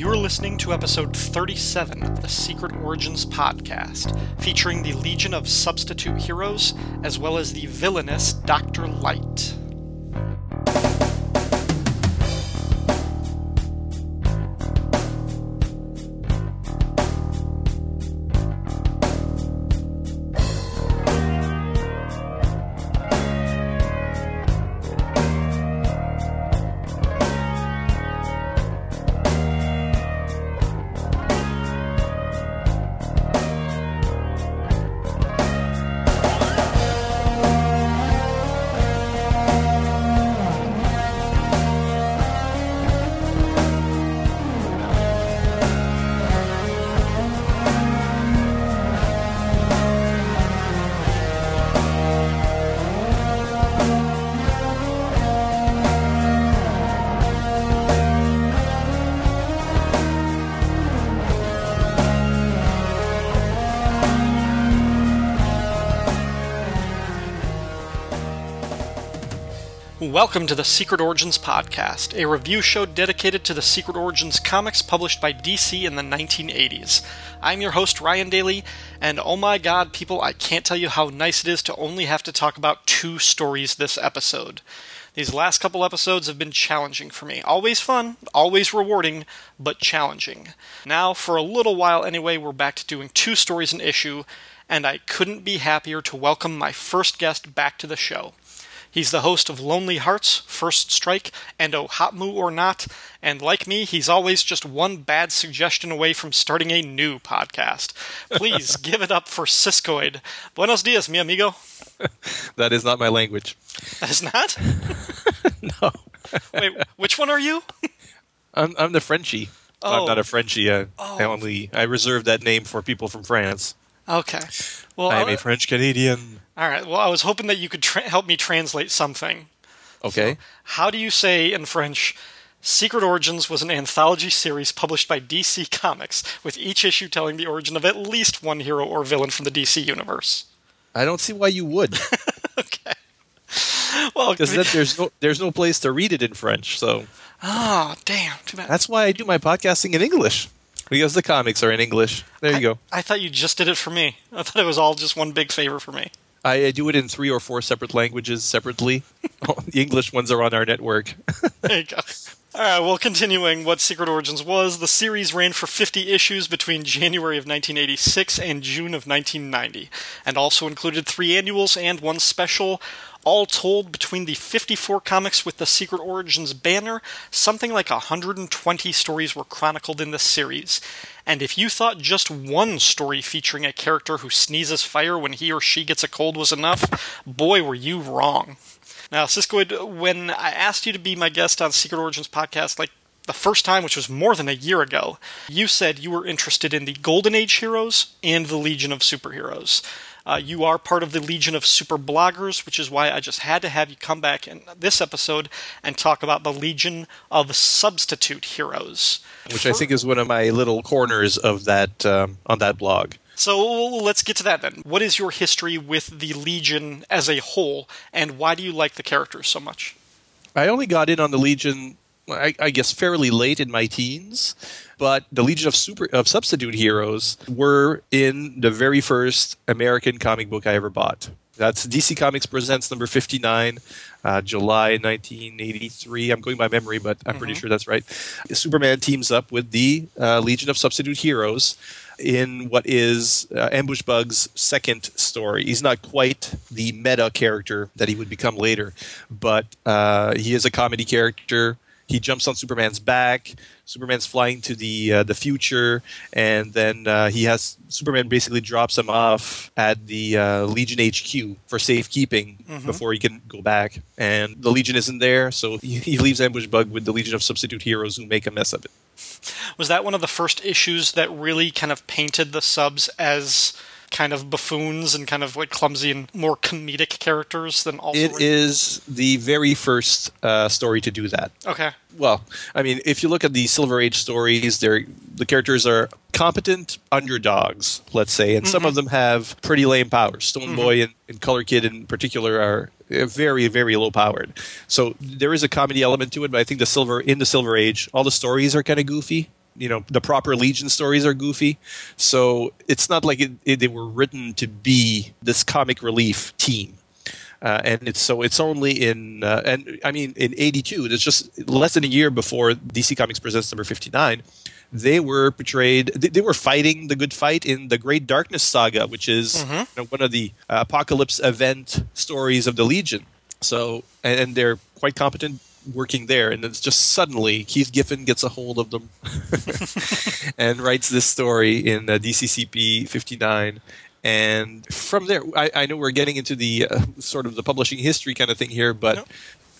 You're listening to episode 37 of the Secret Origins podcast, featuring the Legion of Substitute Heroes as well as the villainous Dr. Light. Welcome to the Secret Origins podcast, a review show dedicated to the Secret Origins comics published by DC in the 1980s. I'm your host, Ryan Daly, and oh my god, people, I can't tell you how nice it is to only have to talk about two stories this episode. These last couple episodes have been challenging for me. Always fun, always rewarding, but challenging. Now, for a little while anyway, we're back to doing two stories an issue, and I couldn't be happier to welcome my first guest back to the show. He's the host of Lonely Hearts, First Strike, and Oh Hotmu or Not, and like me, he's always just one bad suggestion away from starting a new podcast. Please give it up for Siskoid. Buenos dias, mi amigo. that is not my language. That is not? no. Wait, which one are you? I'm, I'm the Frenchie. Oh. I'm not a oh. Frenchie. I, Oh. I only I reserve that name for people from France. Okay. Well, I am uh, a French Canadian. All right. Well, I was hoping that you could tra- help me translate something. Okay. How do you say in French? Secret Origins was an anthology series published by DC Comics, with each issue telling the origin of at least one hero or villain from the DC universe. I don't see why you would, Okay. Well, because there's no there's no place to read it in French. So oh damn, too bad. that's why I do my podcasting in English because the comics are in English. There you go. I thought you just did it for me. I thought it was all just one big favor for me. I, I do it in three or four separate languages separately. the English ones are on our network. There you go. All right, well, continuing what Secret Origins was, the series ran for 50 issues between January of 1986 and June of 1990, and also included three annuals and one special. All told, between the 54 comics with the Secret Origins banner, something like 120 stories were chronicled in the series. And if you thought just one story featuring a character who sneezes fire when he or she gets a cold was enough, boy, were you wrong. Now, Siskoid, when I asked you to be my guest on Secret Origins podcast, like the first time, which was more than a year ago, you said you were interested in the Golden Age heroes and the Legion of Superheroes. Uh, you are part of the Legion of Super Bloggers, which is why I just had to have you come back in this episode and talk about the Legion of Substitute Heroes. which I think is one of my little corners of that um, on that blog. So let's get to that then. What is your history with the Legion as a whole, and why do you like the characters so much? I only got in on the Legion, I, I guess, fairly late in my teens. But the Legion of Super of Substitute Heroes were in the very first American comic book I ever bought. That's DC Comics Presents number 59, uh, July 1983. I'm going by memory, but I'm pretty sure that's right. Superman teams up with the uh, Legion of Substitute Heroes in what is uh, Ambush Bug's second story. He's not quite the meta character that he would become later, but uh, he is a comedy character. He jumps on Superman's back. Superman's flying to the uh, the future, and then uh, he has Superman basically drops him off at the uh, Legion HQ for safekeeping before he can go back. And the Legion isn't there, so he, he leaves Ambush Bug with the Legion of Substitute Heroes who make a mess of it. Was that one of the first issues that really kind of painted the subs as kind of buffoons and kind of like clumsy and more comedic characters than also? It is the very first uh, story to do that. Okay. Well, I mean, if you look at the Silver Age stories, they're, the characters are competent underdogs, let's say, and some of them have pretty lame powers. Stone Boy and, and Color Kid, in particular, are very, very low powered. So there is a comedy element to it, but I think the Silver in the Silver Age, all the stories are kind of goofy. You know the proper Legion stories are goofy, so it's not like it, it, they were written to be this comic relief team. Uh, and it's so it's only in uh, and I mean in '82. It's just less than a year before DC Comics presents number 59. They were portrayed. They, they were fighting the good fight in the Great Darkness Saga, which is Mm-hmm. you know, one of the uh, apocalypse event stories of the Legion. So and, and they're quite competent working there, and it's just suddenly Keith Giffen gets a hold of them and writes this story in uh, DCCP 59. And from there, I, I know we're getting into the uh, sort of the publishing history kind of thing here, but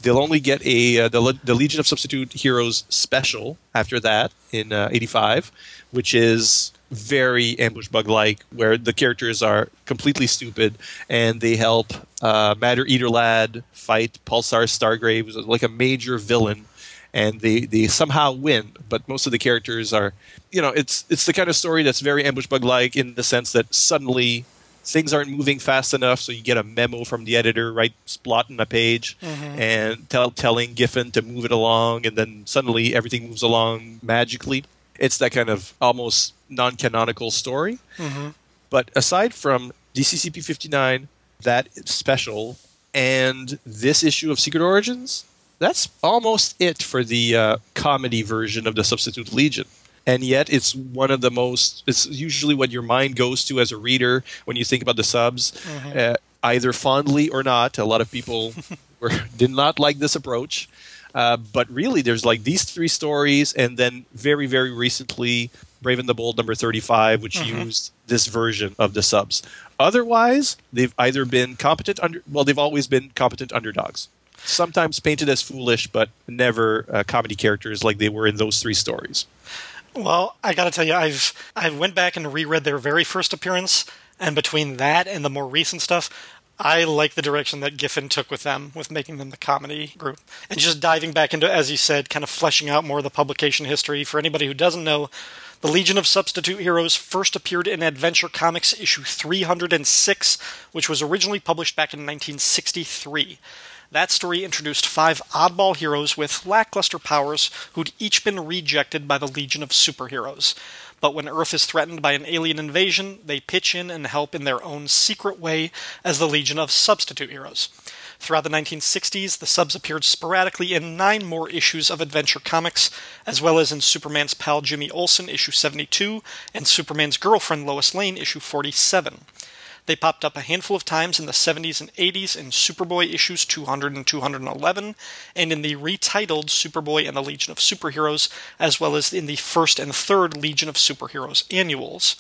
they'll only get a uh, the, Le- the Legion of Substitute Heroes special after that in uh, 85, which is very ambush bug like, where the characters are completely stupid and they help uh, Matter Eater Lad fight Pulsar Stargrave, who's like a major villain and they, they somehow win. But most of the characters are, you know, it's it's the kind of story that's very ambush bug like in the sense that suddenly things aren't moving fast enough, so you get a memo from the editor right splot in a page and tell, telling Giffen to move it along, and then suddenly everything moves along magically. It's that kind of almost non-canonical story. But aside from DCCP 59, that special, and this issue of Secret Origins, that's almost it for the uh, comedy version of the Substitute Legion. And yet, it's one of the most, it's usually what your mind goes to as a reader when you think about the subs, uh, either fondly or not. A lot of people were, did not like this approach. Uh, but really, there's like these three stories, and then very, very recently, Brave and the Bold number 35, which used this version of the subs. Otherwise, they've either been competent under, well, they've always been competent underdogs. Sometimes painted as foolish, but never uh, comedy characters like they were in those three stories. Well, I got to tell you, I've I went back and reread their very first appearance, and between that and the more recent stuff, I like the direction that Giffen took with them, with making them the comedy group, and just diving back into, as you said, kind of fleshing out more of the publication history. For anybody who doesn't know, the Legion of Substitute Heroes first appeared in Adventure Comics issue 306, which was originally published back in 1963. That story introduced five oddball heroes with lackluster powers who'd each been rejected by the Legion of Superheroes. But when Earth is threatened by an alien invasion, they pitch in and help in their own secret way as the Legion of Substitute Heroes. Throughout the 1960s, the subs appeared sporadically in nine more issues of Adventure Comics, as well as in Superman's pal Jimmy Olsen, issue 72, and Superman's girlfriend Lois Lane, issue 47. They popped up a handful of times in the 70s and 80s in Superboy issues 200 and 211, and in the retitled Superboy and the Legion of Superheroes, as well as in the first and third Legion of Superheroes annuals.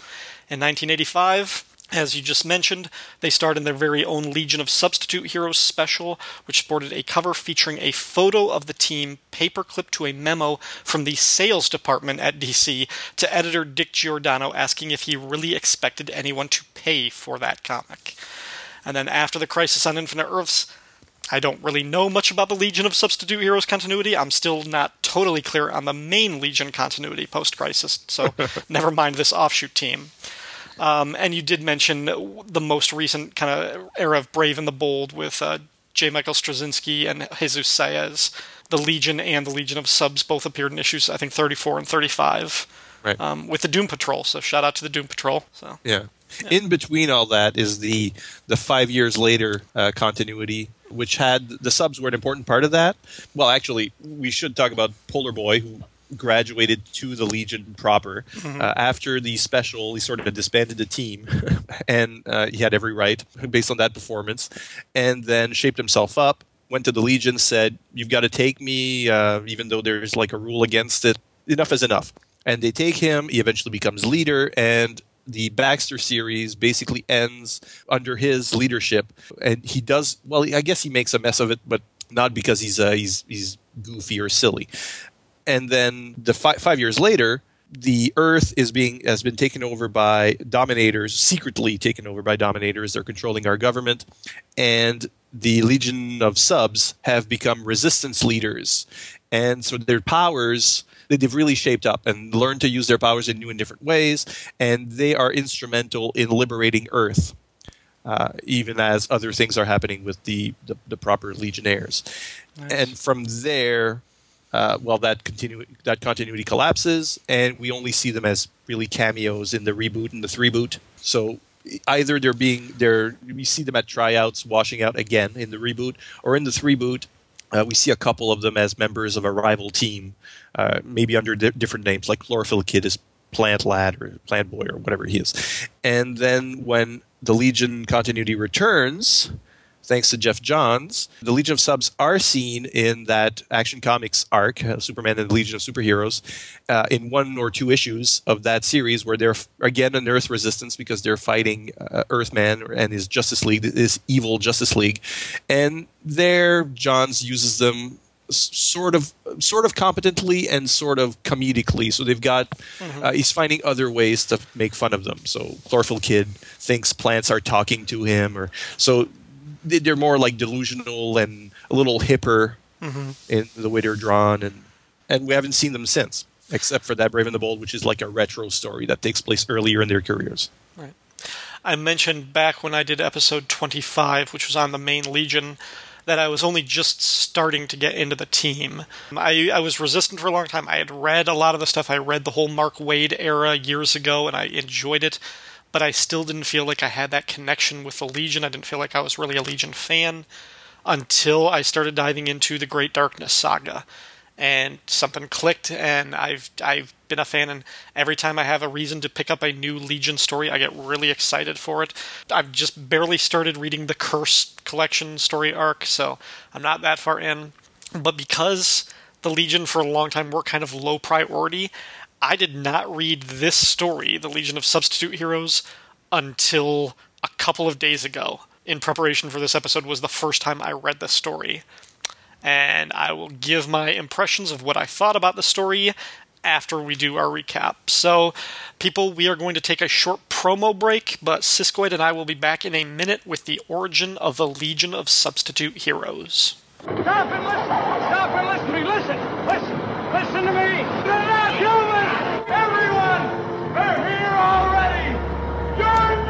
In 1985, as you just mentioned, they starred in their very own Legion of Substitute Heroes special, which sported a cover featuring a photo of the team paperclipped to a memo from the sales department at DC to editor Dick Giordano asking if he really expected anyone to pay for that comic. And then after the Crisis on Infinite Earths, I don't really know much about the Legion of Substitute Heroes continuity. I'm still not totally clear on the main Legion continuity post Crisis, so never mind this offshoot team. Um, and you did mention the most recent kind of era of Brave and the Bold with uh, J. Michael Straczynski and Jesus Saiz. The Legion and the Legion of Subs both appeared in issues, I think, 34 and 35 Right. um, with the Doom Patrol. So shout out to the Doom Patrol. So Yeah. In between all that is the the five years later uh, continuity, which had the subs were an important part of that. Well, actually, we should talk about Polar Boy, who graduated to the Legion proper uh, after the special. He sort of disbanded the team, and uh, he had every right based on that performance, and then shaped himself up. Went to the Legion, said, "You've got to take me, uh, even though there's like a rule against it. Enough is enough." And they take him. He eventually becomes leader, and the Baxter series basically ends under his leadership, and he does well. I guess he makes a mess of it, but not because he's uh, he's he's goofy or silly. And then the fi- five years later, the Earth is being has been taken over by dominators, secretly taken over by dominators. They're controlling our government, and the Legion of Subs have become resistance leaders, and so their powers they- they've really shaped up and learned to use their powers in new and different ways, and they are instrumental in liberating Earth. Uh, even as other things are happening with the, the, the proper legionnaires. And from there, uh, well, that that continuity collapses, and we only see them as really cameos in the reboot and the three boot. So either they're being they're we see them at tryouts washing out again in the reboot, or in the three boot, uh, we see a couple of them as members of a rival team, uh, maybe under di- different names, like Chlorophyll Kid is Plant Lad or Plant Boy or whatever he is. And then when the Legion continuity returns, thanks to Geoff Johns, the Legion of Subs are seen in that Action Comics arc, uh, Superman and the Legion of Superheroes, uh, in one or two issues of that series, where they're again an Earth resistance because they're fighting uh, Earthman and his Justice League, his evil Justice League, and there Johns uses them sort of sort of competently and sort of comedically. So they've got mm-hmm. uh, he's finding other ways to make fun of them. So chlorophyll kid thinks plants are talking to him or so they're more like delusional and a little hipper mm-hmm. in the way they're drawn, and and we haven't seen them since, except for that Brave and the Bold, which is like a retro story that takes place earlier in their careers. Right. I mentioned back when I did episode 25, which was on the main Legion, that I was only just starting to get into the team. I, I was resistant for a long time. I had read a lot of the stuff. I read the whole Mark Waid era years ago, and I enjoyed it but I still didn't feel like I had that connection with the Legion. I didn't feel like I was really a Legion fan until I started diving into the Great Darkness saga. And something clicked, and I've I've been a fan. And every time I have a reason to pick up a new Legion story, I get really excited for it. I've just barely started reading the Curse collection story arc, so I'm not that far in. But because the Legion for a long time were kind of low priority, I did not read this story, The Legion of Substitute Heroes, until a couple of days ago. In preparation for this episode was the first time I read the story. And I will give my impressions of what I thought about the story after we do our recap. So, people, we are going to take a short promo break, but Siskoid and I will be back in a minute with the origin of the Legion of Substitute Heroes. Stop and listen! Stop and listen to me! Listen! Listen! Listen to me! They're not human! Everyone! They're here already! You're next!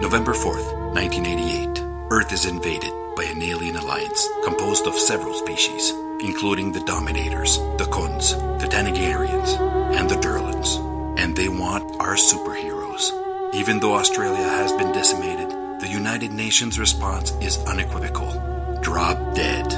November 4th, 1988. Earth is invaded by an alien alliance composed of several species, including the Dominators, the Khunds, the Thanagarians, and the Durlans. And they want our superheroes. Even though Australia has been decimated, the United Nations response is unequivocal Drop Dead.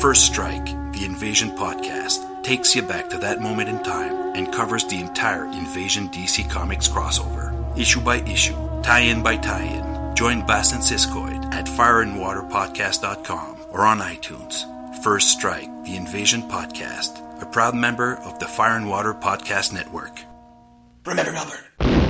First Strike, the Invasion podcast, takes you back to that moment in time and covers the entire Invasion DC Comics crossover, issue by issue, tie in by tie in. Join Bass and Siskoid at fireandwaterpodcast.com or on iTunes. First Strike, the Invasion podcast, a proud member of the Fire and Water Podcast Network. Remember, Melbourne.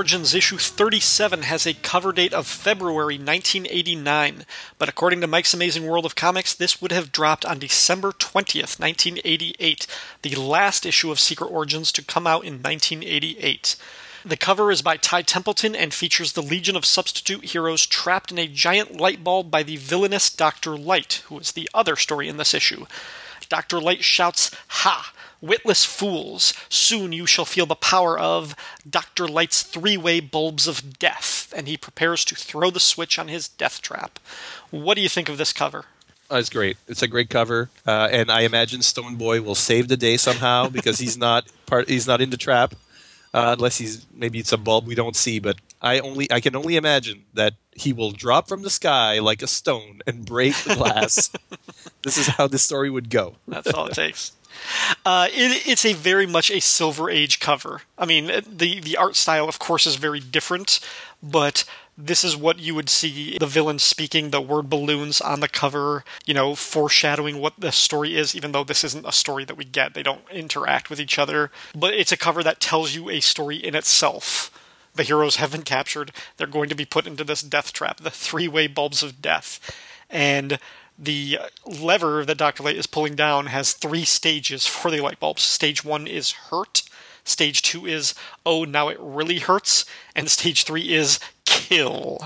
Origins issue 37 has a cover date of February 1989, but according to Mike's Amazing World of Comics, this would have dropped on December 20th, 1988, the last issue of Secret Origins to come out in 1988. The cover is by Ty Templeton and features the Legion of Substitute Heroes trapped in a giant light bulb by the villainous Dr. Light, who is the other story in this issue. Dr. Light shouts, Ha! Witless fools, soon you shall feel the power of Dr. Light's three way bulbs of death, and he prepares to throw the switch on his death trap. What do you think of this cover? Oh, it's great. It's a great cover, uh, and I imagine Stone Boy will save the day somehow because he's not part. He's not in the trap, uh, unless he's maybe it's a bulb we don't see. But I only I can only imagine that he will drop from the sky like a stone and break the glass. this is how this story would go. That's all it takes. Uh, it, it's a very much a Silver Age cover. I mean, the the art style, of course, is very different, but this is what you would see the villain speaking the word balloons on the cover, you know, foreshadowing what the story is, even though this isn't a story that we get. They don't interact with each other. But it's a cover that tells you a story in itself. The heroes have been captured. They're going to be put into this death trap, the three way bulbs of death. And the lever that Dr. Light is pulling down has three stages for the light bulbs. Stage one is hurt. Stage two is, oh, now it really hurts. And stage three is kill.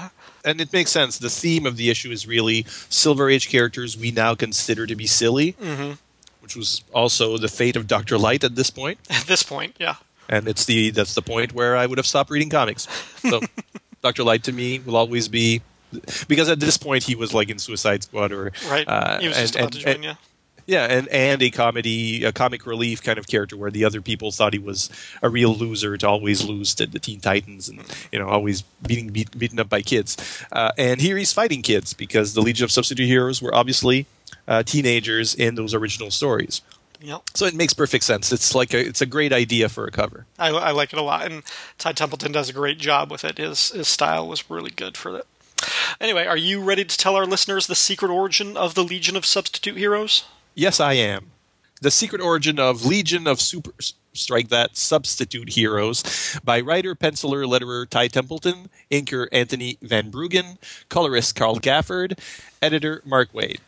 And it makes sense. The theme of the issue is really Silver Age characters we now consider to be silly, mm-hmm. which was also the fate of Doctor Light at this point. At this point, yeah. And it's the that's the point where I would have stopped reading comics. So Doctor Light to me will always be because at this point he was like in Suicide Squad or right. Uh, he was just and, about to join, yeah. Yeah, and, and a comedy, a comic relief kind of character where the other people thought he was a real loser to always lose to the Teen Titans and you know always beating beat, beaten up by kids. Uh, and here he's fighting kids because the Legion of Substitute Heroes were obviously uh, teenagers in those original stories. Yep. So it makes perfect sense. It's like a, it's a great idea for a cover. I, I like it a lot, and Ty Templeton does a great job with it. His his style was really good for it. Anyway, are you ready to tell our listeners the secret origin of the Legion of Substitute Heroes? Yes, I am. The Secret Origin of Legion of Super Strike That Substitute Heroes by writer, penciler, letterer Ty Templeton, inker Anthony Van Bruggen, colorist Carl Gafford, editor Mark Waid.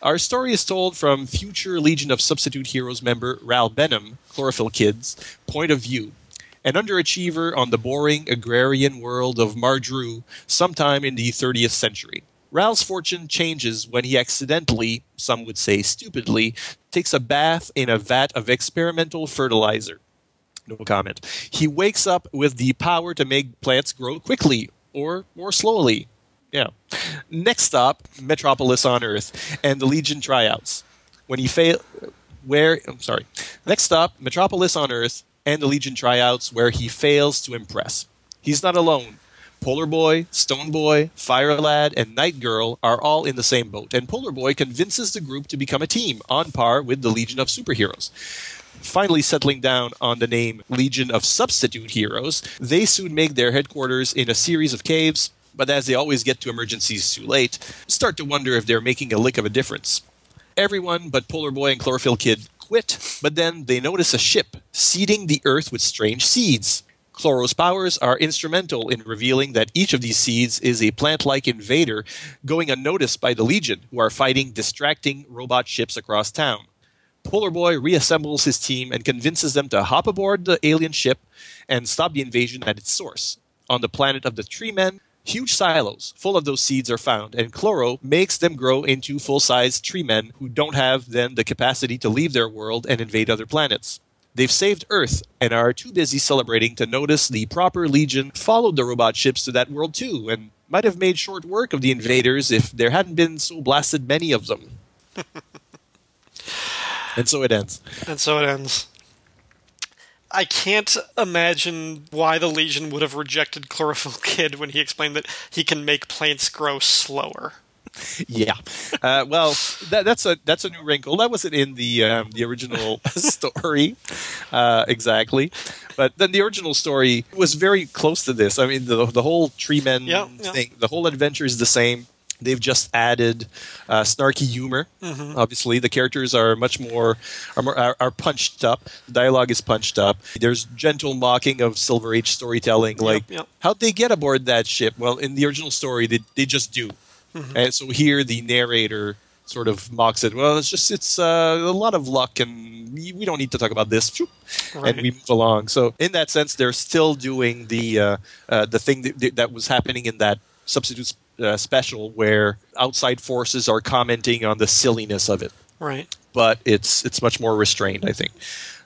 Our story is told from future Legion of Substitute Heroes member Ral Benham, Chlorophyll Kid's, point of view. An underachiever on the boring agrarian world of Mardru sometime in the 30th century. Ral's fortune changes when he accidentally, some would say stupidly, takes a bath in a vat of experimental fertilizer. No comment. He wakes up with the power to make plants grow quickly or more slowly. Yeah. Next stop, Metropolis on Earth and the Legion tryouts. When he fail where I'm sorry. Next stop, Metropolis on Earth and the Legion tryouts where he fails to impress. He's not alone. Polar Boy, Stone Boy, Fire Lad, and Night Girl are all in the same boat, and Polar Boy convinces the group to become a team on par with the Legion of Superheroes. Finally, settling down on the name Legion of Substitute Heroes, they soon make their headquarters in a series of caves, but as they always get to emergencies too late, start to wonder if they're making a lick of a difference. Everyone but Polar Boy and Chlorophyll Kid quit, but then they notice a ship seeding the earth with strange seeds. Chloro's powers are instrumental in revealing that each of these seeds is a plant like invader going unnoticed by the Legion, who are fighting distracting robot ships across town. Polar Boy reassembles his team and convinces them to hop aboard the alien ship and stop the invasion at its source. On the planet of the Tree Men, huge silos full of those seeds are found, and Chloro makes them grow into full sized tree men who don't have then the capacity to leave their world and invade other planets. They've saved Earth and are too busy celebrating to notice the proper Legion followed the robot ships to that world too, and might have made short work of the invaders if there hadn't been so blasted many of them. and so it ends. And so it ends. I can't imagine why the Legion would have rejected Chlorophyll Kid when he explained that he can make plants grow slower yeah. Uh, well, that, that's a that's a new wrinkle. That wasn't in the um, the original story uh, exactly, but then the original story was very close to this. I mean, the the whole tree men yeah, thing, yeah. the whole adventure is the same. They've just added uh, snarky humor. Mm-hmm. Obviously, the characters are much more are, more are, are, punched up. The dialogue is punched up. There's gentle mocking of Silver Age storytelling. Like, yep, yep. how'd they get aboard that ship? Well, in the original story, they they just do. Mm-hmm. And so here the narrator sort of mocks it. Well, it's just it's uh, a lot of luck, and we don't need to talk about this. Right. And we move along. So in that sense, they're still doing the uh, uh, the thing that, that, was happening in that substitute uh, special, where outside forces are commenting on the silliness of it. Right. But it's it's much more restrained, I think.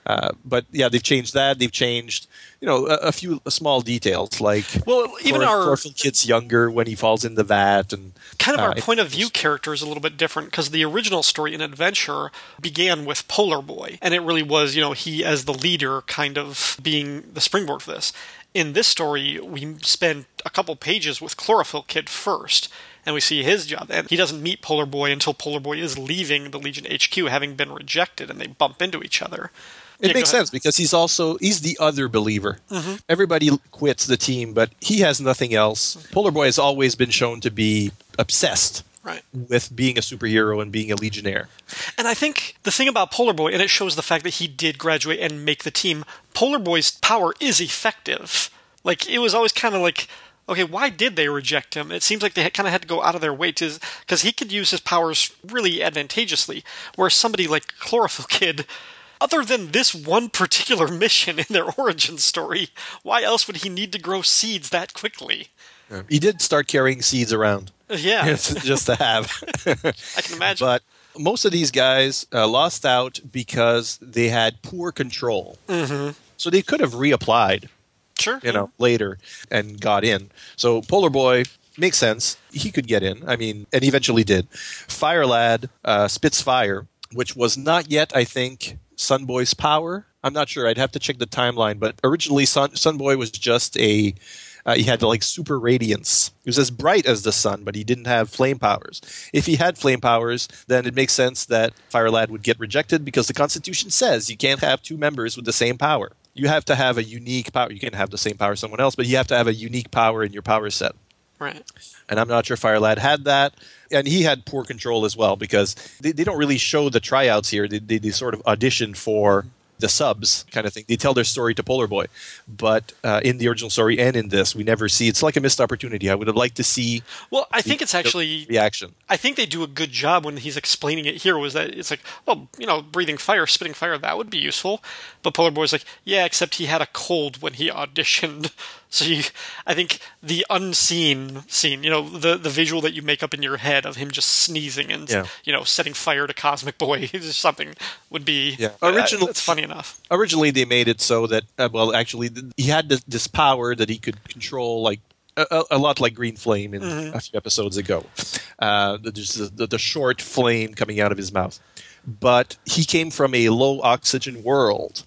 Uh, but yeah, they've changed that. They've changed, you know, a, a few small details like Well, even Chlor- our chlorophyll kid's younger when he falls in the vat, and kind of uh, our point of view character is a little bit different because the original story in Adventure began with Polar Boy, and it really was, you know, he as the leader kind of being the springboard for this. In this story, we spend a couple pages with Chlorophyll Kid first, and we see his job. And he doesn't meet Polar Boy until Polar Boy is leaving the Legion HQ, having been rejected, and they bump into each other. It Yeah, makes sense because he's also he's the other believer. Mm-hmm. Everybody quits the team, but he has nothing else. Polar Boy has always been shown to be obsessed Right. with being a superhero and being a legionnaire. And I think the thing about Polar Boy, and it shows the fact that he did graduate and make the team, Polar Boy's power is effective. Like, it was always kind of like, okay, why did they reject him? It seems like they kind of had to go out of their way to, because he could use his powers really advantageously, whereas somebody like Chlorophyll Kid, other than this one particular mission in their origin story, why else would he need to grow seeds that quickly? He did start carrying seeds around Yeah, just to have. I can imagine. but most of these guys uh, lost out because they had poor control. Mm-hmm. So they could have reapplied, sure. you know, later and got in. So Polar Boy makes sense. He could get in. I mean, and eventually did. Fire Lad uh, spits fire, which was not yet, I think, Sunboy's power. I'm not sure. I'd have to check the timeline. But originally, Sun Sunboy was just a. Uh, he had like super radiance. He was as bright as the sun, but he didn't have flame powers. If he had flame powers, then it makes sense that Fire Lad would get rejected because the Constitution says you can't have two members with the same power. You have to have a unique power. You can have the same power as someone else, but you have to have a unique power in your power set Right. and I'm not sure Fire Lad had that. And he had poor control as well because they, they don't really show the tryouts here. They, they, they sort of audition for the subs kind of thing. They tell their story to Polar Boy, but uh, in the original story and in this, we never see. It's like a missed opportunity. I would have liked to see Well, I think it's actually reaction. I think they do a good job when he's explaining it here. Was that it's like, well, you know, breathing fire, spitting fire, that would be useful. But Polar Boy's like, yeah, except he had a cold when he auditioned. So you, I think the unseen scene, you know, the the visual that you make up in your head of him just sneezing and Yeah. you know setting fire to Cosmic Boy, or something would be Yeah. uh, Original- It's funny enough. Originally, they made it so that uh, well, actually, he had this, this power that he could control like. A, a- a lot like Green Flame in a few episodes ago. Uh, just the, the, the short flame coming out of his mouth. But he came from a low oxygen world.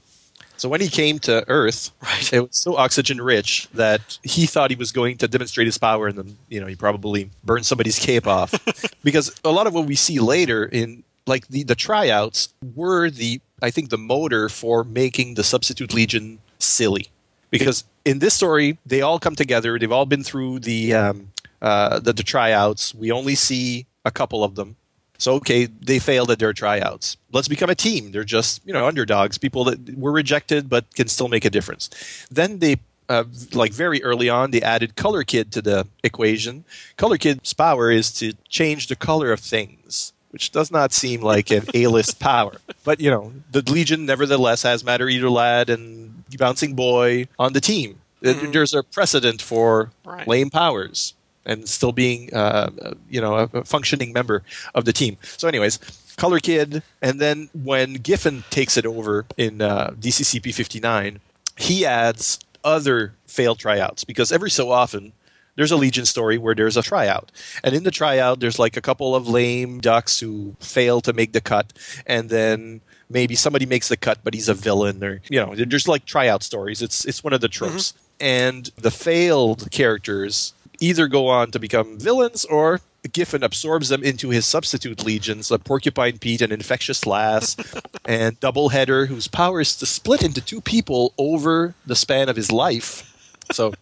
So when he came to Earth, Right. it was so oxygen rich that he thought he was going to demonstrate his power, and then you know he probably burned somebody's cape off. because a lot of what we see later in like the the tryouts were the I think the motor for making the substitute legion silly. Because in this story, they all come together. They've all been through the um, uh, the, the tryouts. We only see a couple of them. So okay, they failed at their tryouts. Let's become a team. They're just you know underdogs, people that were rejected but can still make a difference. Then they. Uh, like very early on, they added Color Kid to the equation. Color Kid's power is to change the color of things, which does not seem like an A-list power. But you know, the Legion nevertheless has Matter Eater Lad and Bouncing Boy on the team. Uh, There's a precedent for Right. lame powers and still being, uh, uh, you know, a, functioning member of the team. So, anyways, Color Kid, and then when Giffen takes it over in uh, DCCP 59, he adds other failed tryouts because every so often there's a Legion story where there's a tryout. And in the tryout, there's like a couple of lame ducks who fail to make the cut. And then maybe somebody makes the cut, but he's a villain or, you know, there's like tryout stories. It's, it's one of the tropes. And the failed characters either go on to become villains or Giffen absorbs them into his substitute legions of Porcupine Pete and Infectious Lass and Doubleheader, whose power is to split into two people over the span of his life. So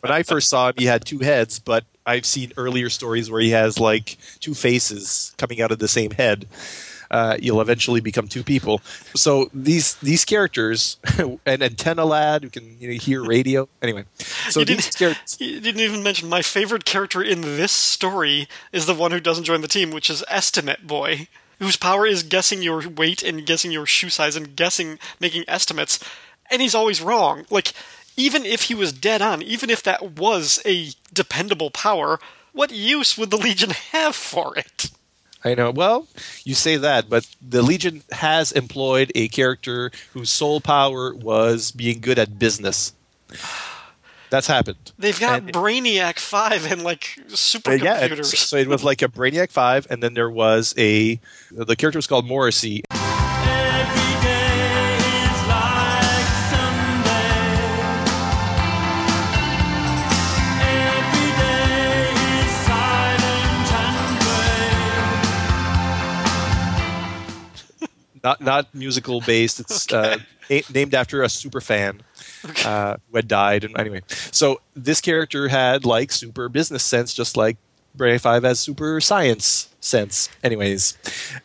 when I first saw him, he had two heads, but I've seen earlier stories where he has like two faces coming out of the same head. Uh, you'll eventually become two people. So these these characters, an antenna lad who can you know, hear radio. Anyway, so You didn't, characters. you didn't even mention my favorite character in this story is the one who doesn't join the team, which is Estimate Boy, whose power is guessing your weight and guessing your shoe size and guessing, making estimates, and he's always wrong. Like, even if he was dead on, even if that was a dependable power, what use would the Legion have for it? I know. Well, you say that, but the Legion has employed a character whose sole power was being good at business. That's happened. They've got And- Brainiac 5 and like supercomputers. yeah, so it was like a Brainiac Five, and then there was a the character was called Morrissey, not not musical based. It's uh, a- named after a super fan uh, who had died. And anyway, so this character had like super business sense, just like Brainiac Five has super science sense. Anyways,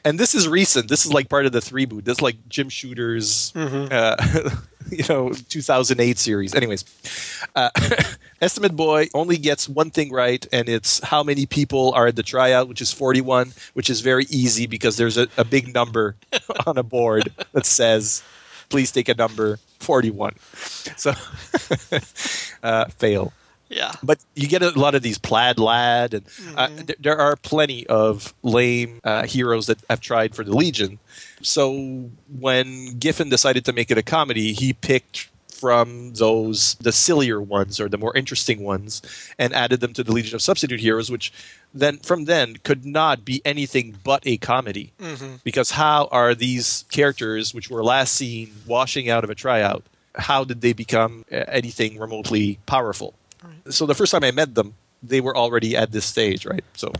and this is recent. This is like part of the three boot. This is like Jim Shooter's, uh, you know, 2008 series. Anyways, uh, Estimate Boy only gets one thing right, and it's how many people are at the tryout, which is 41, which is very easy because there's a, a big number on a board that says, please take a number 41. So, uh, fail. Yeah. But you get a lot of these plaid lad, and uh, Mm-hmm. th- there are plenty of lame uh, heroes that have tried for the Legion. So when Giffen decided to make it a comedy, he picked from those the sillier ones or the more interesting ones and added them to the Legion of Substitute Heroes, which then from then could not be anything but a comedy. Because how are these characters, which were last seen washing out of a tryout, how did they become uh, anything remotely powerful? So the first time I met them, they were already at this stage, right? So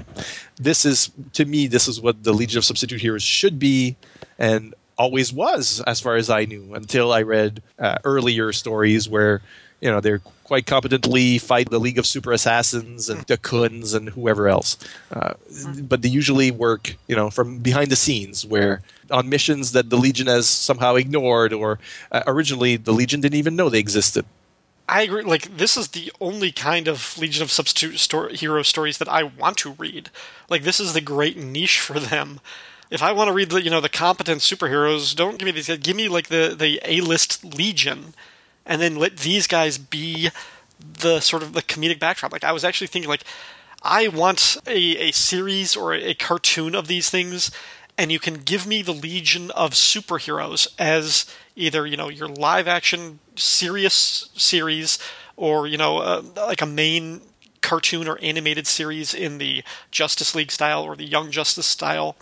this is to me, this is what the Legion of Substitute Heroes should be, and always was, as far as I knew, until I read uh, earlier stories where you know they're quite competently fight the League of Super Assassins and the Khunds and whoever else, uh, but they usually work, you know, from behind the scenes where on missions that the Legion has somehow ignored, or uh, originally the Legion didn't even know they existed. I agree. Like this is the only kind of Legion of Substitute sto- hero stories that I want to read. Like this is the great niche for them. If I want to read the you know the competent superheroes, don't give me these. guys. Give me like the the A list Legion, and then let these guys be the sort of the comedic backdrop. Like I was actually thinking like I want a, a series or a cartoon of these things, and you can give me the Legion of Superheroes as either you know your live action serious series or you know uh, like a main cartoon or animated series in the Justice League style or the Young Justice style.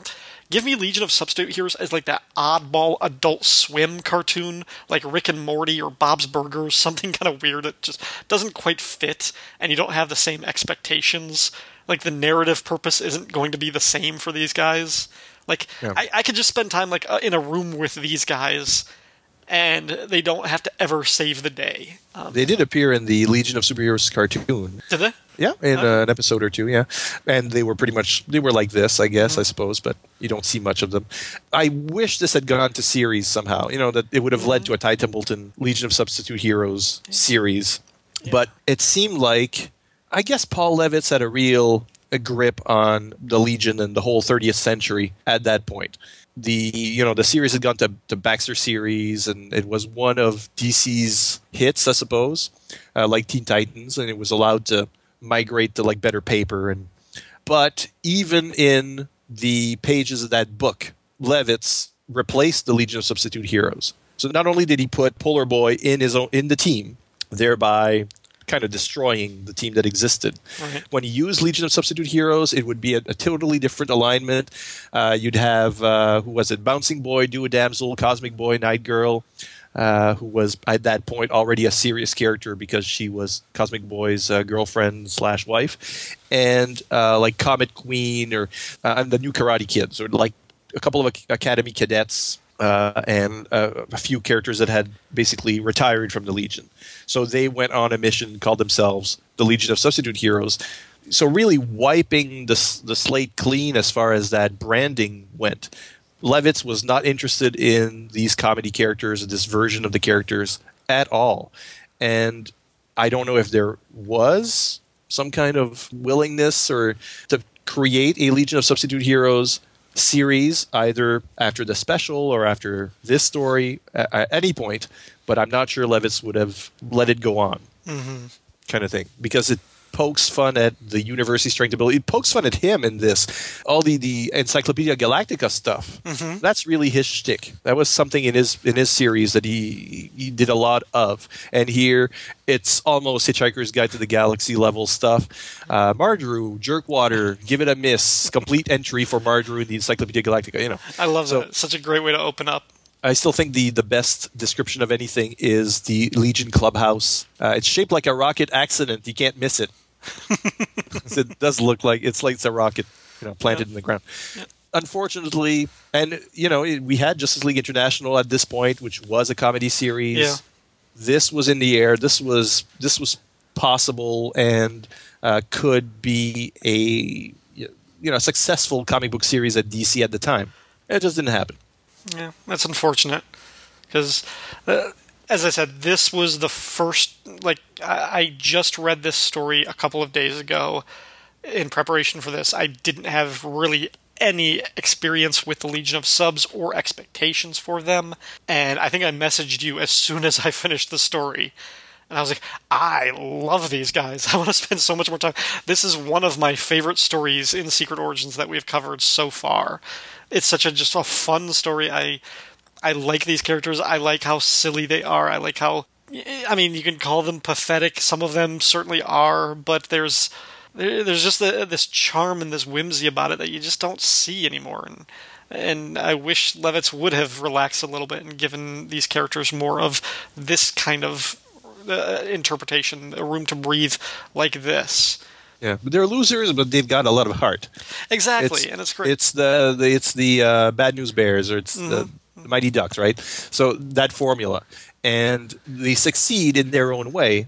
Give me Legion of Substitute Heroes as like that oddball Adult Swim cartoon, like Rick and Morty or Bob's Burgers, something kind of weird that just doesn't quite fit, and you don't have the same expectations. Like the narrative purpose isn't going to be the same for these guys. Like Yeah. I, I could just spend time like uh, in a room with these guys, and they don't have to ever save the day. Um, They did appear in the Legion of Superheroes cartoon. did they? Yeah, in uh, an episode or two, yeah. And they were pretty much they were like this, I guess, I suppose, but you don't see much of them. I wish this had gone to series somehow. You know that it would have led to a Ty Templeton Legion of Substitute Heroes series. But it seemed like I guess Paul Levitz had a real a grip on the Legion and the whole 30th century at that point. The you know the series had gone to the Baxter series, and it was one of DC's hits, I suppose, uh, like Teen Titans, and it was allowed to migrate to like better paper. And but even in the pages of that book, Levitz replaced the Legion of Substitute Heroes. So not only did he put Polar Boy in his own in the team, thereby kind of destroying the team that existed. Right. When you use Legion of Substitute Heroes, it would be a, a totally different alignment. Uh, you'd have uh, who was it? Bouncing Boy, Duo Damsel, Cosmic Boy, Night Girl, uh, who was at that point already a serious character because she was Cosmic Boy's uh, girlfriend slash wife, and uh, like Comet Queen or uh, and the new Karate Kids, or like a couple of Academy cadets uh, and uh, a few characters that had basically retired from the Legion. So they went on a mission called themselves the Legion of Substitute Heroes. So really wiping the the slate clean as far as that branding went. Levitz was not interested in these comedy characters, this version of the characters at all, and I don't know if there was some kind of willingness or to create a Legion of Substitute Heroes series either after the special or after this story at, at any point but i'm not sure levitz would have let it go on mm-hmm. kind of thing because it pokes fun at the university strength ability. It pokes fun at him in this. All the, the Encyclopedia Galactica stuff. That's really his shtick. That was something in his in his series that he he did a lot of. And here it's almost Hitchhiker's Guide to the Galaxy level stuff. Uh, Mardru, Jerkwater, give it a miss. Complete entry for Mardru in the Encyclopedia Galactica. You know. I love So- that. Such a great way to open up. I still think the, the best description of anything is the Legion Clubhouse. Uh, it's shaped like a rocket accident. You can't miss it. It does look like it's like it's a rocket, you know, planted in the ground. Unfortunately, and you know, it- we had Justice League International at this point, which was a comedy series. Yeah. This was in the air. This was this was possible and uh, could be a you know successful comic book series at DC at the time. It just didn't happen. Yeah, that's unfortunate because, uh, as I said, this was the first. Like, I, just read this story a couple of days ago in preparation for this. I didn't have really any experience with the Legion of Subs or expectations for them, and I think I messaged you as soon as I finished the story. And I was like, I love these guys. I want to spend so much more time. This is one of my favorite stories in Secret Origins that we've covered so far. It's such a just a fun story. I I like these characters. I like how silly they are. I like how I mean, you can call them pathetic. Some of them certainly are, but there's there's just the, this charm and this whimsy about it that you just don't see anymore. And and I wish Levitz would have relaxed a little bit and given these characters more of this kind of uh, interpretation, a room to breathe like this. Yeah, but they're losers, but they've got a lot of heart. Exactly, and it's great. It's the, the it's the uh, bad news bears or it's Mm-hmm. the mighty ducks, right? So that formula, and they succeed in their own way,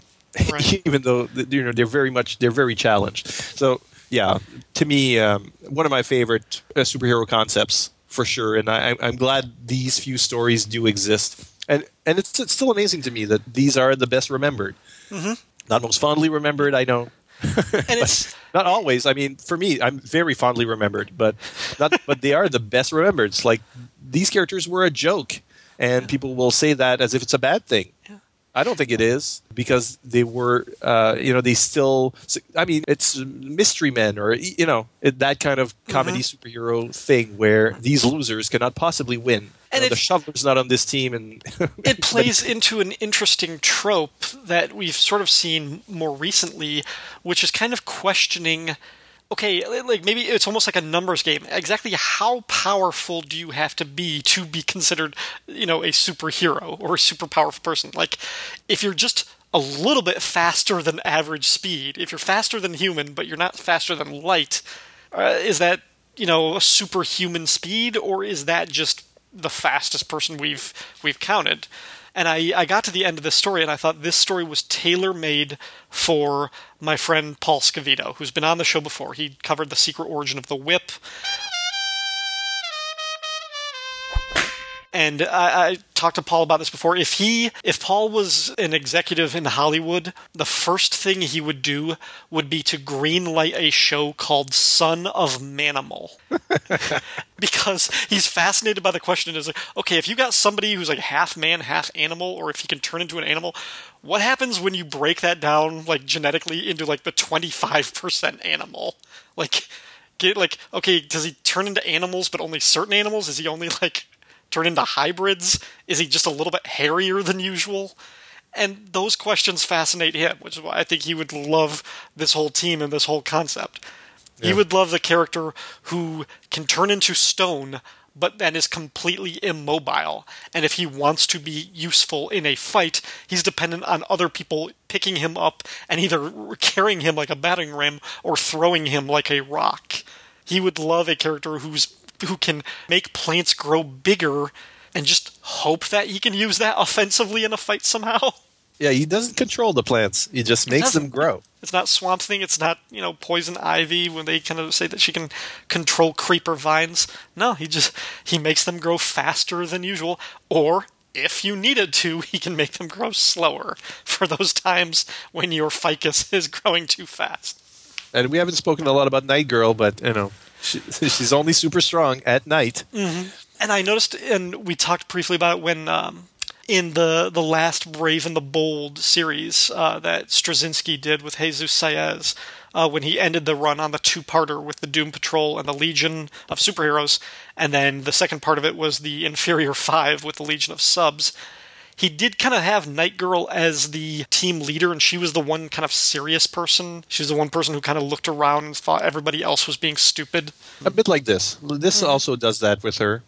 Right. even though you know they're very much they're very challenged. So yeah, to me, um, one of my favorite uh, superhero concepts for sure, and I, I'm glad these few stories do exist. And and it's, it's still amazing to me that these are the best remembered, Mm-hmm. not most fondly remembered. I know and it's not always. I mean, for me, I'm very fondly remembered, but not. but they are the best remembered. It's like these characters were a joke, and people will say that as if it's a bad thing. I don't think it is because they were, uh, you know, they still. I mean, it's mystery men or you know that kind of comedy superhero thing where these losers cannot possibly win. And know, the shoveler's not on this team, and it plays into an interesting trope that we've sort of seen more recently, which is kind of questioning. Okay, like maybe it's almost like a numbers game. Exactly how powerful do you have to be to be considered, you know, a superhero or a super powerful person? Like, if you're just a little bit faster than average speed, if you're faster than human but you're not faster than light, uh, is that you know a superhuman speed or is that just the fastest person we've we've counted? And I, I got to the end of this story and I thought this story was tailor made for my friend Paul Scavito, who's been on the show before. He covered the secret origin of the whip. And I, I talked to Paul about this before. If he, if Paul was an executive in Hollywood, the first thing he would do would be to greenlight a show called Son of Manimal, because he's fascinated by the question. Is like, okay, if you got somebody who's like half man, half animal, or if he can turn into an animal, what happens when you break that down like genetically into like the twenty five percent animal? Like, get like, okay, does he turn into animals, but only certain animals? Is he only like turn into hybrids? Is he just a little bit hairier than usual? And those questions fascinate him, which is why I think he would love this whole team and this whole concept. He would love the character who can turn into stone, but then is completely immobile. And if he wants to be useful in a fight, he's dependent on other people picking him up and either carrying him like a batting ram or throwing him like a rock. He would love a character who's who can make plants grow bigger and just hope that he can use that offensively in a fight somehow. yeah, he doesn't control the plants. He just makes them grow. It's not Swamp Thing. It's not you know Poison Ivy when they kind of say that she can control creeper vines. No, he just he makes them grow faster than usual, or if you needed to, he can make them grow slower for those times when your ficus is growing too fast. And we haven't spoken a lot about Night Girl, but you know, she, she's only super strong at night. And I noticed, and we talked briefly about when um, in the the last Brave and the Bold series uh, that Straczynski did with Jesus Saiz. Uh, when he ended the run on the two-parter with the Doom Patrol and the Legion of Superheroes, and then the second part of it was the Inferior Five with the Legion of Subs. He did kind of have Night Girl as the team leader, and she was the one kind of serious person. She was the one person who kind of looked around and thought everybody else was being stupid. a bit like this. This Mm-hmm. also does that with her.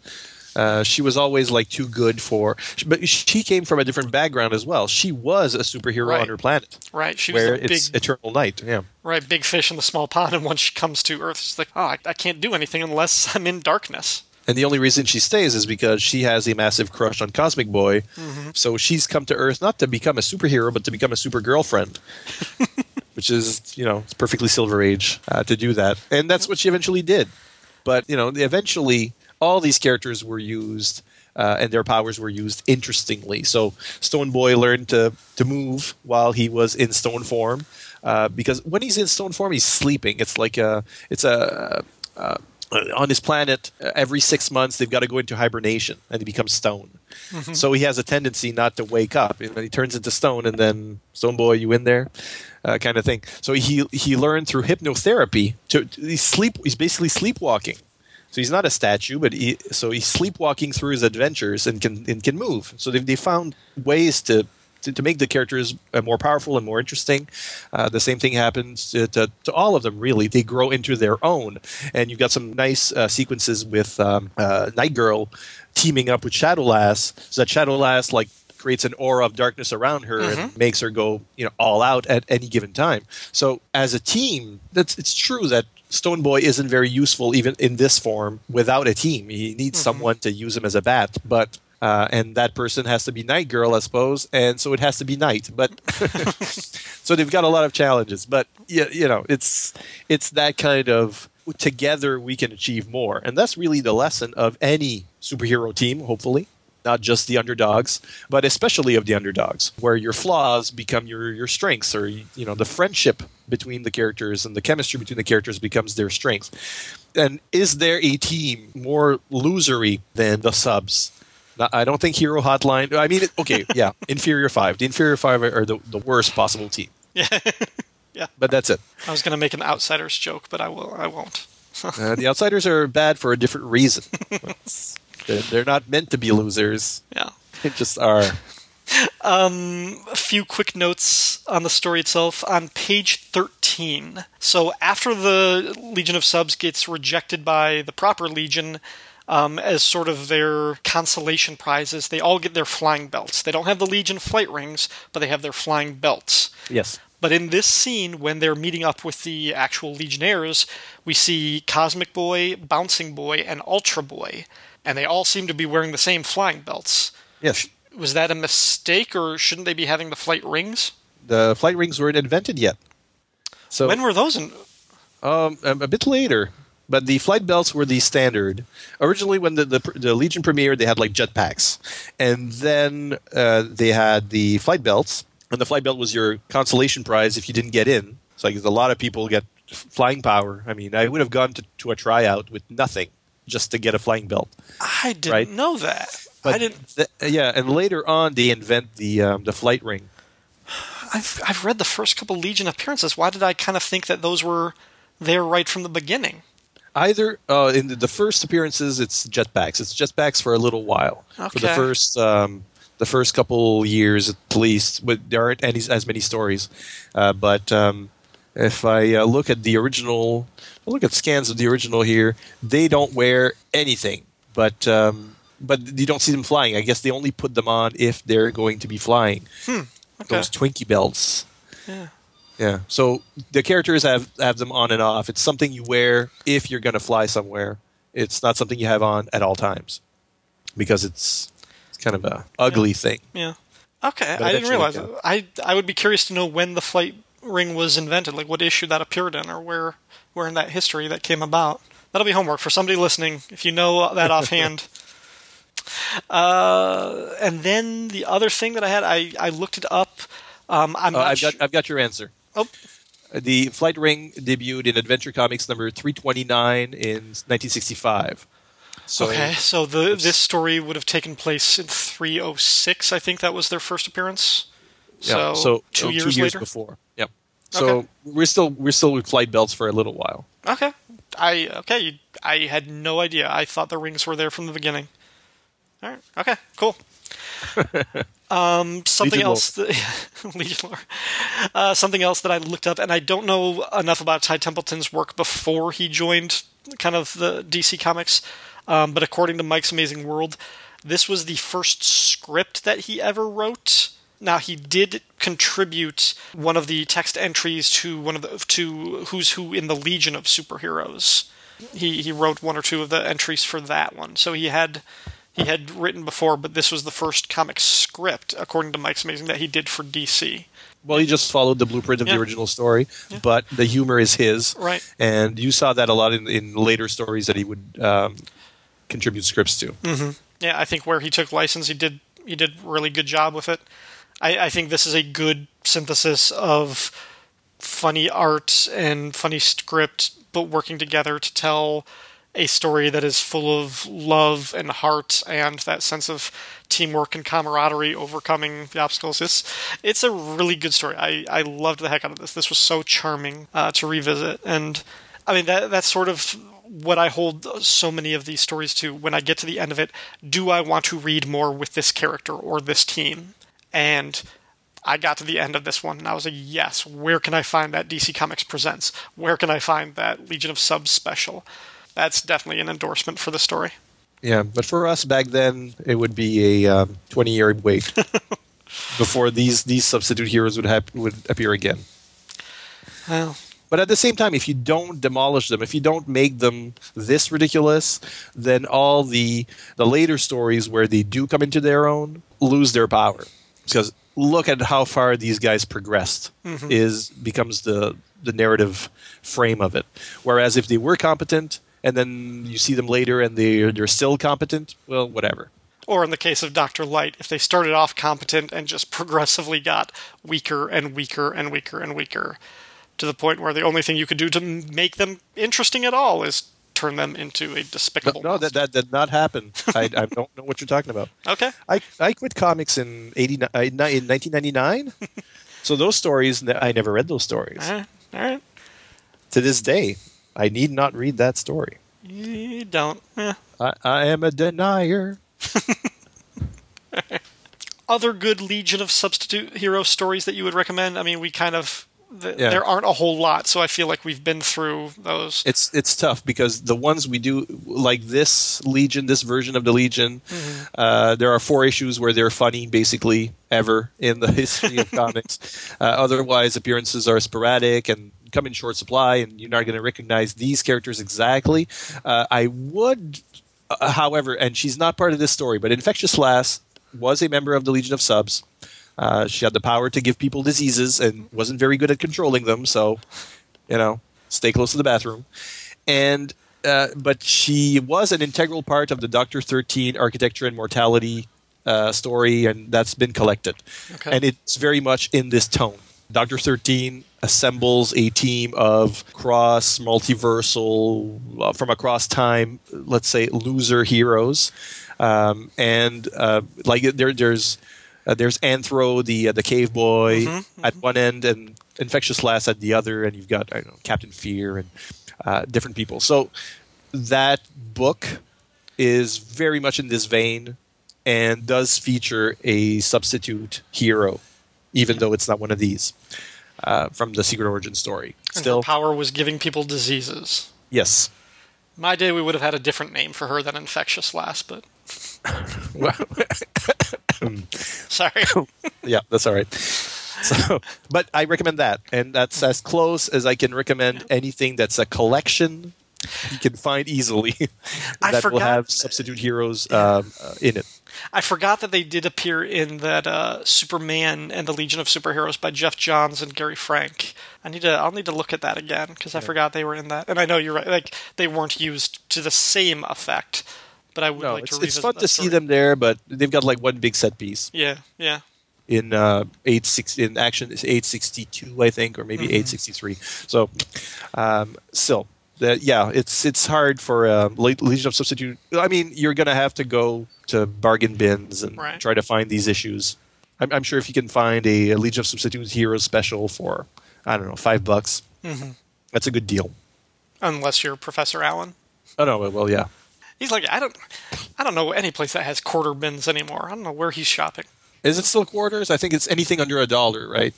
Uh, she was always like too good for, but she came from a different background as well. She was a superhero Right. on her planet, Right? She was where the it's big, eternal night. Yeah, right, big fish in the small pond, and once she comes to Earth, she's like, "Oh, I, I can't do anything unless I'm in darkness." And the only reason she stays is because she has a massive crush on Cosmic Boy. Mm-hmm. So she's come to Earth not to become a superhero, but to become a super girlfriend. Which is, you know, it's perfectly Silver Age uh, to do that, and that's what she eventually did. But you know, eventually, all these characters were used, uh, and their powers were used interestingly. So Stone Boy learned to to move while he was in stone form, uh, because when he's in stone form, he's sleeping. It's like a it's a uh, on his planet. uh, Every six months, they've got to go into hibernation, and he becomes stone. So he has a tendency not to wake up. Know, he turns into stone, and then Stone Boy, you in there, uh, kind of thing. So he he learned through hypnotherapy to, to he's sleep. He's basically sleepwalking. So he's not a statue, but he, so he's sleepwalking through his adventures and can and can move. So they they found ways to. To, to make the characters uh, more powerful and more interesting, uh, the same thing happens to, to, to all of them. Really, they grow into their own, and you've got some nice uh, sequences with um, uh, Night Girl teaming up with Shadowlass, so that Shadowlass like creates an aura of darkness around her and makes her go you know all out at any given time. So as a team, that's it's true that Stone Boy isn't very useful even in this form without a team. He needs someone to use him as a bat, but. Uh, and that person has to be Night Girl, I suppose, and so it has to be Night. But so they've got a lot of challenges. But yeah, you know, it's it's that kind of together we can achieve more, and that's really the lesson of any superhero team. Hopefully, not just the underdogs, but especially of the underdogs, where your flaws become your your strengths, or you know, the friendship between the characters and the chemistry between the characters becomes their strength. And is there a team more losery than the subs? I don't think Hero Hotline. I mean, okay, yeah, Inferior Five. The Inferior Five are the, the worst possible team. Yeah, yeah. But that's it. I was going to make an outsiders joke, but I will. I won't. Uh, the outsiders are bad for a different reason. They're, they're not meant to be losers. Yeah. They just are. a few quick notes on the story itself on page 13. So after the Legion of Subs gets rejected by the proper Legion um, as sort of their consolation prizes, they all get their flying belts. They don't have the Legion flight rings, but they have their flying belts. Yes. But in this scene, when they're meeting up with the actual Legionnaires, we see Cosmic Boy, Bouncing Boy, and Ultra Boy, and they all seem to be wearing the same flying belts. Yes. Was that a mistake, or shouldn't they be having the flight rings? The flight rings weren't invented yet. So When were those? In- Um, a, a bit later, but the flight belts were the standard. Originally, when the, the, the Legion premiered, they had like jetpacks, and then uh, they had the flight belts, and the flight belt was your consolation prize if you didn't get in. So like a lot of people get flying power. I mean, I would have gone to, to a tryout with nothing just to get a flying belt. I didn't Right. know that. But I didn't. th- yeah, and later on they invent the um, the flight ring. I've I've read the first couple Legion appearances. Why did I kind of think that those were there right from the beginning? Either uh, in the, first appearances, it's jetpacks. It's jetpacks for a little while. For the first um, the first couple years at least, but there aren't any as many stories. Uh, but um, if I uh, look at the original, look at scans of the original here, they don't wear anything. But um, but you don't see them flying. I guess they only put them on if they're going to be flying. Okay. Those Twinkie belts. Yeah. Yeah. So the characters have have them on and off. It's something you wear if you're going to fly somewhere. It's not something you have on at all times because it's it's kind of a ugly thing. Yeah. Okay, But I didn't realize. yeah. I I would be curious to know when the flight ring was invented, like what issue that appeared in, or where where in that history that came about. That'll be homework for somebody listening if you know that offhand. Uh, and then the other thing that I had, I, I looked it up. Um, I'm Uh, not I've got I've got your answer. Oh, The Flight Ring debuted in Adventure Comics number 329 in 1965. So okay, so the this story would have taken place in 306. I think that was their first appearance. yeah, So, so two years, two years later. before. Yep. So Okay. we're still we're still with flight belts for a little while. Okay, I okay. I had no idea. I thought the rings were there from the beginning. All right. Okay. Cool. um, something Legion else. That, Legion lore. Uh, something else that I looked up, and I don't know enough about Ty Templeton's work before he joined kind of the DC Comics. Um, but according to Mike's Amazing World, this was the first script that he ever wrote. Now he did contribute one of the text entries to one of the to Who's Who in the Legion of Superheroes. He he wrote one or two of the entries for that one. So he had he had written before, but this was the first comic script, according to Mike's Amazing, that he did for DC. Well, he just followed the blueprint of Yeah. the original story, but the humor is his. Right. And you saw that a lot in, in later stories that he would um, contribute scripts to. Yeah, I think where he took license, he did he did really good job with it. I, I think this is a good synthesis of funny art and funny script, but working together to tell a story that is full of love and heart and that sense of teamwork and camaraderie overcoming the obstacles. It's it's a really good story. I, I loved the heck out of this. This was so charming uh, to revisit, and I mean that that's sort of what I hold so many of these stories to. When I get to the end of it, do I want to read more with this character or this team? And I got to the end of this one and I was like, yes, where can I find that DC Comics Presents? Where can I find that Legion of Subs special? That's definitely an endorsement for the story. Yeah, but for us back then, it would be a um, 20 year wait before these, these substitute heroes would, hap- would appear again. Well, But at the same time, if you don't demolish them, if you don't make them this ridiculous, then all the the later stories where they do come into their own lose their power. Because look at how far these guys progressed is becomes the the narrative frame of it. Whereas if they were competent and then you see them later and they they're still competent, well, whatever. or in the case of Dr. Light, if they started off competent and just progressively got weaker and weaker and weaker and weaker to the point where the only thing you could do to make them interesting at all is turn them into a despicable no that, that did not happen. I, I don't know what you're talking about. Okay. I, I quit comics in 89, uh, in 1999. so those stories, I never read those stories. All right. All right. To this day, I need not read that story. You don't. Eh. I, I am a denier. Other good Legion of Substitute Hero stories that you would recommend? I mean, we kind of. th Yeah. There aren't a whole lot, so I feel like we've been through those. It's it's tough because the ones we do, like this Legion, this version of the Legion, uh, there are four issues where they're funny, basically ever in the history of comics. Uh, otherwise, appearances are sporadic and come in short supply, and you're not going to recognize these characters exactly. Uh, I would, uh, however, and she's not part of this story, but Infectious Lass was a member of the Legion of Subs. Uh, she had the power to give people diseases and wasn't very good at controlling them, so you know, stay close to the bathroom. And uh, but she was an integral part of the Doctor Thirteen Architecture and Mortality uh, story, and that's been collected. Okay. And it's very much in this tone. Doctor Thirteen assembles a team of cross multiversal uh, from across time, let's say loser heroes, um, and uh, like there, there's uh, there's Anthro, the uh, the cave boy, at one end, and Infectious Lass at the other, and you've got I don't know Captain Fear and uh, different people. So that book is very much in this vein, and does feature a substitute hero, even though it's not one of these uh, from the Secret Origin story. And Still, her power was giving people diseases. yes. My day, we would have had a different name for her than Infectious Lass, but sorry. yeah, that's all right. So, but I recommend that, and that's as close as I can recommend anything that's a collection you can find easily I that will have substitute heroes um, uh, in it. I forgot that they did appear in that uh, Superman and the Legion of Superheroes by Geoff Johns and Gary Frank. I need to. I'll need to look at that again because I forgot they were in that. And I know you're right. Like they weren't used to the same effect, but I would No, like it's, to it's revisit fun that to see them there, but they've got like one big set piece Yeah, yeah. in uh, eight six in action is eight sixty two, I think, or maybe Mm-hmm. eight sixty three. So, um, still, that yeah, it's it's hard for Le- Legion of Substitute. I mean, you're gonna have to go to bargain bins and Right. try to find these issues. I'm, I'm sure if you can find a, a Legion of Substitute Heroes special for I don't know five bucks, mm-hmm. that's a good deal. Unless you're Professor Allen. Oh no, well yeah, He's like, I don't, I don't know any place that has quarter bins anymore. I don't know where he's shopping. is it still quarters? I think it's anything under a dollar, right?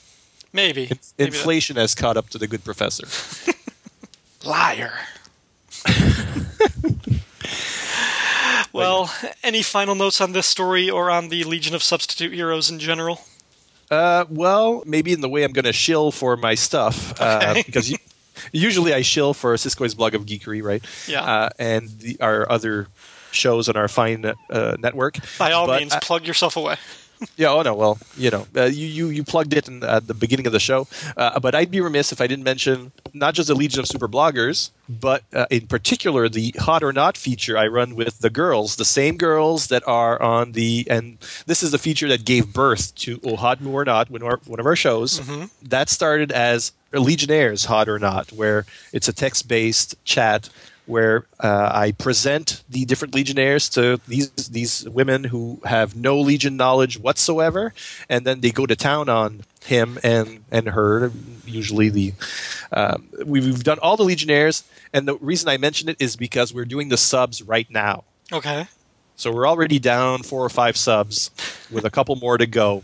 Maybe. In- Maybe that- inflation has caught up to the good professor. Liar. well, any final notes on this story or on the Legion of Substitute Heroes in general? Uh, well, maybe in the way I'm going to shill for my stuff, uh, Okay. because you, usually I shill for Siskoid's blog of geekery, right? Yeah. Uh, and the, our other shows on our fine uh, network. By all But means, I- plug yourself away. yeah. Oh no. Well, you know, uh, you, you you plugged it in, at the beginning of the show, uh, but I'd be remiss if I didn't mention not just the Legion of Super Bloggers, but uh, in particular the Hot or Not feature I run with the girls, the same girls that are on the and this is the feature that gave birth to Oh Hot Moo or Not, one of our, one of our shows. That started as Legionnaires Hot or Not, where it's a text based chat where uh, I present the different legionnaires to these these women who have no legion knowledge whatsoever, and then they go to town on him and and her. Usually, the um, we've, we've done all the legionnaires, and the reason I mention it is because we're doing the subs right now. Okay. So we're already down four or five subs, with a couple more to go.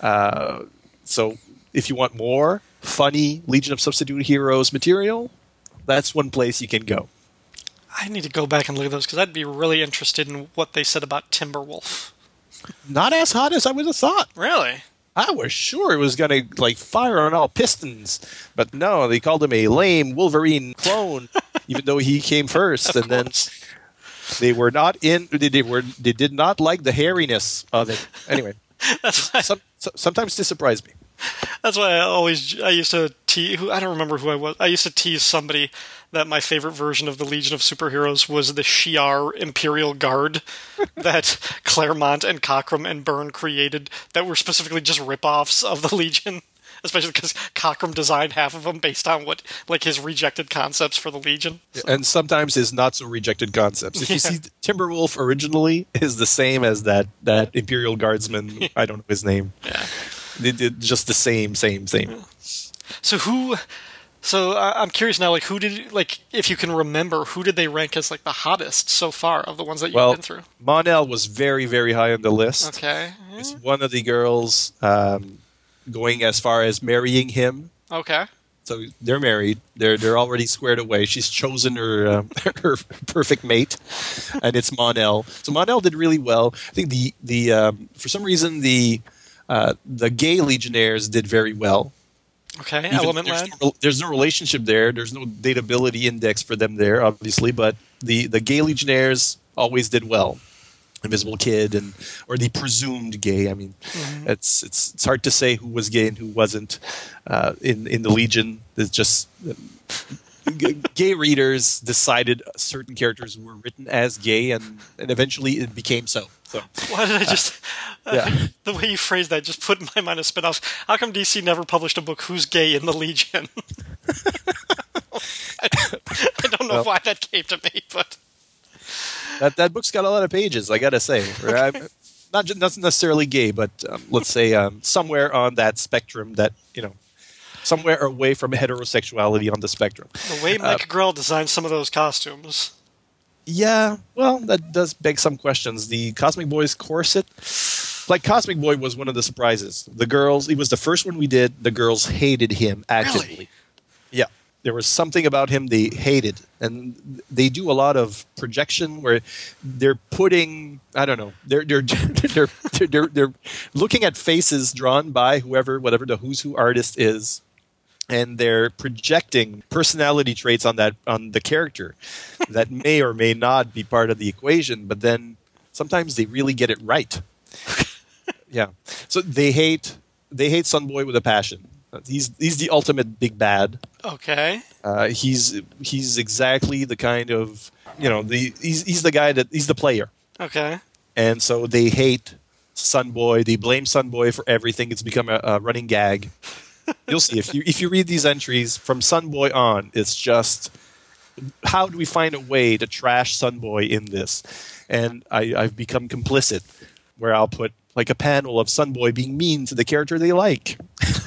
Uh, so if you want more funny Legion of Substitute Heroes material, that's one place you can go. I need to go back and look at those because I'd be really interested in what they said about Timberwolf. not as hot as I would have thought. Really? I was sure it was gonna like fire on all pistons, but no, they called him a lame Wolverine clone, even though he came first. and then they were not in. They, they were. They did not like the hairiness of it. Anyway, some, so, sometimes this surprised me. That's why I always I used to tease. Who I don't remember who I was. I used to tease somebody that my favorite version of the Legion of Superheroes was the Shi'ar Imperial Guard that Claremont and Cockrum and Byrne created that were specifically just rip-offs of the Legion. Especially because Cockrum designed half of them based on what, like, his rejected concepts for the Legion. And sometimes his not so rejected concepts. If you see Timberwolf originally is the same as that that Imperial Guardsman. I don't know his name. Yeah. They did just the same, same, same. So who? So I'm curious now. Like, who did like if you can remember, who did they rank as like the hottest so far of the ones that you've Well, been through? Mon-El was very, very high on the list. Okay. It's one of the girls um, going as far as marrying him. Okay. So they're married. They're they're already squared away. She's chosen her um, her perfect mate, and it's Mon-El. So Mon-El did really well. I think the the um, for some reason the uh, the gay legionnaires did very well. Okay. Even- Element there's, lad. no, there's no relationship there. There's no datability index for them there, obviously. But the the gay legionnaires always did well. Invisible Kid and or the presumed gay. I mean, it's it's it's hard to say who was gay and who wasn't uh, in in the Legion. It's just g- gay readers decided certain characters were written as gay, and and eventually it became so. So Why did I just? yeah. the way you phrased that just put in my mind a spinoff. How come DC never published a book who's gay in the Legion? I, I don't know Well- why that came to me, but that that book's got a lot of pages. I gotta say, I'm not not necessarily gay, but um, let's say um, somewhere on that spectrum that you know, somewhere away from heterosexuality on the spectrum. the way Mike Grell designed some of those costumes. Yeah, well, that does beg some questions. The Cosmic Boy's corset, like Cosmic Boy, was one of the surprises. The girls, he was the first one we did. The girls hated him actively. Really? Yeah, there was something about him they hated, and they do a lot of projection where they're putting. I don't know. They're they're they're they're, they're, they're looking at faces drawn by whoever, whatever the who's who artist is, and they're projecting personality traits on that on the character that may or may not be part of the equation. But then sometimes they really get it right. yeah. So they hate they hate Sunboy with a passion. He's he's the ultimate big bad. Okay. Uh, he's he's exactly the kind of you know the he's he's the guy that he's the player, Okay. and so they hate Sunboy. They blame Sunboy for everything. It's become a, a running gag. You'll see if you if you read these entries from Sunboy on, it's just how do we find a way to trash Sunboy in this? And I, I've become complicit, where I'll put like a panel of Sunboy being mean to the character they like.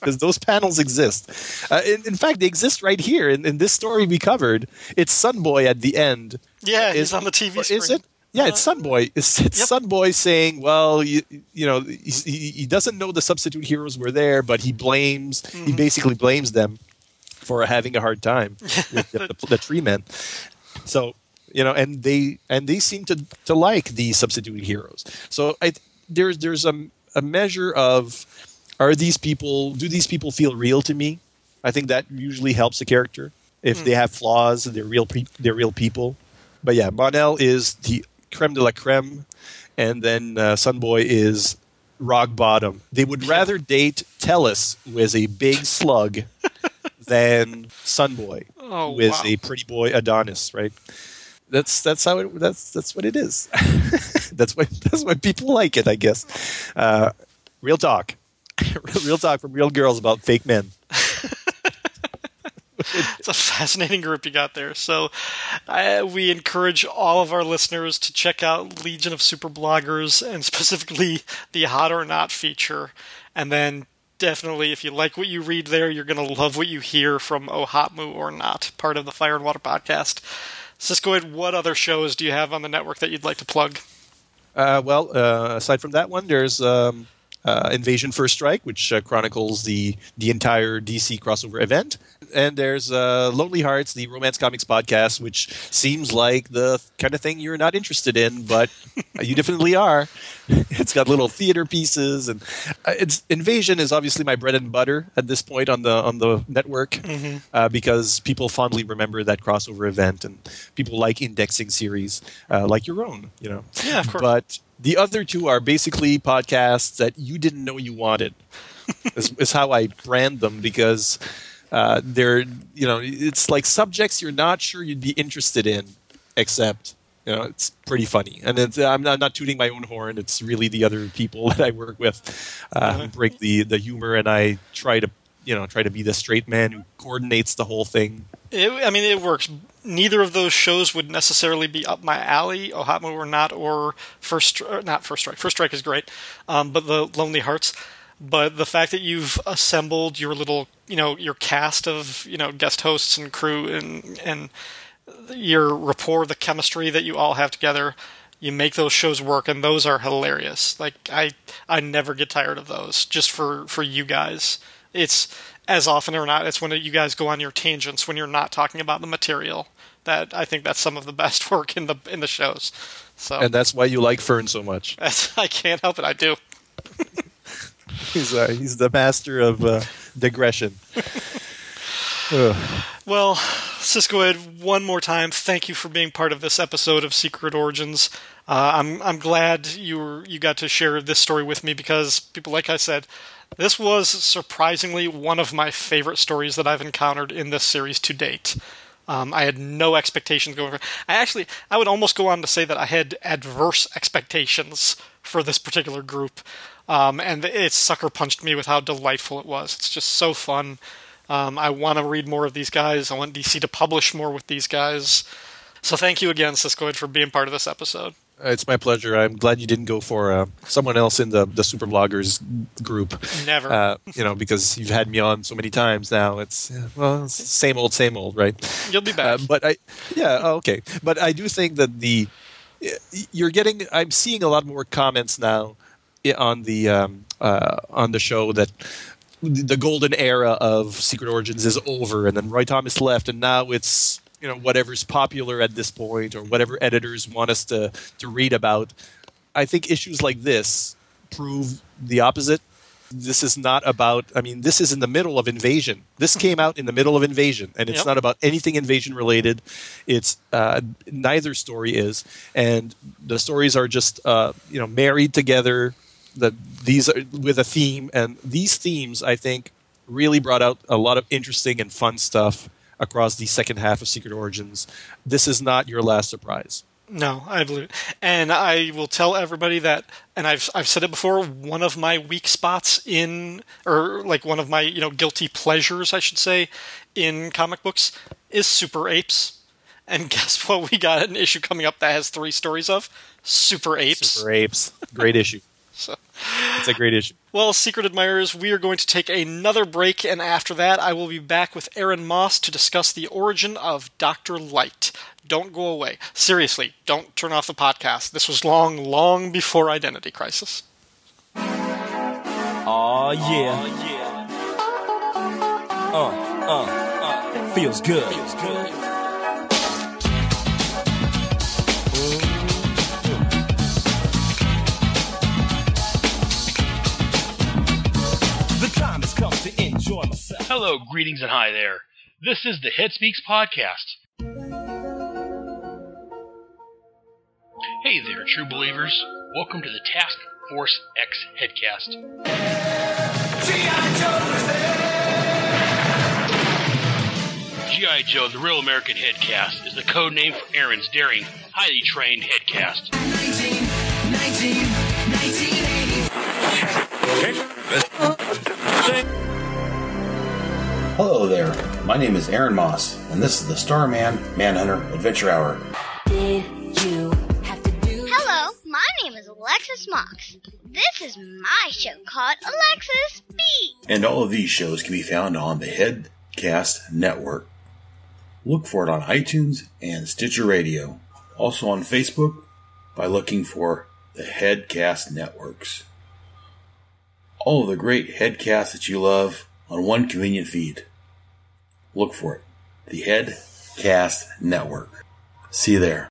Because those panels exist. Uh, in, in fact, they exist right here in, in this story we covered. It's Sunboy at the end. Yeah, he's Is- on the TV screen. Is it? Yeah, it's Sunboy. It's, it's Yep. Sunboy saying, "Well, you, you know, he, he doesn't know the substitute heroes were there, but he blames. Mm-hmm. He basically blames them for having a hard time with the, the, the tree men. So you know, and they and they seem to to like the substitute heroes. So I, there's there's a a measure of are these people do these people feel real to me? I think that usually helps a character if they have flaws. They're real. Pe- they're real people. But yeah, Mon-El is the creme de la creme, and then uh, Sunboy is rock bottom. They would rather date Tellus, who is a big slug, than Sunboy, Oh, who is wow. a pretty boy Adonis, right? That's that's how it that's that's what it is. that's why that's why people like it, I guess. Uh, real talk, real talk from real girls about fake men. It's a fascinating group you got there. So, I, we encourage all of our listeners to check out Legion of Super Bloggers and specifically the Hot or Not feature. And then, definitely, if you like what you read there, you're going to love what you hear from Oh Hotmu or Not, part of the Fire and Water podcast. Siskoid, what other shows do you have on the network that you'd like to plug? Uh, well, uh, aside from that one, there's um, uh, Invasion First Strike, which uh, chronicles the the entire DC crossover event, and there's uh, Lonely Hearts, the romance comics podcast, which seems like the kind of thing you're not interested in, but you definitely are. It's got little theater pieces, and uh, it's Invasion is obviously my bread and butter at this point on the on the network uh, because people fondly remember that crossover event, and people like indexing series uh, like your own, you know. Yeah, of course. But the other two are basically podcasts that you didn't know you wanted. is, is how I brand them because uh, they're you know it's like subjects you're not sure you'd be interested in, except you know it's pretty funny. And it's, I'm not, not tooting my own horn. It's really the other people that I work with uh, who break the the humor, and I try to you know try to be the straight man who coordinates the whole thing. It, I mean, it works. Neither of those shows would necessarily be up my alley, Ohatmu or not, or First, or not First Strike. First Strike is great, um, but the Lonely Hearts. But the fact that you've assembled your little, you know, your cast of, you know, guest hosts and crew and and your rapport, the chemistry that you all have together, you make those shows work, and those are hilarious. Like I, I never get tired of those. Just for for you guys, it's as often or not. It's when you guys go on your tangents when you're not talking about the material. That I think that's some of the best work in the in the shows. So And that's why you like Fern so much. I can't help it. I do. He's uh, he's the master of uh, digression. Well, Siskoid, one more time, thank you for being part of this episode of Secret Origins. Uh, I'm I'm glad you were you got to share this story with me because people, like I said, this was surprisingly one of my favorite stories that I've encountered in this series to date. Um, I had no expectations going. For, I actually, I would almost go on to say that I had adverse expectations for this particular group, um, and it sucker punched me with how delightful it was. It's just so fun. Um, I want to read more of these guys. I want DC to publish more with these guys. So thank you again, Siskoid, for being part of this episode. It's my pleasure. I'm glad you didn't go for uh, someone else in the the super bloggers group. Never. Uh, you know, because you've had me on so many times now. It's well, it's same old, same old, right? You'll be back. Uh, but I, yeah, oh, okay. But I do think that the you're getting. I'm seeing a lot more comments now on the um, uh, on the show that the golden era of Secret Origins is over, and then Roy Thomas left, and now it's you know whatever's popular at this point, or whatever editors want us to to read about. I think issues like this prove the opposite. This is not about. I mean, this is in the middle of Invasion. This came out in the middle of Invasion, and it's Yep. not about anything Invasion related. It's uh, neither story is, and the stories are just uh, you know married together. That these are with a theme, and these themes I think really brought out a lot of interesting and fun stuff across the second half of Secret Origins. This is not your last surprise. No, I believe it. And I will tell everybody that and I've I've said it before, one of my weak spots in or like one of my, you know, guilty pleasures, I should say, in comic books is Super Apes. And guess what? We got an issue coming up that has three stories of Super Apes. Super Apes. Great issue. So- It's a great issue. Well, Secret Admirers, we are going to take another break, and after that, I will be back with Aaron Moss to discuss the origin of Dr. Light. Don't go away. Seriously, don't turn off the podcast. This was long, long before Identity Crisis. Aw, yeah. Uh, uh, uh. Feels good. Feels good. Enjoy. Hello, greetings, and hi there. This is the Head Speaks podcast. Hey there, true believers. Welcome to the Task Force X Headcast. G.I. Joe, the Real American Headcast, is the code name for Aaron's daring, highly trained headcast. Hello there. My name is Aaron Moss, and this is the Starman Manhunter Adventure Hour. Hello, my name is Alexis Mox. This is my show called Alexis Beat. And all of these shows can be found on the Headcast Network. Look for it on iTunes and Stitcher Radio. Also on Facebook by looking for the Headcast Networks. All of the great headcasts that you love on one convenient feed. Look for it. The Headcast Network. See you there.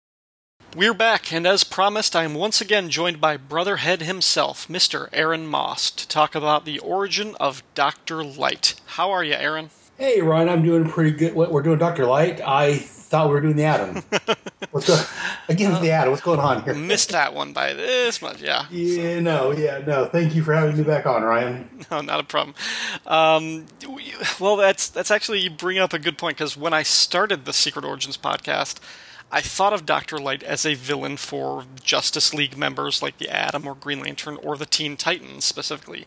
We're back, and as promised, I am once again joined by Brotherhead himself, Mr. Aaron Moss, to talk about the origin of Dr. Light. How are you, Aaron? Hey, Ryan, I'm doing pretty good. What we're doing, Doctor Light. I thought we were doing the Atom. What's going? Again, the Atom. What's going on here? Missed that one by this much, yeah. Yeah, no, yeah, no. Thank you for having me back on, Ryan. No, not a problem. Um, well, that's that's actually you bring up a good point because when I started the Secret Origins podcast, I thought of Doctor Light as a villain for Justice League members like the Atom or Green Lantern or the Teen Titans specifically.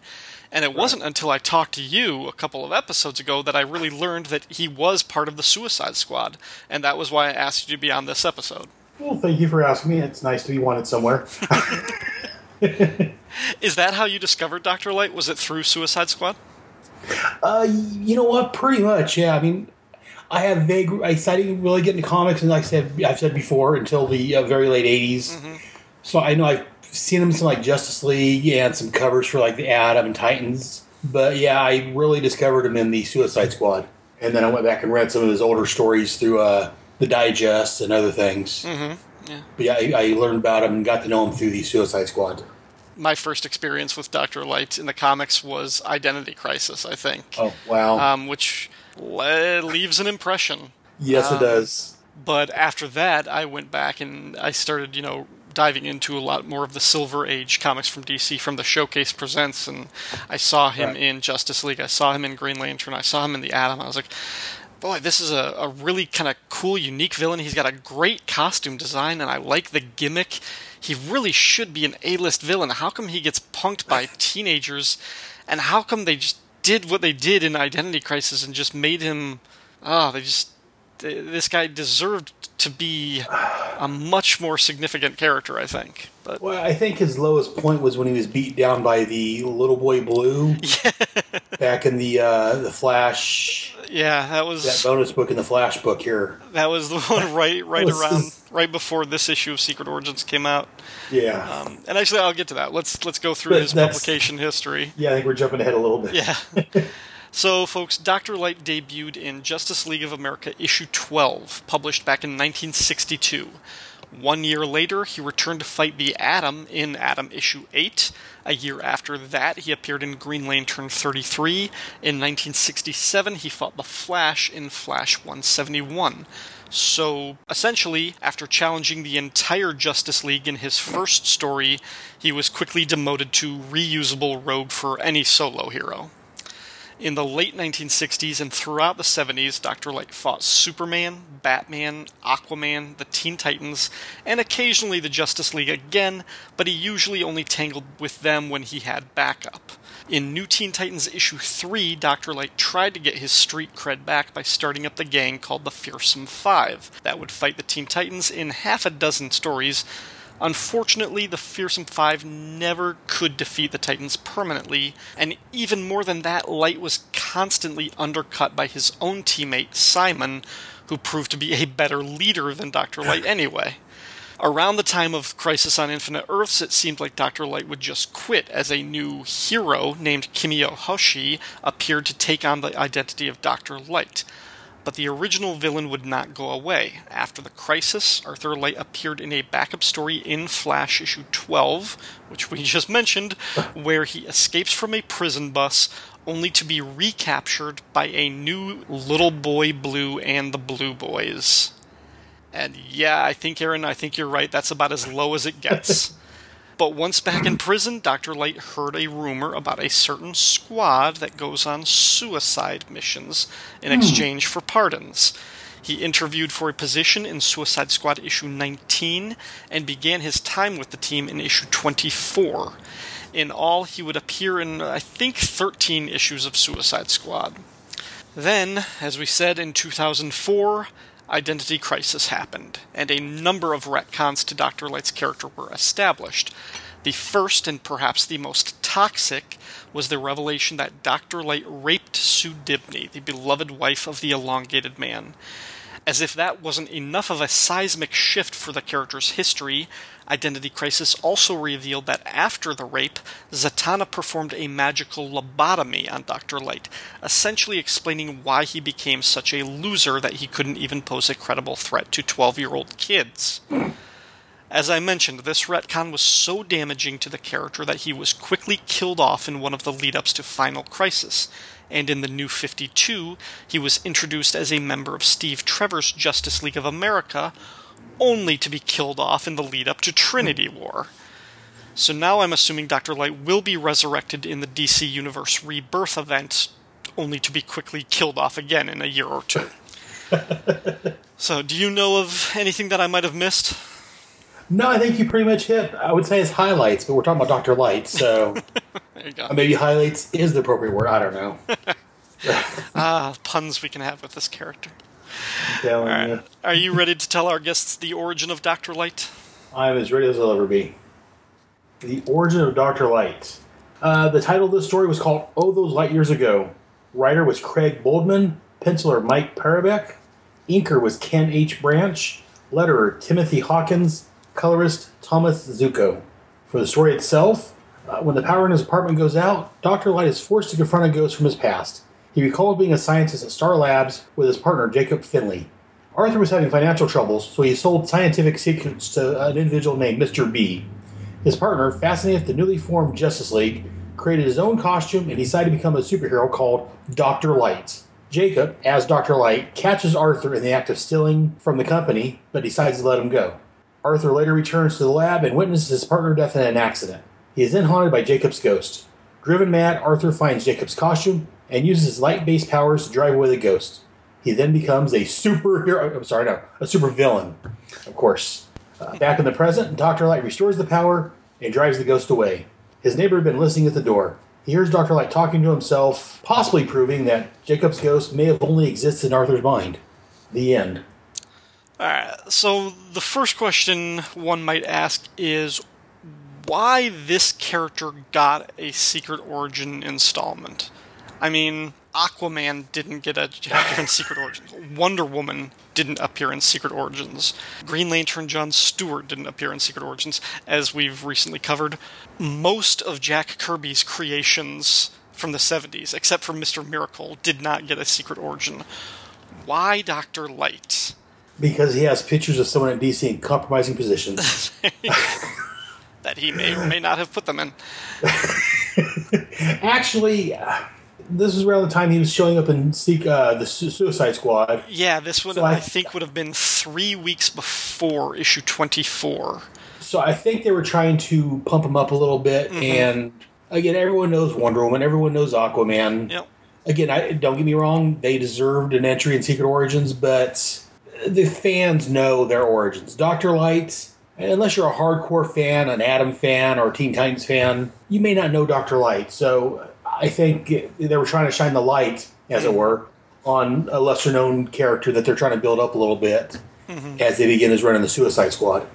And it wasn't until I talked to you a couple of episodes ago that I really learned that he was part of the Suicide Squad, and that was why I asked you to be on this episode. Well, thank you for asking me. It's nice to be wanted somewhere. Is that how you discovered Doctor Light? Was it through Suicide Squad? Uh, you know what? Pretty much, yeah. I mean, I have vague. I I didn't really get into comics, and like I said, I've said before, until the uh, very late '80s. So I know I've seen him in some like Justice League and some covers for like the Atom and Titans. But yeah, I really discovered him in the Suicide Squad, and then I went back and read some of his older stories through uh, the Digest and other things. Mm-hmm. Yeah. But yeah, I, I learned about him and got to know him through the Suicide Squad. my first experience with Doctor Light in the comics was Identity Crisis, I think, Oh wow! um, which le- leaves an impression. yes, it does. But after that, I went back and I started, you know, diving into a lot more of the Silver Age comics from DC from the Showcase Presents, and I saw him Right. in Justice League, I saw him in Green Lantern, I saw him in the Atom. I was like, boy, this is a, a really kind of cool, unique villain. He's got a great costume design, and I like the gimmick. He really should be an A-list villain. How come he gets punked by teenagers, and how come they just did what they did in Identity Crisis and just made him? Ah, they just this guy deserved to be a much more significant character, I think. But Well, I think his lowest point was when he was beat down by the little boy Blue back in the uh, the Flash yeah, that was that bonus book in the Flash book here. that was the one right right around right before this issue of Secret Origins came out. Yeah, Um, and actually, I'll get to that. Let's let's go through But his publication history. yeah. I think we're jumping ahead a little bit. Yeah. so, folks, Dr. Light debuted in Justice League of America issue 12, published back in 1962. One year later, he returned to fight the Atom in Atom issue 8. A year after that, he appeared in Green Lantern 33. In 1967, he fought the Flash in Flash 171. So, essentially, after challenging the entire Justice League in his first story, he was quickly demoted to reusable rogue for any solo hero. In the late 1960s and throughout the 70s, Dr. Light fought Superman, Batman, Aquaman, the Teen Titans, and occasionally the Justice League again, but he usually only tangled with them when he had backup. In New Teen Titans issue 3, Dr. Light tried to get his street cred back by starting up the gang called the Fearsome Five that would fight the Teen Titans in half a dozen stories. Unfortunately, the Fearsome Five never could defeat the Titans permanently, and even more than that, Light was constantly undercut by his own teammate, Psimon, who proved to be a better leader than Dr. Light anyway. Around the time of Crisis on Infinite Earths, it seemed like Dr. Light would just quit as a new hero named Kimiyo Hoshi appeared to take on the identity of Dr. Light. But the original villain would not go away. After the crisis, Arthur Light appeared in a backup story in Flash issue 12, which we just mentioned, where he escapes from a prison bus only to be recaptured by a new Little Boy Blue and the Blue Boys. And yeah, I think, Aaron, I think you're right. That's about as low as it gets. but once back in prison, Dr. Light heard a rumor about a certain squad that goes on suicide missions in hmm. exchange for pardons. He interviewed for a position in Suicide Squad issue 19 and began his time with the team in issue 24. In all, he would appear in, I think, 13 issues of Suicide Squad. Then, as we said in 2004, Identity Crisis happened, and a number of retcons to Dr. Light's character were established. The first, and perhaps the most toxic, was the revelation that Dr. Light raped Sue Dibny, the beloved wife of the elongated man. As if that wasn't enough of a seismic shift for the character's history, Identity Crisis also revealed that after the rape, Zatanna performed a magical lobotomy on Dr. Light, essentially explaining why he became such a loser that he couldn't even pose a credible threat to 12 year old kids. As I mentioned, this retcon was so damaging to the character that he was quickly killed off in one of the lead ups to Final Crisis, and in the New 52, he was introduced as a member of Steve Trevor's Justice League of America, only to be killed off in the lead up to Trinity War. So now I'm assuming Dr. Light will be resurrected in the DC Universe Rebirth event, only to be quickly killed off again in a year or two. so, do you know of anything that I might have missed? No, I think you pretty much hit. I would say it's highlights, but we're talking about Doctor Light, so There you go. maybe highlights is the appropriate word. I don't know. Ah, puns we can have with this character. Telling All you. Are you ready to tell our guests the origin of Dr. Light? I'm as ready as I'll ever be. The origin of Doctor Light. Uh, the title of this story was called "Oh, Those Light Years Ago." Writer was Craig Boldman. Penciler Mike Parobeck. Inker was Ken H. Branch. Letterer Timothy Hawkins. Colorist Thomas Ziuko. For the story itself, uh, when the power in his apartment goes out, Dr. Light is forced to confront a ghost from his past. He recalls being a scientist at Star Labs with his partner Jacob Finley. Arthur was having financial troubles, so he sold scientific secrets to an individual named Mr. B. His partner, fascinated with the newly formed Justice League, created his own costume and decided to become a superhero called Dr. Light. Jacob, as Dr. Light, catches Arthur in the act of stealing from the company, but decides to let him go. Arthur later returns to the lab and witnesses his partner death in an accident. He is then haunted by Jacob's ghost. Driven mad, Arthur finds Jacob's costume and uses his light-based powers to drive away the ghost. He then becomes a superhero. I'm sorry, no, a supervillain, of course. Uh, back in the present, Dr. Light restores the power and drives the ghost away. His neighbor had been listening at the door. He hears Dr. Light talking to himself, possibly proving that Jacob's ghost may have only existed in Arthur's mind. The end. Alright, so the first question one might ask is why this character got a Secret Origin installment? I mean, Aquaman didn't get a chapter in Secret Origins. Wonder Woman didn't appear in Secret Origins. Green Lantern John Stewart didn't appear in Secret Origins, as we've recently covered. Most of Jack Kirby's creations from the 70s, except for Mr. Miracle, did not get a Secret Origin. Why Dr. Light? Because he has pictures of someone at DC in compromising positions. that he may or may not have put them in. Actually, uh, this was around the time he was showing up in Seek, uh, the Su- Suicide Squad. Yeah, this would So I- I think would have been three weeks before issue twenty four. So I think they were trying to pump him up a little bit. Mm-hmm. And again, everyone knows Wonder Woman, everyone knows Aquaman. Yep. again, I, don't get me wrong, they deserved an entry in Secret Origins, but the fans know their origins. Doctor Light, unless you're a hardcore fan, an Atom fan, or a Teen Titans fan, you may not know Doctor Light. So I think they were trying to shine the light, as it mm-hmm. were, on a lesser known character that they're trying to build up a little bit mm-hmm. as they begin his run in the Suicide Squad.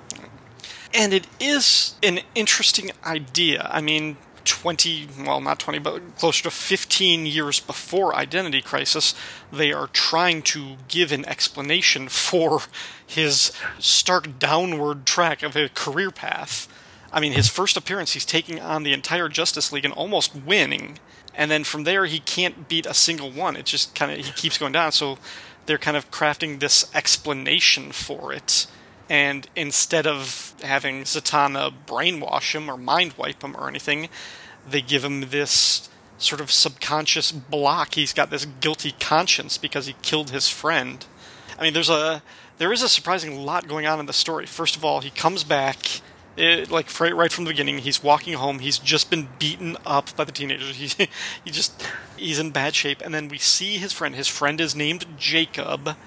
And it is an interesting idea. I mean, 20, well, not 20, but closer to 15 years before Identity Crisis, they are trying to give an explanation for his stark downward track of a career path. I mean, his first appearance, he's taking on the entire Justice League and almost winning. And then from there, he can't beat a single one. It just kind of, he keeps going down. So they're kind of crafting this explanation for it. And instead of having Zatanna brainwash him or mind wipe him or anything, they give him this sort of subconscious block. He's got this guilty conscience because he killed his friend. I mean, there's a there is a surprising lot going on in the story. First of all, he comes back. It, like right, right from the beginning, he's walking home. He's just been beaten up by the teenagers. He, he just he's in bad shape. And then we see his friend. His friend is named Jacob.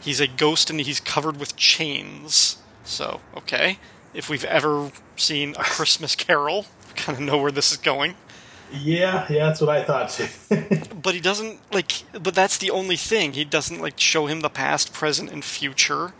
He's a ghost and he's covered with chains. So okay, if we've ever seen a Christmas Carol, kind of know where this is going. Yeah, yeah, that's what I thought too. But he doesn't like. But that's the only thing. He doesn't like show him the past, present, and future.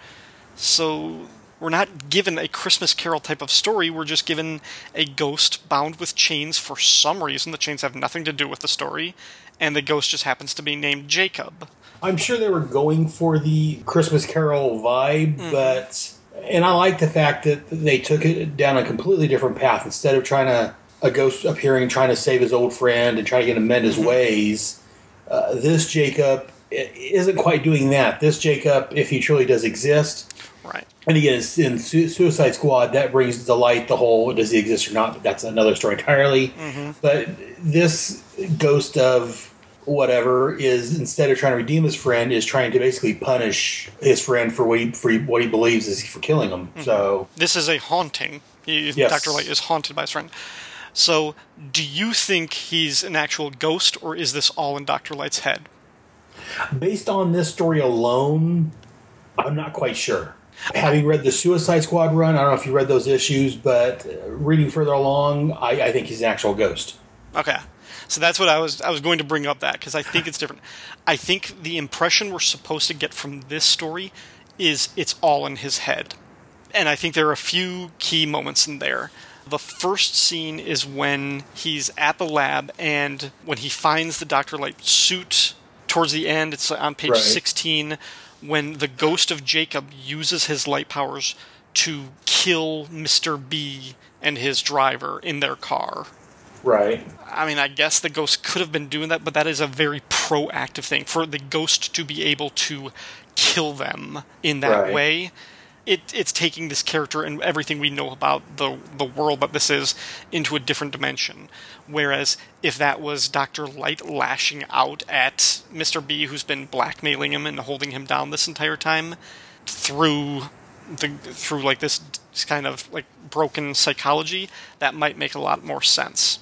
So we're not given a Christmas Carol type of story. We're just given a ghost bound with chains for some reason. The chains have nothing to do with the story, and the ghost just happens to be named Jacob. I'm sure they were going for the Christmas Carol vibe, but and I like the fact that they took it down a completely different path instead of trying to a ghost appearing trying to save his old friend and trying to get him mend his ways. Uh, this Jacob isn't quite doing that. This Jacob, if he truly does exist, Right. And again, it's in Su- Suicide Squad, that brings to light the whole does he exist or not? But that's another story entirely. Mm-hmm. But this ghost of whatever is instead of trying to redeem his friend, is trying to basically punish his friend for what he, for what he believes is for killing him. Mm-hmm. So This is a haunting. He, Yes. Dr. Light is haunted by his friend. So, do you think he's an actual ghost, or is this all in Dr. Light's head? based on this story alone, I'm not quite sure. Having read the Suicide Squad run, I don't know if you read those issues, but uh, reading further along, I, I think he's an actual ghost. Okay. So that's what I was I was going to bring up that because I think it's different. I think the impression we're supposed to get from this story is it's all in his head. And I think there are a few key moments in there. The first scene is when he's at the lab and when he finds the Dr. Light suit towards the end, it's on page Right. 16 when the ghost of Jacob uses his light powers to kill Mr. B and his driver in their car. Right. I mean, I guess the ghost could have been doing that, but that is a very proactive thing for the ghost to be able to kill them in that Right. way. It, it's taking this character and everything we know about the the world that this is into a different dimension. Whereas if that was Doctor Light lashing out at Mister B, who's been blackmailing him and holding him down this entire time, through the through like this kind of like broken psychology, that might make a lot more sense.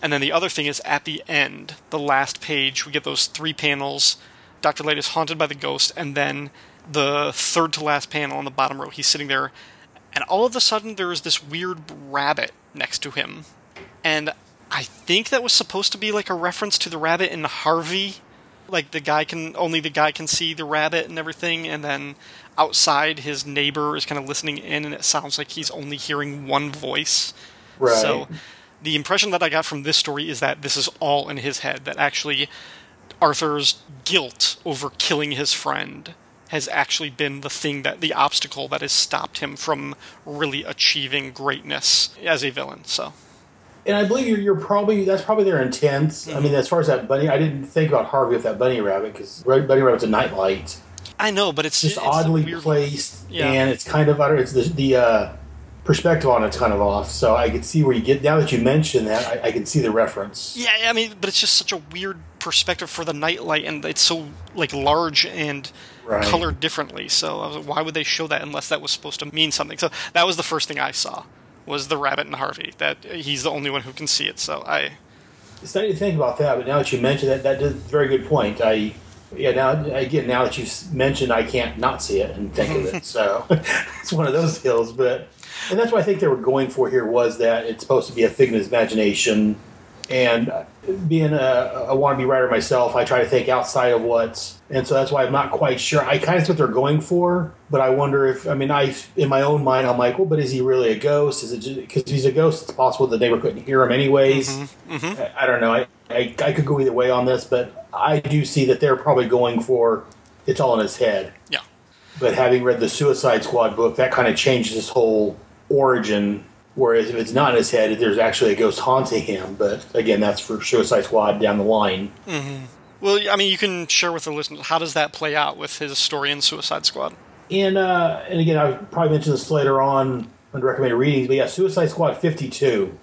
And then the other thing is at the end, the last page, we get those three panels. Dr. Light is haunted by the ghost, and then the third to last panel on the bottom row, he's sitting there, and all of a sudden there is this weird rabbit next to him. And I think that was supposed to be like a reference to the rabbit in Harvey. Like the guy can only the guy can see the rabbit and everything, and then outside his neighbor is kind of listening in, and it sounds like he's only hearing one voice. Right. So the impression that I got from this story is that this is all in his head. That actually Arthur's guilt over killing his friend has actually been the thing that the obstacle that has stopped him from really achieving greatness as a villain. So And I believe you're, you're probably that's probably their intent. I mean, as far as that bunny, I didn't think about Harvey with that bunny rabbit because bunny rabbit's a nightlight. I know, but it's It's just it's oddly weird- placed, Yeah. and it's kind of utter. It's the the uh, perspective on it's kind of off. So I can see where you get. Now that you mention that, I, I can see the reference. Yeah, I mean, but it's just such a weird perspective for the nightlight, and it's so like large and Right. colored differently. So I was like, why would they show that unless that was supposed to mean something? So that was the first thing I saw was the rabbit and Harvey. That he's the only one who can see it. So I, starting to think about that, but now that you mention that, that is a very good point. I yeah now again now that you've mentioned, I can't not see it and think of it. So it's one of those deals. But and that's what I think they were going for here was that it's supposed to be a figment of his imagination. And being a, a wannabe writer myself, I try to think outside of what's, and so that's why I'm not quite sure. I kind of see what they're going for, but I wonder if, I mean, I in my own mind, I'm like, well, but is he really a ghost? Is it because he's a ghost? It's possible the neighbor couldn't hear him anyways. Mm-hmm, mm-hmm. I, I don't know. I, I I could go either way on this, but I do see that they're probably going for it's all in his head. Yeah. But having read the Suicide Squad book, that kind of changes his whole origin. Whereas if it's not in his head, there's actually a ghost haunting him. But again, that's for Suicide Squad down the line. Well, I mean, you can share with the listeners how does that play out with his story in Suicide Squad? And uh, and again, I'll probably mention this later on under recommended readings. But yeah, Suicide Squad 52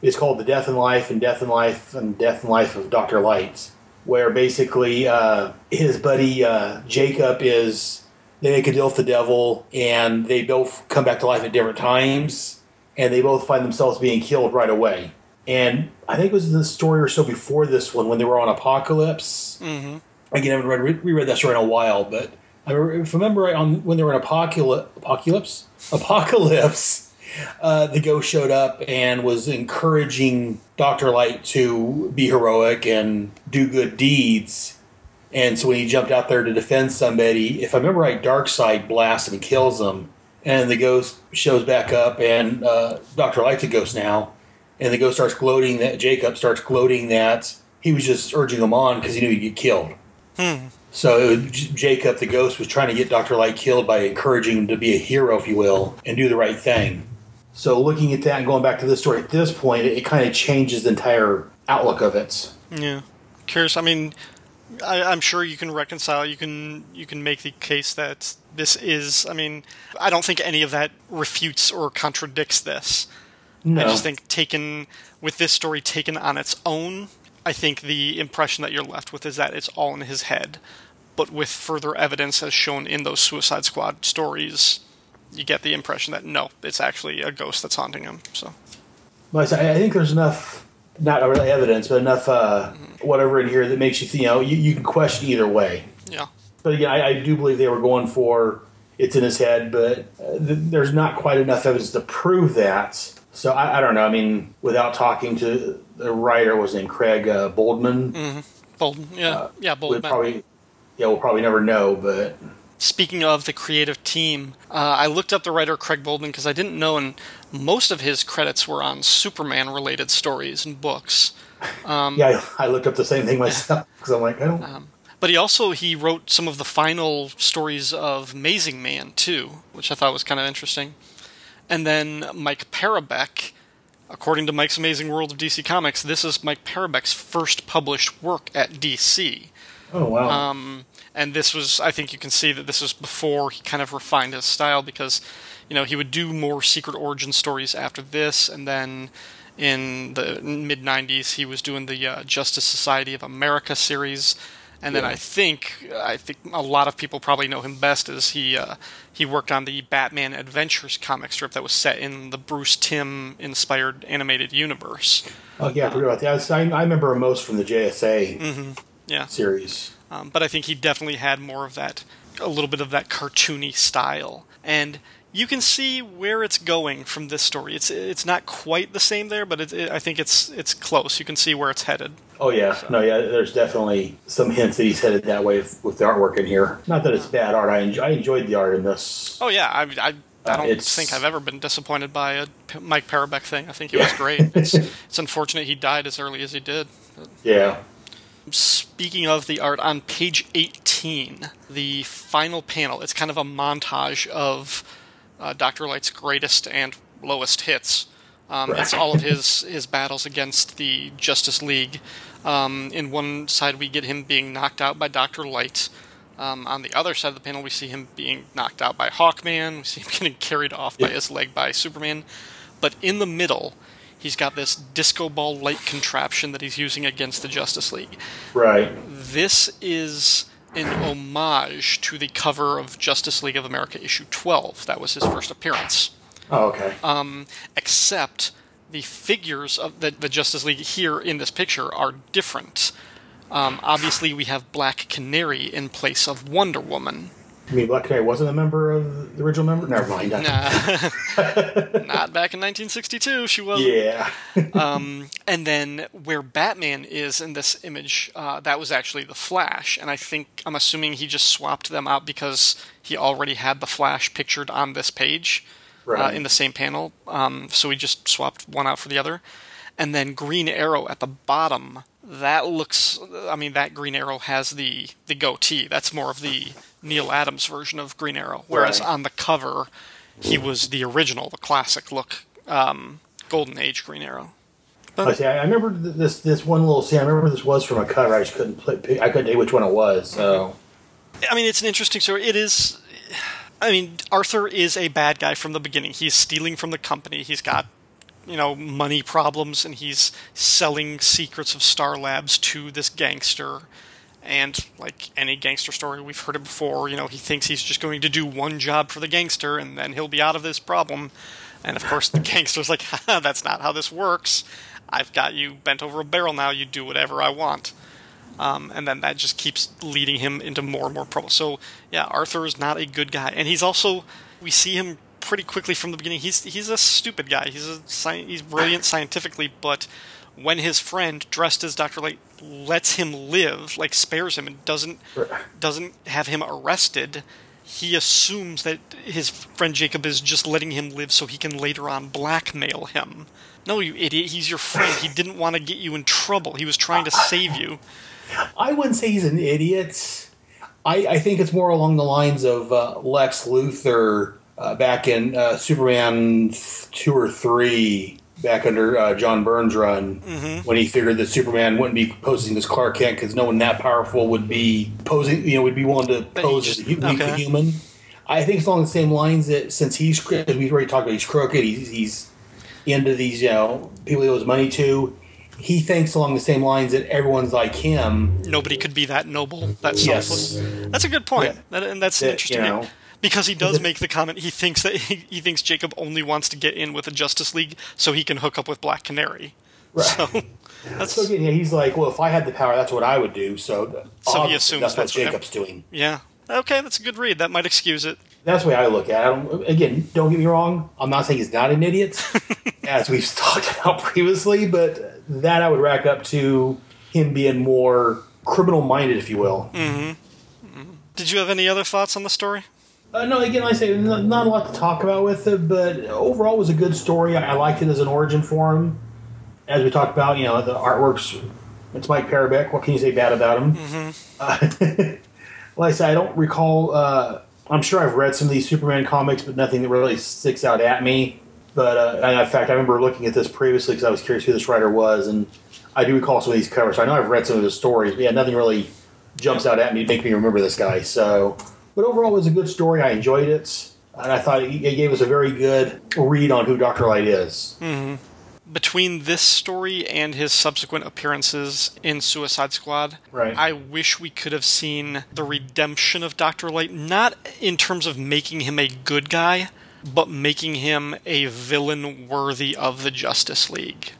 is called The Death and Life and Death and Life and Death and Life of Doctor Lights, where basically uh, his buddy uh, Jacob is they make a deal with the devil, and they both come back to life at different times, and they both find themselves being killed right away. And I think it was the story or so before this one when they were on Apokolips. Mm-hmm. Again, I haven't read, re- reread that story in a while, but I re- if I remember right, on when they were in Apokolips, Apokolips, Apokolips, uh, the ghost showed up and was encouraging Doctor Light to be heroic and do good deeds. And so when he jumped out there to defend somebody, if I remember right, Darkseid blasts and kills him, and the ghost shows back up, and uh, Doctor Light's a ghost now, and the ghost starts gloating that Jacob starts gloating that he was just urging him on because he knew he'd get killed. So it was, J- Jacob, the ghost, was trying to get Doctor Light killed by encouraging him to be a hero, if you will, and do the right thing. So looking at that and going back to this story at this point, it, it kind of changes the entire outlook of it. Yeah. Curious. I mean, I, I'm sure you can reconcile. You can you can make the case that this is. I mean, I don't think any of that refutes or contradicts this. No. I just think taken with this story taken on its own, I think the impression that you're left with is that it's all in his head. But with further evidence as shown in those Suicide Squad stories, you get the impression that no, it's actually a ghost that's haunting him. So But I I think there's enough, not really evidence, but enough uh, whatever in here that makes you, think, you know, you, you can question either way. yeah. But again, I, I do believe they were going for it's in his head, but uh, th- there's not quite enough evidence to prove that. So I, I don't know. I mean, without talking to the writer, was named Craig uh, Boldman. Bolden. Yeah. yeah, We'll probably, yeah, we'll probably never know. But Speaking of the creative team, uh, I looked up the writer Craig Bolden because I didn't know, and most of his credits were on Superman-related stories and books. yeah, I, I looked up the same thing myself because I'm like, I don't. But he also he wrote some of the final stories of Amazing Man too, which I thought was kind of interesting. And then Mike Parobeck, according to Mike's Amazing World of DC Comics, this is Mike Parobeck's first published work at DC. oh wow. Um, and this was, I think you can see that this was before he kind of refined his style because, you know, he would do more secret origin stories after this, and then in the mid '90s he was doing the uh, Justice Society of America series, and then I think I think a lot of people probably know him best as he uh, he worked on the Batman Adventures comic strip that was set in the Bruce Timm inspired animated universe. oh yeah, I forgot about that. I, I remember him most from the JSA Yeah. series. Um, but I think he definitely had more of that, a little bit of that cartoony style, and you can see where it's going from this story. It's it's not quite the same there, but it, it, I think it's it's close. You can see where it's headed. Oh yeah, no, yeah. There's definitely some hints that he's headed that way with, with the artwork in here. Not that it's bad art. I, enjoy, I enjoyed the art in this. Oh yeah, I I, I Uh, don't it's- think I've ever been disappointed by a Mike Parobeck thing. I think he was great. It's it's unfortunate he died as early as he did. Yeah, Speaking of the art, on page 18, the final panel, it's kind of a montage of uh, Dr. Light's greatest and lowest hits. Um, It's all of his, his battles against the Justice League. Um, in one side, we get him being knocked out by Dr. Light. Um, on the other side of the panel, we see him being knocked out by Hawkman. We see him getting carried off by his leg by Superman. But in the middle, he's got this disco ball light contraption that he's using against the Justice League. right. This is an homage to the cover of Justice League of America issue 12. That was his first appearance. Oh, okay. Um, except the figures of the, the Justice League here in this picture are different. Um, obviously, we have Black Canary in place of Wonder Woman. I mean, Black Canary wasn't a member of the original member. Never mind. Nah, not back in 1962. She was. Yeah. um, and then where Batman is in this image, uh, that was actually the Flash, and I think I'm assuming he just swapped them out because he already had the Flash pictured on this page uh, in the same panel. Um, so he just swapped one out for the other, and then Green Arrow at the bottom. That looks. I mean, that Green Arrow has the the goatee. That's more of the Neal Adams version of Green Arrow. Whereas Right. on the cover, he was the original, the classic look, um, Golden Age Green Arrow. I see. I I remember this this one little scene. I remember this was from a cover. I just couldn't play, pick, I couldn't tell which one it was. So I mean, it's an interesting story. It is. I mean, Arthur is a bad guy from the beginning. He's stealing from the company. He's got, you know, money problems, and he's selling secrets of Star Labs to this gangster. And like any gangster story, we've heard it before. You know, he thinks he's just going to do one job for the gangster, and then he'll be out of this problem. And of course, the gangster's like, "That's not how this works. I've got you bent over a barrel now. You do whatever I want." Um, and then that just keeps leading him into more and more trouble. So yeah, Arthur is not a good guy, and he's also we see him pretty quickly from the beginning. He's he's a stupid guy. He's a sci- he's brilliant scientifically, but when his friend dressed as Doctor Light lets him live, like spares him and doesn't doesn't have him arrested, he assumes that his friend Jacob is just letting him live so he can later on blackmail him. No, you idiot! He's your friend. He didn't want to get you in trouble. He was trying to save you. I wouldn't say he's an idiot. I, I think it's more along the lines of uh, Lex Luthor uh, back in uh, Superman two or three, back under uh, John Byrne's run, when he figured that Superman wouldn't be posing as Clark Kent because no one that powerful would be posing, you know, would be willing to pose as a okay. human. I think it's along the same lines that since he's as we've already talked about, he's crooked. He's, he's into these, you know, people he owes money to. He thinks along the same lines that everyone's like him. nobody could be that noble, that Yes. selfless. That's a good point, Yeah. That- and that's That, interesting. you know, because he does make the comment, he thinks that he, he thinks Jacob only wants to get in with the Justice League so he can hook up with Black Canary. Right. So that's So again, yeah, he's like, well, if I had the power, that's what I would do. So, So he assumes that's what that's what Jacob's doing. yeah. Okay, that's a good read. That might excuse it. That's the way I look at it. Don't, again, don't get me wrong. I'm not saying he's not an idiot, as we've talked about previously, but that I would rack up to him being more criminal minded, if you will. Mm-hmm. Mm-hmm. Did you have any other thoughts on the story? Uh, no, again, like I say not, not a lot to talk about with it, but overall, it was a good story. I, I liked it as an origin for him. As we talked about, you know, the artwork's it's Mike Parobeck. What can you say bad about him? Uh, like I said, I don't recall. Uh, I'm sure I've read some of these Superman comics, but nothing that really sticks out at me. But uh, in fact, I remember looking at this previously because I was curious who this writer was, and I do recall some of these covers. So I know I've read some of his stories, but yeah, nothing really jumps out at me to make me remember this guy. So, but overall, it was a good story. I enjoyed it, and I thought it gave us a very good read on who Doctor Light is. Mm-hmm. Between this story and his subsequent appearances in Suicide Squad, Right. I wish we could have seen the redemption of Dr. Light, not in terms of making him a good guy, but making him a villain worthy of the Justice League.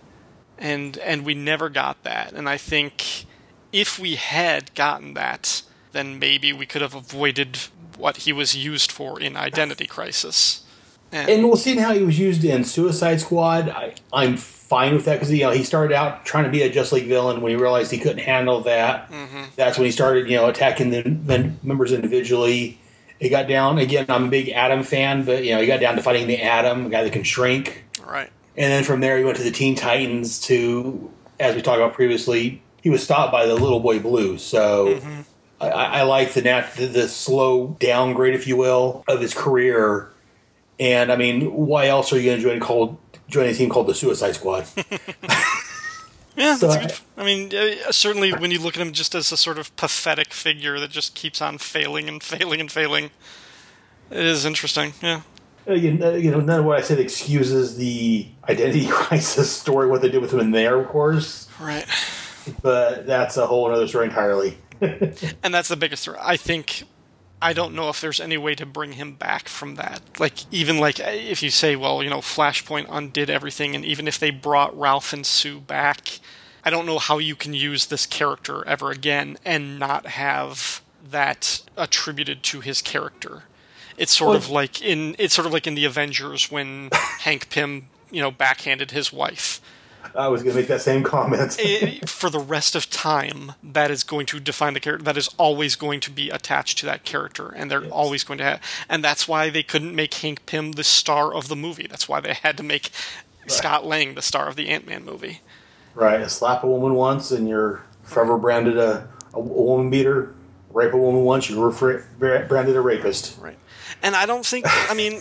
And and we never got that. And I think if we had gotten that, then maybe we could have avoided what he was used for in Identity Crisis. And we'll see how he was used in Suicide Squad. I, I'm fine with that because you know he started out trying to be a Just League villain. When he realized he couldn't handle that, mm-hmm. that's when he started you know attacking the, the members individually. He got down again. I'm a big Atom fan, but you know he got down to fighting the Atom, a guy that can shrink. Right. And then from there he went to the Teen Titans. To as we talked about previously, he was stopped by the Little Boy Blue. So. I, I I like the, nat- the the slow downgrade, if you will, of his career. And I mean, why else are you going to join called join a team called the Suicide Squad? Yeah, So that's I- good. I mean, uh, certainly when you look at him just as a sort of pathetic figure that just keeps on failing and failing and failing, it is interesting. Yeah. Again, uh, you know, none of what I said excuses the identity crisis story, what they did with him in there, of course. Right. But that's a whole other story entirely. And that's the biggest threat. I think I don't know if there's any way to bring him back from that. Like, even like if you say, well, you know, Flashpoint undid everything, and even if they brought Ralph and Sue back, I don't know how you can use this character ever again and not have that attributed to his character. It's sort of like in it's sort of like in the Avengers when Hank Pym, you know, backhanded his wife. I was going to make that same comment. It- for the rest of time, that is going to define the character. That is always going to be attached to that character, and they're always going to have. And that's why they couldn't make Hank Pym the star of the movie. That's why they had to make Scott Lang the star of the Ant Man movie. right, slap a woman once and you're forever branded a, a woman beater. Rape a woman once, you're branded a rapist. Right. And I don't think, I mean,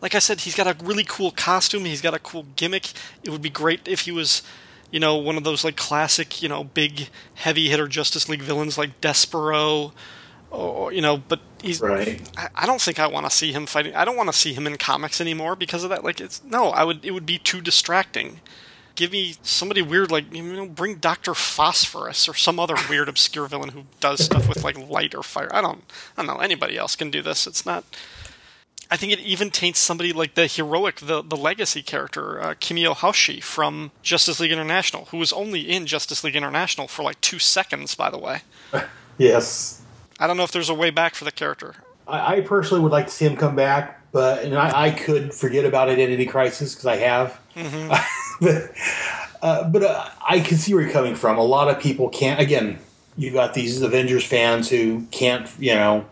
like I said, he's got a really cool costume. He's got a cool gimmick. It would be great if he was, you know, one of those like classic, you know, big heavy hitter Justice League villains like Despero, or you know. But he's. Right. I, I don't think I want to see him fighting. I don't want to see him in comics anymore because of that. Like, it's no. I would. It would be too distracting. Give me somebody weird like you know, bring Doctor Phosphorus or some other weird obscure villain who does stuff with like light or fire. I don't. I don't know. Anybody else can do this. It's not. I think it even taints somebody like the heroic, the the legacy character, uh, Kimiyo Hoshi from Justice League International, who was only in Justice League International for like two seconds, by the way. Yes. I don't know if there's a way back for the character. I, I personally would like to see him come back, but and I, I could forget about Identity Crisis because I have. but uh, but uh, I can see where you're coming from. A lot of people can't. Again, you've got these Avengers fans who can't, you know.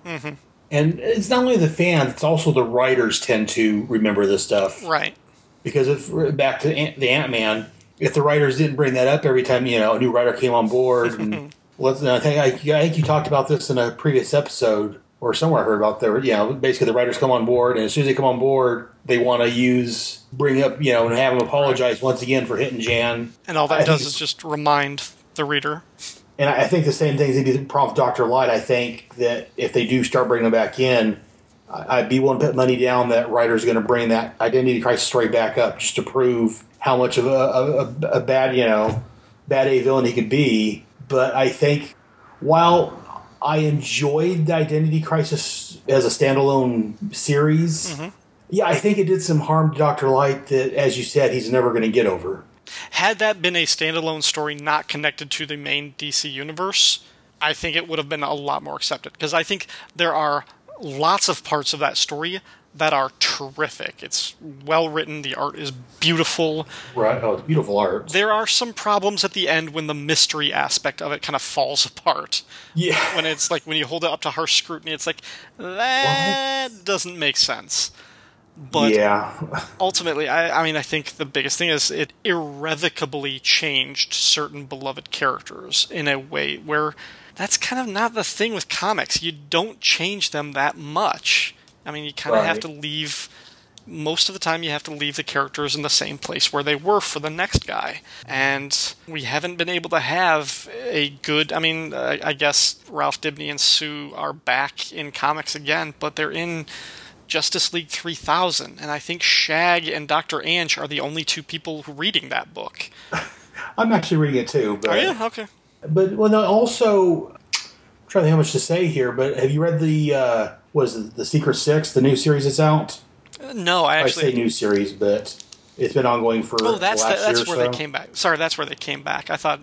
And it's not only the fans; it's also the writers tend to remember this stuff Right. because if back to Ant- the Ant Man, if the writers didn't bring that up every time you know a new writer came on board, and let's, I think I, I think you talked about this in a previous episode or somewhere I heard about there. You know, basically the writers come on board, and as soon as they come on board, they want to use bring up you know and have them apologize once again for hitting Jan. And all that I does is just remind the reader. And I I think the same things they did prompt Doctor Light. I think that if they do start bringing them back in, I'd be willing to put money down that writers going to bring that Identity Crisis story back up just to prove how much of a, a, a- bad, you know, bad A villain he could be. But I think while I enjoyed the Identity Crisis as a standalone series, mm-hmm. yeah, I think it did some harm to Doctor Light that, as you said, he's never going to get over. Had that been a standalone story not connected to the main DC universe, I think it would have been a lot more accepted. Because I think there are lots of parts of that story that are terrific. It's well written, the art is beautiful. Right? Oh, it's beautiful art. There are some problems at the end when the mystery aspect of it kind of falls apart. Yeah. When it's like when you hold it up to harsh scrutiny, it's like that doesn't make sense. But yeah. ultimately, I, I mean, I think the biggest thing is it irrevocably changed certain beloved characters in a way where that's kind of not the thing with comics. You don't change them that much. I mean, you kind of have to leave. Most of the time, you have to leave the characters in the same place where they were for the next guy. And we haven't been able to have a good. I mean, uh, I guess Ralph Dibny and Sue are back in comics again, but they're in Justice League 3000, and I think Shag and Dr. Anj are the only two people reading that book. I'm actually reading it too. But, Oh, yeah? Okay. But well, no, also I'm trying to think how much to say here. But have you read the uh, was it the Secret Six, the new series that's out? Uh, No, I I actually. say new series, but it's been ongoing for oh, that's the that's where or they came back. Sorry, that's where they came back. I thought.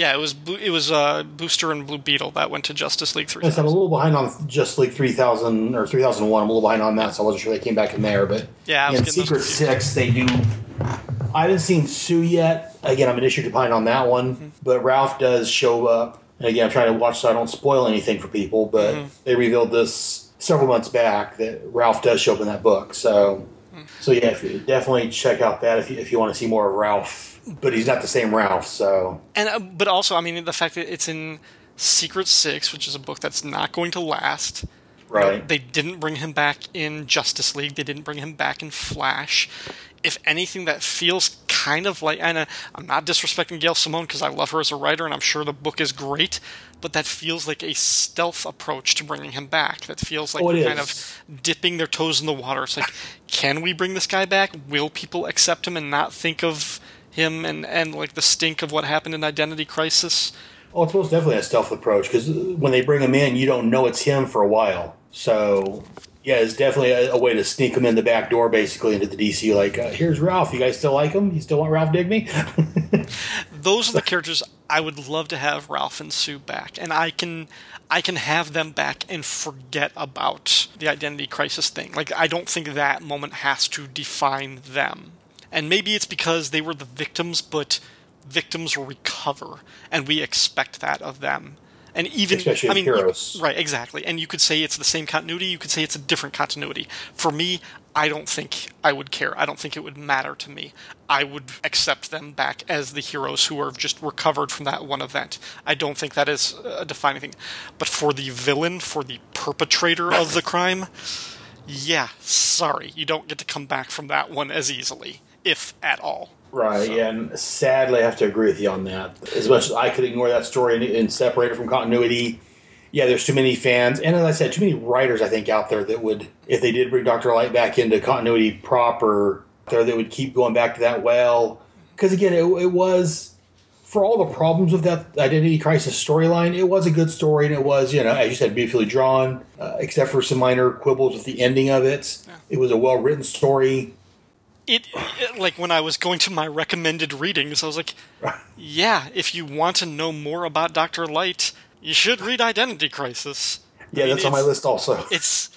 Yeah, it was it was uh, Booster and Blue Beetle that went to Justice League Yes, I'm a little behind on Just League 3000 or 3001. I'm a little behind on that, so I wasn't sure they came back in there. But Yeah, in Secret. Six, they do. I haven't seen Sue yet. Again, I'm an issue behind on that one. Mm-hmm. But Ralph does show up. And again, I'm trying to watch so I don't spoil anything for people. But Mm-hmm. they revealed this several months back that Ralph does show up in that book. So, Mm. so yeah, if you, definitely check out that if you, if you want to see more of Ralph. But he's not the same Ralph. So And uh, but also, I mean, the fact that it's in Secret Six, which is a book that's not going to last. right. They didn't bring him back in Justice League. They didn't bring him back in Flash. If anything, that feels kind of like. And uh, I'm not disrespecting Gail Simone because I love her as a writer, and I'm sure the book is great. But that feels like a stealth approach to bringing him back. That feels like Oh, kind is. of dipping their toes in the water. It's like, can we bring this guy back? Will people accept him and not think of him and and like the stink of what happened in Identity Crisis? Oh, it's most definitely a stealth approach because when they bring him in, you don't know it's him for a while. So, yeah, it's definitely a, a way to sneak him in the back door, basically, into the DC. Like, uh, here's Ralph. You guys still like him? You still want Ralph Dibny? Those are the characters I would love to have Ralph and Sue back, and I can I can have them back and forget about the identity crisis thing. Like I don't think that moment has to define them. And maybe it's because they were the victims, but victims recover, and we expect that of them. And even Especially I mean, heroes. right, exactly. And you could say it's the same continuity. You could say it's a different continuity. For me, I don't think I would care. I don't think it would matter to me. I would accept them back as the heroes who are just recovered from that one event. I don't think that is a defining thing. But for the villain, for the perpetrator of the crime, yeah, sorry, you don't get to come back from that one as easily, if at all. Right, So- yeah, and sadly, I have to agree with you on that. As much as I could ignore that story and, and separate it from continuity, yeah, there's too many fans, and as I said, too many writers, I think, out there that would, if they did bring Doctor Light back into continuity proper, there that would keep going back to that well. Because again, it, it was for all the problems with that identity crisis storyline, it was a good story, and it was, you know, as you said, beautifully drawn, uh, except for some minor quibbles with the ending of it. It was a well written story. It, it- like when I was going to my recommended readings, I was like, yeah, if you want to know more about Doctor Light, you should read Identity Crisis. Yeah, I mean, that's on my list also. It's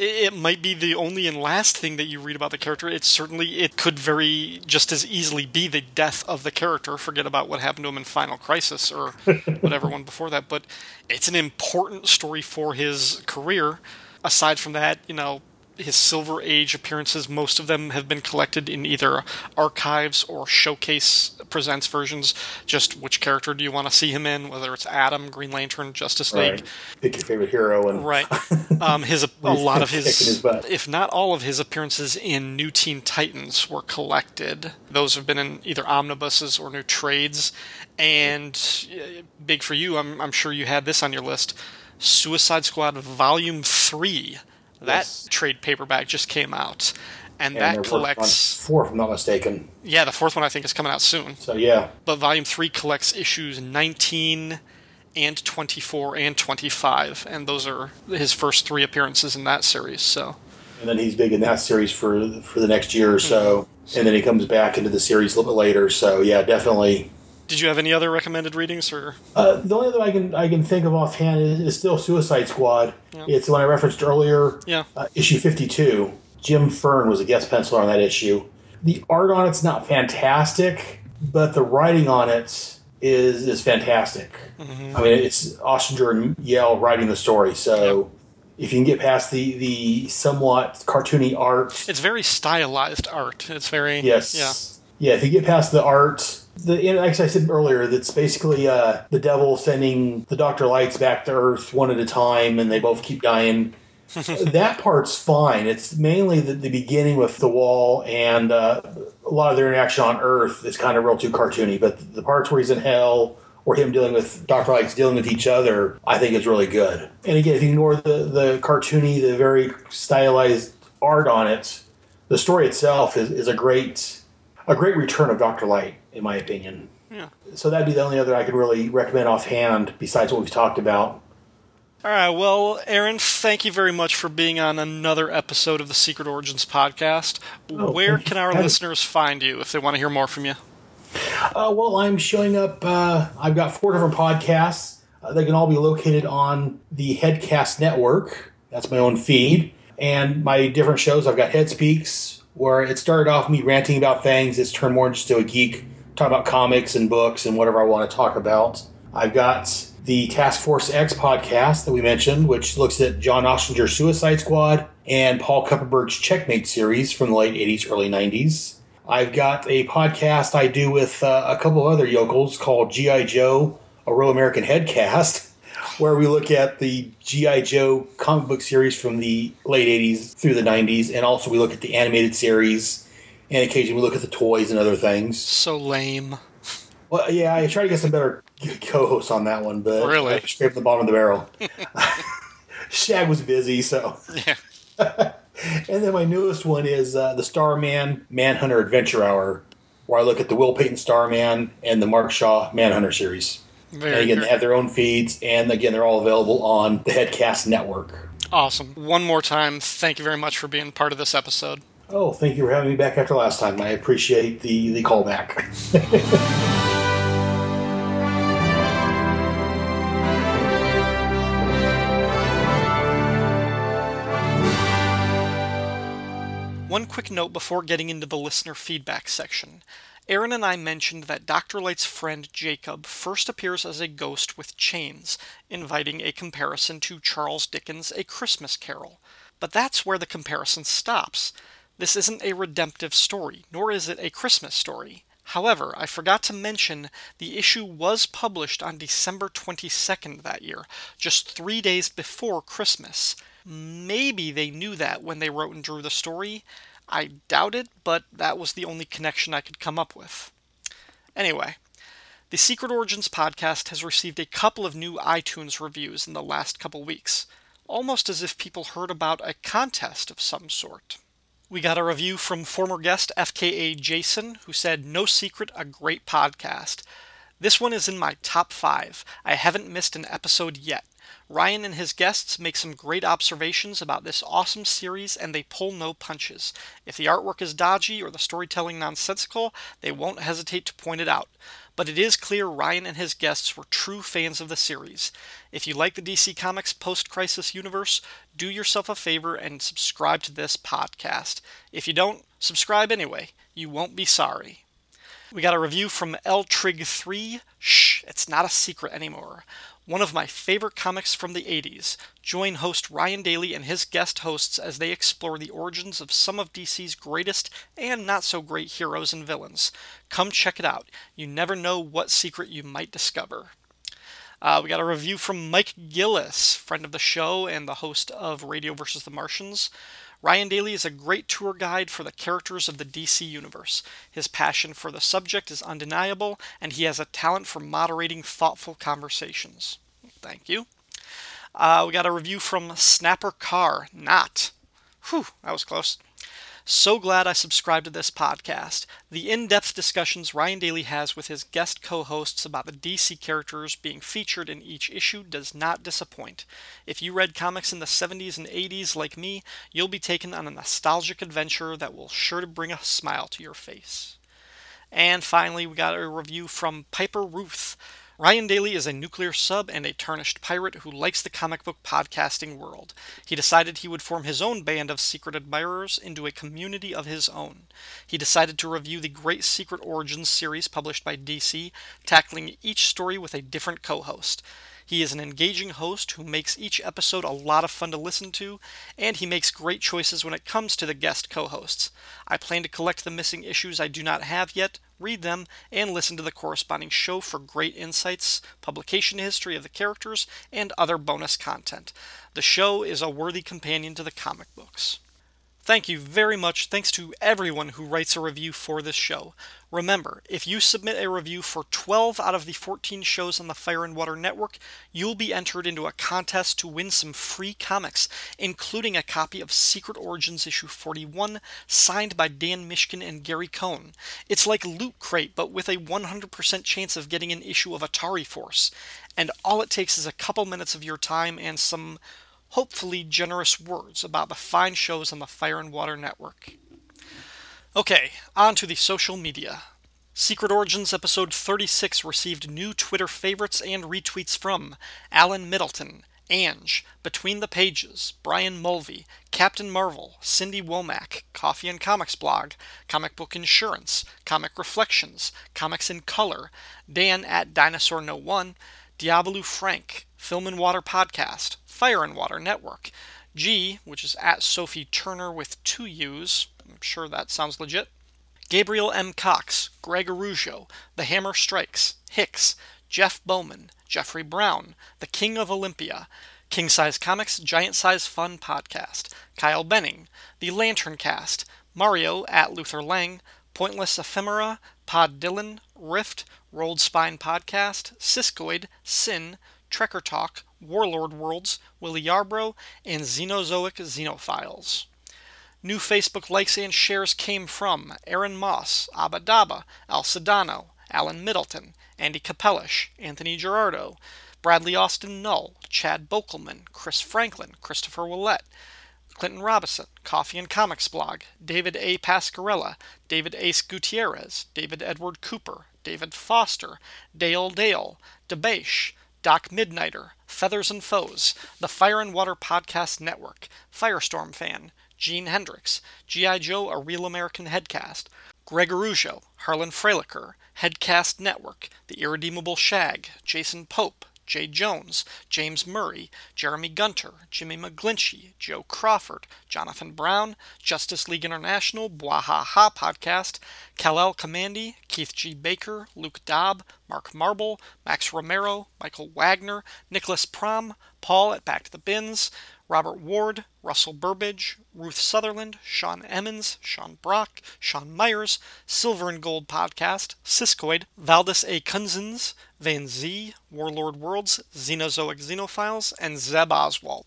it might be the only and last thing that you read about the character. It certainly it could very just as easily be the death of the character. Forget about what happened to him in Final Crisis or whatever one before that. But it's an important story for his career. Aside from that, you know, his Silver Age appearances, most of them have been collected in either archives or showcase presents versions. Just which character do you want to see him in? Whether it's Atom, Green Lantern, Justice League. Right. Pick your favorite hero and Right. Um, his a lot of his, his if not all of his appearances in New Teen Titans were collected. Those have been in either omnibuses or new trades. And uh, big for you, I'm, I'm sure you had this on your list. Suicide Squad Volume Three. That Yes. trade paperback just came out, and, and that collects. four, if I'm not mistaken. Yeah, the fourth one I think is coming out soon. So yeah, But Volume 3 collects issues 19 and 24 and 25, and those are his first three appearances in that series. So, and then he's big in that series for for the next year or so, mm-hmm. and then he comes back into the series a little bit later. So yeah, definitely. Did you have any other recommended readings? Or Uh, the only other I can I can think of offhand is, is still Suicide Squad. It's the one I referenced earlier. Yeah. uh, issue fifty two. Jim Fern was a guest penciler on that issue. The art on it's not fantastic, but the writing on it is is fantastic. I mean, it's Ostrander and Yale writing the story. So if you can get past the the somewhat cartoony art, it's very stylized art. It's very Yes. yeah. Yeah, if you get past the art, the and like I said earlier, that's basically uh, the devil sending the Doctor Lights back to Earth one at a time, and they both keep dying. that part's fine. It's mainly the, the beginning with the wall and uh, a lot of their interaction on Earth is kind of real too cartoony. But the parts where he's in hell or him dealing with Doctor Lights dealing with each other, I think is really good. And again, if you ignore the the cartoony, the very stylized art on it, the story itself is, is a great a great return of Doctor Light, in my opinion. Yeah. So that'd be the only other I could really recommend offhand, besides what we've talked about. All right. Well, Aaron, thank you very much for being on another episode of the Secret Origins podcast. Oh, Where can our listeners find you if they want to hear more from you? Uh, well, I'm showing up. Uh, I've got four different podcasts. Uh, they can all be located on the Headcast Network. That's my own feed. And my different shows, I've got Head Speaks, where it started off me ranting about things. It's turned more into a geek, talking about comics and books and whatever I want to talk about. I've got the Task Force X podcast that we mentioned, which looks at John Ostrander's Suicide Squad and Paul Kupperberg's Checkmate series from the late 80s, early 90s. I've got a podcast I do with uh, a couple of other yokels called G.I. Joe, a Real American Headcast, where we look at the G.I. Joe comic book series from the late 80s through the 90s, and also we look at the animated series, and occasionally we look at the toys and other things. So lame. Well, yeah, I try to get some better co-hosts on that one, but Really? I scraped the bottom of the barrel. Shag was busy, so. Yeah. And then my newest one is uh, the Starman Manhunter Adventure Hour, where I look at the Will Payton Starman and the Mark Shaw Manhunter series. Very and again, they have their own feeds, and again, they're all available on the Headcast Network. Awesome. One more time, thank you very much for being part of this episode. Oh, thank you for having me back after last time. I appreciate the the callback. One quick note before getting into the listener feedback section. Aaron and I mentioned that Dr. Light's friend Jacob first appears as a ghost with chains, inviting a comparison to Charles Dickens' A Christmas Carol. But that's where the comparison stops. This isn't a redemptive story, nor is it a Christmas story. However, I forgot to mention the issue was published on December 22nd that year, just three days before Christmas. Maybe they knew that when they wrote and drew the story. I doubt it, but that was the only connection I could come up with. Anyway, the Secret Origins podcast has received a couple of new iTunes reviews in the last couple weeks, almost as if people heard about a contest of some sort. We got a review from former guest FKA Jason, who said, No secret, a great podcast. This one is in my top five. I haven't missed an episode yet. Ryan and his guests make some great observations about this awesome series and they pull no punches. If the artwork is dodgy or the storytelling nonsensical, they won't hesitate to point it out. But it is clear Ryan and his guests were true fans of the series. If you like the DC Comics post crisis universe, do yourself a favor and subscribe to this podcast. If you don't, subscribe anyway. You won't be sorry. We got a review from L Trig 3. Shh, it's not a secret anymore. One of my favorite comics from the 80s. Join host Ryan Daly and his guest hosts as they explore the origins of some of DC's greatest and not so great heroes and villains. Come check it out. You never know what secret you might discover. Uh, we got a review from Mike Gillis, friend of the show and the host of Radio vs. the Martians. Ryan Daly is a great tour guide for the characters of the DC Universe. His passion for the subject is undeniable, and he has a talent for moderating thoughtful conversations. Thank you. Uh, we got a review from Snapper Carr. Not. Whew, that was close. So glad I subscribed to this podcast. The in depth discussions Ryan Daly has with his guest co hosts about the DC characters being featured in each issue does not disappoint. If you read comics in the 70s and 80s like me, you'll be taken on a nostalgic adventure that will sure to bring a smile to your face. And finally, we got a review from Piper Ruth. Ryan Daly is a nuclear sub and a tarnished pirate who likes the comic book podcasting world. He decided he would form his own band of secret admirers into a community of his own. He decided to review the Great Secret Origins series published by DC, tackling each story with a different co host. He is an engaging host who makes each episode a lot of fun to listen to, and he makes great choices when it comes to the guest co hosts. I plan to collect the missing issues I do not have yet, read them, and listen to the corresponding show for great insights, publication history of the characters, and other bonus content. The show is a worthy companion to the comic books. Thank you very much. Thanks to everyone who writes a review for this show. Remember, if you submit a review for 12 out of the 14 shows on the Fire and Water Network, you'll be entered into a contest to win some free comics, including a copy of Secret Origins issue 41, signed by Dan Mishkin and Gary Cohn. It's like Loot Crate, but with a 100% chance of getting an issue of Atari Force. And all it takes is a couple minutes of your time and some hopefully generous words about the fine shows on the Fire and Water Network. Okay, on to the social media. Secret Origins episode 36 received new Twitter favorites and retweets from Alan Middleton, Anj, Between the Pages, Brian Mulvey, Captain Marvel, Cindy Womack, Coffee and Comics Blog, Comic Book Insurance, Comic Reflections, Comics in Color, Dan at Dinosaur No One, Diabolu Frank, Film and Water Podcast, Fire and Water Network, G, which is at Sophie Turner with two U's, I'm sure that sounds legit, Gabriel M. Cox, Greg Arujo, The Hammer Strikes, Hicks, Jeff Bowman, Jeffrey Brown, The King of Olympia, King Size Comics Giant Size Fun Podcast, Kyle Benning, The Lantern Cast, Mario at Luther Lang, Pointless Ephemera, Pod Dylan, Rift, Rolled Spine Podcast, Siskoid, Sin, Trekker Talk, Warlord Worlds, Willie Yarbrough, and Xenozoic Xenophiles. New Facebook likes and shares came from Aaron Moss, Abadaba, Al Sedano, Alan Middleton, Andy Capellish, Anthony Gerardo, Bradley Austin Null, Chad Bokelman, Chris Franklin, Christopher Willett, Clinton Robinson, Coffee and Comics Blog, David A. Pascarella, David Ace Gutierrez, David Edward Cooper, David Foster, Dale Dale, Debache, Doc Midnighter, Feathers and Foes, the Fire and Water Podcast Network, Firestorm Fan, Gene Hendricks, G.I. Joe A Real American Headcast, Greg Arujo, Harlan Freilicher, Headcast Network, The Irredeemable Shag, Jason Pope, Jay Jones, James Murray, Jeremy Gunter, Jimmy McGlinchey, Joe Crawford, Jonathan Brown, Justice League International, Bwahaha Podcast, Kal-El Kamandi, Keith G. Baker, Luke Dobb, Mark Marble, Max Romero, Michael Wagner, Nicholas Prom, Paul at Back to the Bins, Robert Ward, Russell Burbage, Ruth Sutherland, Sean Emmons, Sean Brock, Sean Myers, Silver and Gold Podcast, Siskoid, Valdis A. Kunzens, Van Z, Warlord Worlds, Xenozoic Xenophiles, and Zeb Oswald.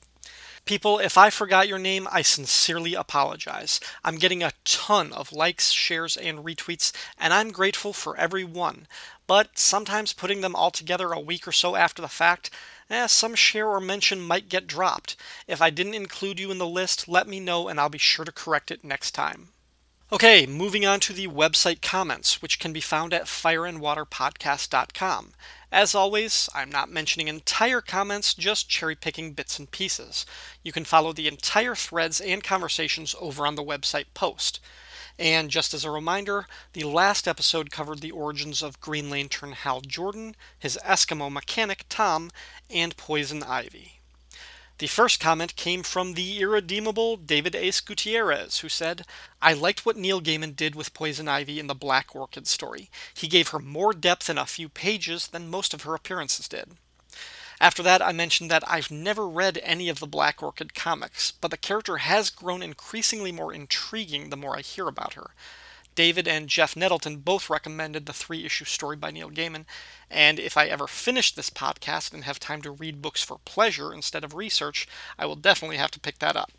People, if I forgot your name, I sincerely apologize. I'm getting a ton of likes, shares, and retweets, and I'm grateful for every one. But sometimes putting them all together a week or so after the fact, eh, some share or mention might get dropped. If I didn't include you in the list, let me know and I'll be sure to correct it next time. Okay, moving on to the website comments, which can be found at fireandwaterpodcast.com. As always, I'm not mentioning entire comments, just cherry picking bits and pieces. You can follow the entire threads and conversations over on the website post. And just as a reminder, the last episode covered the origins of Green Lantern Hal Jordan, his Eskimo mechanic Tom, and Poison Ivy. The first comment came from the irredeemable David Ace Gutierrez, who said, I liked what Neil Gaiman did with Poison Ivy in the Black Orchid story. He gave her more depth in a few pages than most of her appearances did. After that, I mentioned that I've never read any of the Black Orchid comics, but the character has grown increasingly more intriguing the more I hear about her. David and Jeff Nettleton both recommended the three issue story by Neil Gaiman, and if I ever finish this podcast and have time to read books for pleasure instead of research, I will definitely have to pick that up.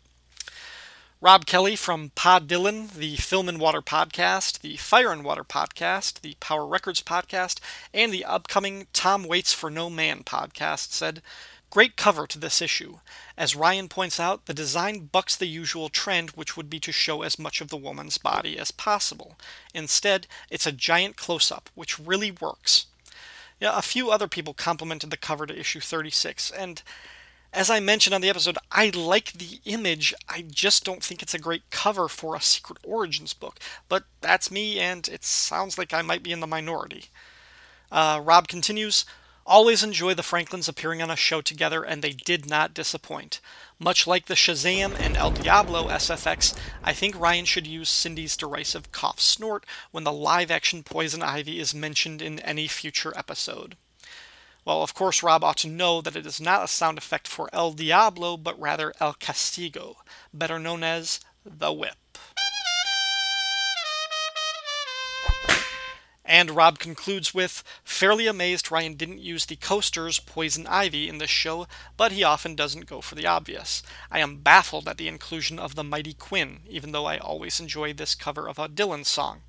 Rob Kelly from Pod Dylan, the Film and Water podcast, the Fire and Water podcast, the Power Records podcast, and the upcoming Tom Waits for No Man podcast said, Great cover to this issue. As Ryan points out, the design bucks the usual trend, which would be to show as much of the woman's body as possible. Instead, it's a giant close up, which really works. Yeah, a few other people complimented the cover to issue 36, and as I mentioned on the episode, I like the image. I just don't think it's a great cover for a Secret Origins book. But that's me, and it sounds like I might be in the minority. Uh, Rob continues Always enjoy the Franklins appearing on a show together, and they did not disappoint. Much like the Shazam and El Diablo SFX, I think Ryan should use Cindy's derisive cough snort when the live action Poison Ivy is mentioned in any future episode. Well, of course, Rob ought to know that it is not a sound effect for El Diablo, but rather El Castigo, better known as the Whip. And Rob concludes with Fairly amazed Ryan didn't use the coaster's Poison Ivy in this show, but he often doesn't go for the obvious. I am baffled at the inclusion of the Mighty Quinn, even though I always enjoy this cover of a Dylan song.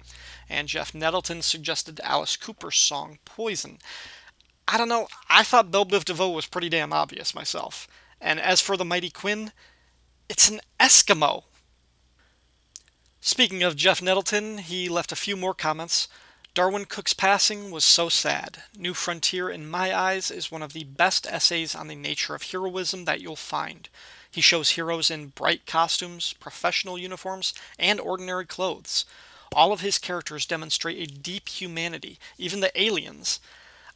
And Jeff Nettleton suggested Alice Cooper's song Poison. I don't know, I thought Bell Biv DeVoe was pretty damn obvious myself. And as for the Mighty Quinn, it's an Eskimo. Speaking of Jeff Nettleton, he left a few more comments. Darwyn Cooke's passing was so sad. New Frontier, in my eyes, is one of the best essays on the nature of heroism that you'll find. He shows heroes in bright costumes, professional uniforms, and ordinary clothes. All of his characters demonstrate a deep humanity, even the aliens.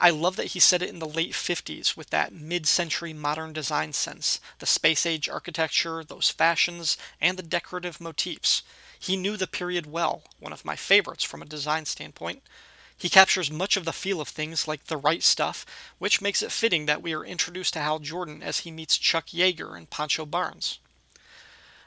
I love that he said it in the late 50s with that mid century modern design sense the space age architecture, those fashions, and the decorative motifs. He knew the period well, one of my favorites from a design standpoint. He captures much of the feel of things like The Right Stuff, which makes it fitting that we are introduced to Hal Jordan as he meets Chuck Yeager and Pancho Barnes.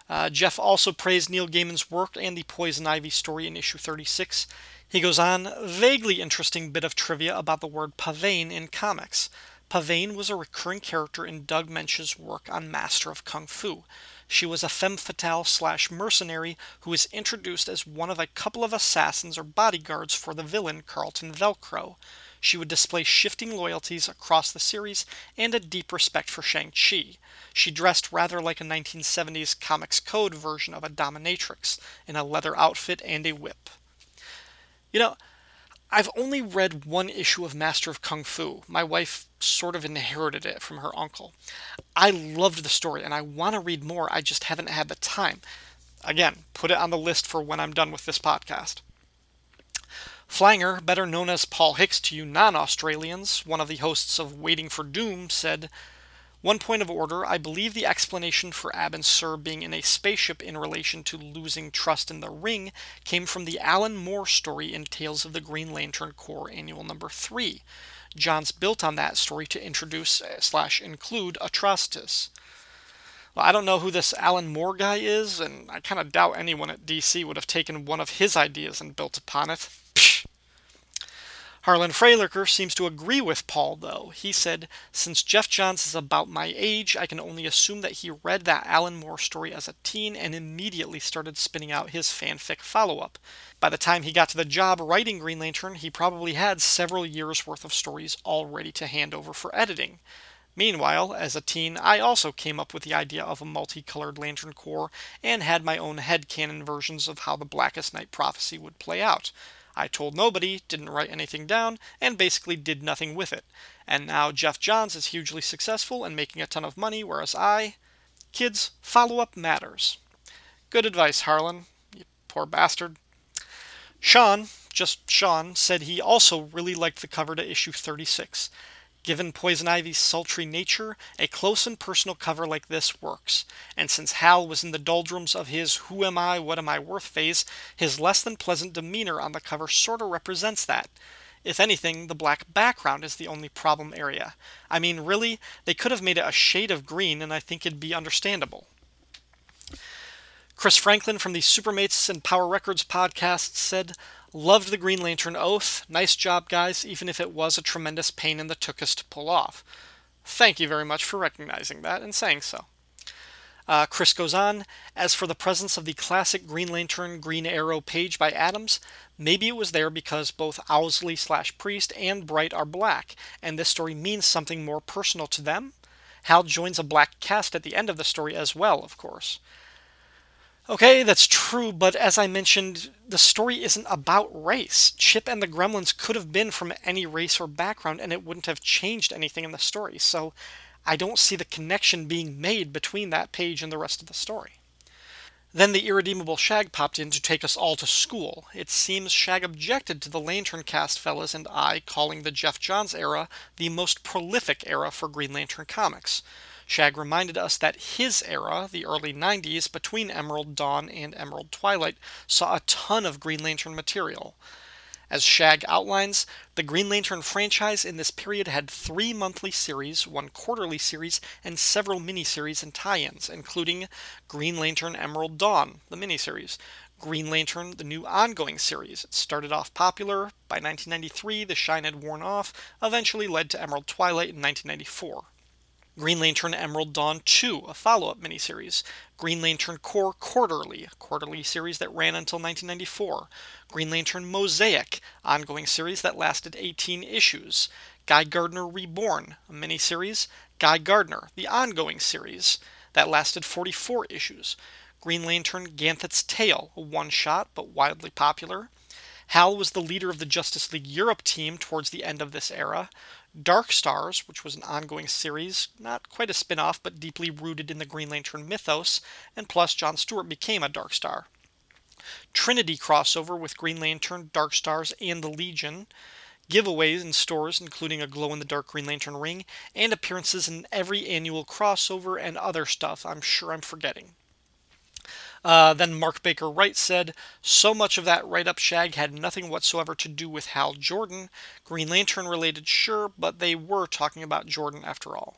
Uh, Jeff also praised Neil Gaiman's work and the Poison Ivy story in issue 36. He goes on, vaguely interesting bit of trivia about the word pavane in comics. Pavane was a recurring character in Doug Moench's work on Master of Kung Fu. She was a femme fatale slash mercenary who was introduced as one of a couple of assassins or bodyguards for the villain Carlton Velcro. She would display shifting loyalties across the series and a deep respect for Shang-Chi. She dressed rather like a 1970s Comics Code version of a dominatrix, in a leather outfit and a whip. You know, I've only read one issue of Master of Kung Fu. My wife sort of inherited it from her uncle. I loved the story and I want to read more, I just haven't had the time. Again, put it on the list for when I'm done with this podcast. Flanger, better known as Paul Hicks to you non Australians, one of the hosts of Waiting for Doom, said, One point of order, I believe the explanation for Abin Sur being in a spaceship in relation to losing trust in the ring came from the Alan Moore story in Tales of the Green Lantern Corps Annual Number 3. Johns built on that story to introduce uh, slash include Atrocitus. Well, I don't know who this Alan Moore guy is, and I kind of doubt anyone at DC would have taken one of his ideas and built upon it. Harlan Freilicher seems to agree with Paul, though. He said, Since Geoff Johns is about my age, I can only assume that he read that Alan Moore story as a teen and immediately started spinning out his fanfic follow up. By the time he got to the job writing Green Lantern, he probably had several years' worth of stories all ready to hand over for editing. Meanwhile, as a teen, I also came up with the idea of a multicolored Lantern Corps and had my own headcanon versions of how the Blackest Night prophecy would play out. I told nobody, didn't write anything down, and basically did nothing with it. And now Geoff Johns is hugely successful and making a ton of money, whereas I. Kids, follow up matters. Good advice, Harlan. You poor bastard. Sean, just Sean, said he also really liked the cover to issue 36. Given Poison Ivy's sultry nature, a close and personal cover like this works. And since Hal was in the doldrums of his who am I, what am I worth phase, his less than pleasant demeanor on the cover sort of represents that. If anything, the black background is the only problem area. I mean, really, they could have made it a shade of green and I think it'd be understandable. Chris Franklin from the Supermates and Power Records podcast said, Loved the Green Lantern Oath. Nice job, guys, even if it was a tremendous pain in the tuchus to pull off. Thank you very much for recognizing that and saying so. Uh, Chris goes on, as for the presence of the classic Green Lantern Green Arrow page by Adams, maybe it was there because both Owsley slash Priest and Bright are black, and this story means something more personal to them. Hal joins a black cast at the end of the story as well, of course. Okay, that's true, but as I mentioned, the story isn't about race. Chip and the Gremlins could have been from any race or background, and it wouldn't have changed anything in the story. So I don't see the connection being made between that page and the rest of the story. Then the irredeemable Shag popped in to take us all to school. It seems Shag objected to the Lantern cast fellas and I calling the Geoff Johns era the most prolific era for Green Lantern comics. Shag reminded us that his era, the early 90s, between Emerald Dawn and Emerald Twilight, saw a ton of Green Lantern material. As Shag outlines, the Green Lantern franchise in this period had three monthly series, one quarterly series, and several miniseries and tie ins, including Green Lantern Emerald Dawn, the miniseries, Green Lantern, the new ongoing series. It started off popular. By 1993, the shine had worn off, eventually led to Emerald Twilight in 1994. Green Lantern Emerald Dawn 2, a follow up miniseries. Green Lantern Corps Quarterly, a quarterly series that ran until 1994. Green Lantern Mosaic, ongoing series that lasted 18 issues. Guy Gardner Reborn, a miniseries. Guy Gardner, the ongoing series that lasted 44 issues. Green Lantern Ganthet's Tale, a one shot but wildly popular. Hal was the leader of the Justice League Europe team towards the end of this era. Dark Stars, which was an ongoing series, not quite a spin off, but deeply rooted in the Green Lantern mythos, and plus John Stewart became a Dark Star. Trinity crossover with Green Lantern, Dark Stars, and the Legion. Giveaways in stores, including a glow in the dark Green Lantern ring, and appearances in every annual crossover and other stuff I'm sure I'm forgetting. Uh, then Mark Baker Wright said, So much of that write up shag had nothing whatsoever to do with Hal Jordan. Green Lantern related, sure, but they were talking about Jordan after all.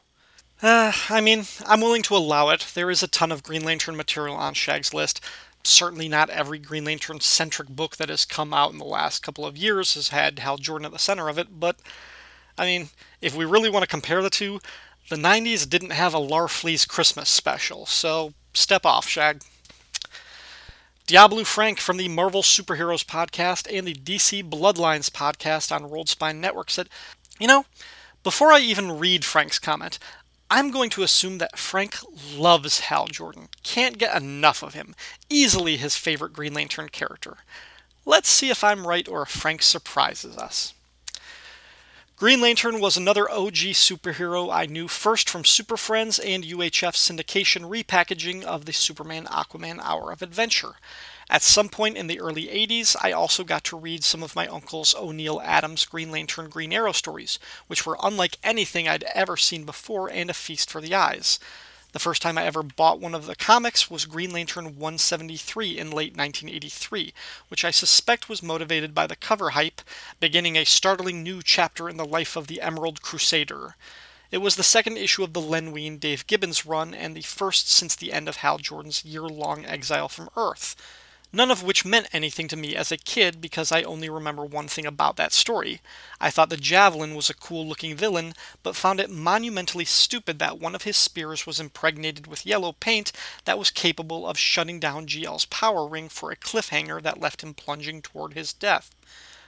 Uh, I mean, I'm willing to allow it. There is a ton of Green Lantern material on Shag's list. Certainly not every Green Lantern centric book that has come out in the last couple of years has had Hal Jordan at the center of it, but I mean, if we really want to compare the two, the 90s didn't have a Larfleeze Christmas special, so step off, Shag. Diabolu Frank from the Marvel Superheroes podcast and the DC Bloodlines podcast on Rolled Spine Network said, You know, before I even read Frank's comment, I'm going to assume that Frank loves Hal Jordan, can't get enough of him, easily his favorite Green Lantern character. Let's see if I'm right or if Frank surprises us. Green Lantern was another OG superhero I knew first from Super Friends and UHF syndication repackaging of the Superman Aquaman Hour of Adventure. At some point in the early 80s, I also got to read some of my uncle's O'Neill Adams Green Lantern Green Arrow stories, which were unlike anything I'd ever seen before and a feast for the eyes. The first time I ever bought one of the comics was Green Lantern 173 in late 1983, which I suspect was motivated by the cover hype, beginning a startling new chapter in the life of the Emerald Crusader. It was the second issue of the Len Wein Dave Gibbons run and the first since the end of Hal Jordan's year long exile from Earth none of which meant anything to me as a kid because I only remember one thing about that story. I thought the Javelin was a cool looking villain, but found it monumentally stupid that one of his spears was impregnated with yellow paint that was capable of shutting down GL's power ring for a cliffhanger that left him plunging toward his death.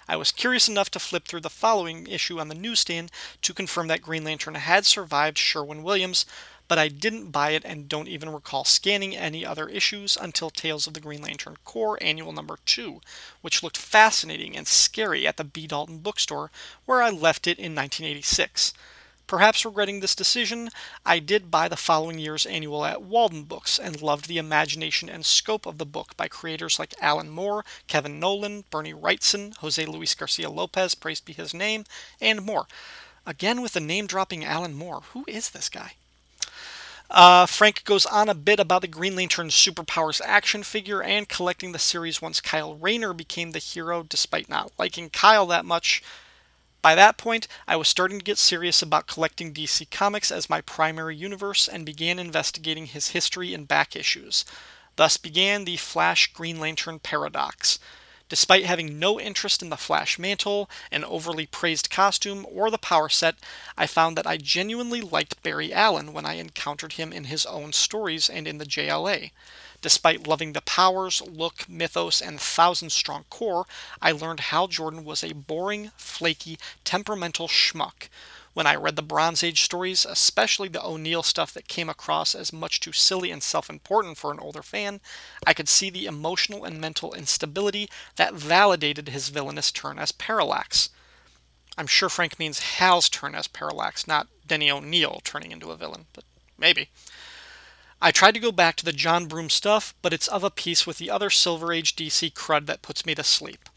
I was curious enough to flip through the following issue on the newsstand to confirm that Green Lantern had survived Sherwin Williams, but I didn't buy it and don't even recall scanning any other issues until Tales of the Green Lantern Corps Annual Number 2, which looked fascinating and scary at the B. Dalton bookstore where I left it in 1986. Perhaps regretting this decision, I did buy the following year's annual at Walden Books and loved the imagination and scope of the book by creators like Alan Moore, Kevin Nowlan, Bernie Wrightson, Jose Luis Garcia Lopez, praised be his name, and more. Again with the name dropping Alan Moore. Who is this guy? Uh, Frank goes on a bit about the Green Lantern Superpowers action figure and collecting the series once Kyle Rayner became the hero, despite not liking Kyle that much. By that point, I was starting to get serious about collecting DC Comics as my primary universe and began investigating his history and back issues. Thus began the Flash Green Lantern paradox. Despite having no interest in the Flash mantle, an overly praised costume, or the power set, I found that I genuinely liked Barry Allen when I encountered him in his own stories and in the JLA. Despite loving the powers, look, mythos, and thousand strong core, I learned Hal Jordan was a boring, flaky, temperamental schmuck when I read the Bronze Age stories, especially the O'Neill stuff that came across as much too silly and self important for an older fan, I could see the emotional and mental instability that validated his villainous turn as Parallax. I'm sure Frank means Hal's turn as Parallax, not Denny O'Neill turning into a villain, but maybe. I tried to go back to the John Broome stuff, but it's of a piece with the other Silver Age DC crud that puts me to sleep.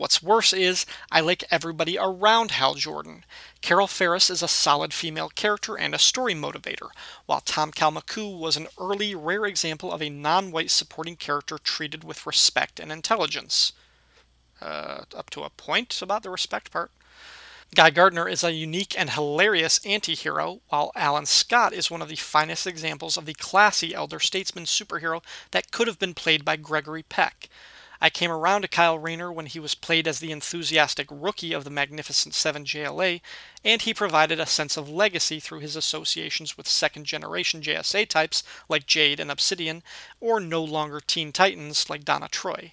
What's worse is, I like everybody around Hal Jordan. Carol Ferris is a solid female character and a story motivator, while Tom Kalmaku was an early, rare example of a non white supporting character treated with respect and intelligence. Uh, up to a point about the respect part. Guy Gardner is a unique and hilarious anti hero, while Alan Scott is one of the finest examples of the classy elder statesman superhero that could have been played by Gregory Peck. I came around to Kyle Rayner when he was played as the enthusiastic rookie of the Magnificent Seven JLA, and he provided a sense of legacy through his associations with second generation JSA types like Jade and Obsidian, or no longer Teen Titans like Donna Troy.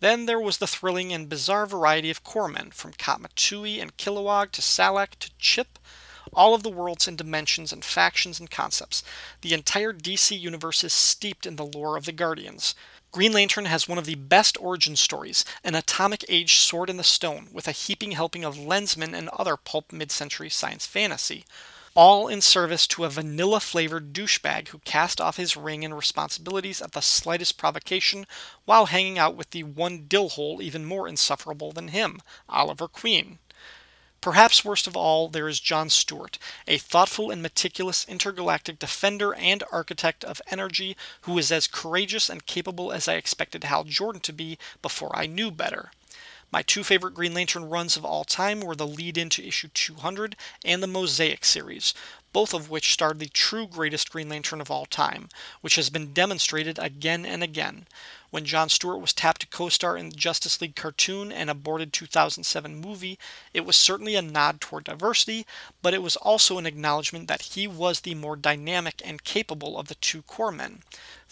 Then there was the thrilling and bizarre variety of corpsmen, from Katma Tui and Kilowog to Salaak to Chip, all of the worlds and dimensions and factions and concepts. The entire DC universe is steeped in the lore of the Guardians. Green Lantern has one of the best origin stories, an atomic age sword in the stone, with a heaping helping of Lensman and other pulp mid century science fantasy, all in service to a vanilla flavored douchebag who cast off his ring and responsibilities at the slightest provocation while hanging out with the one dill hole even more insufferable than him, Oliver Queen. Perhaps worst of all, there is John Stewart, a thoughtful and meticulous intergalactic defender and architect of energy who is as courageous and capable as I expected Hal Jordan to be before I knew better. My two favorite Green Lantern runs of all time were the lead into issue 200 and the Mosaic series, both of which starred the true greatest Green Lantern of all time, which has been demonstrated again and again. When John Stewart was tapped to co star in the Justice League cartoon and aborted 2007 movie, it was certainly a nod toward diversity, but it was also an acknowledgement that he was the more dynamic and capable of the two core men.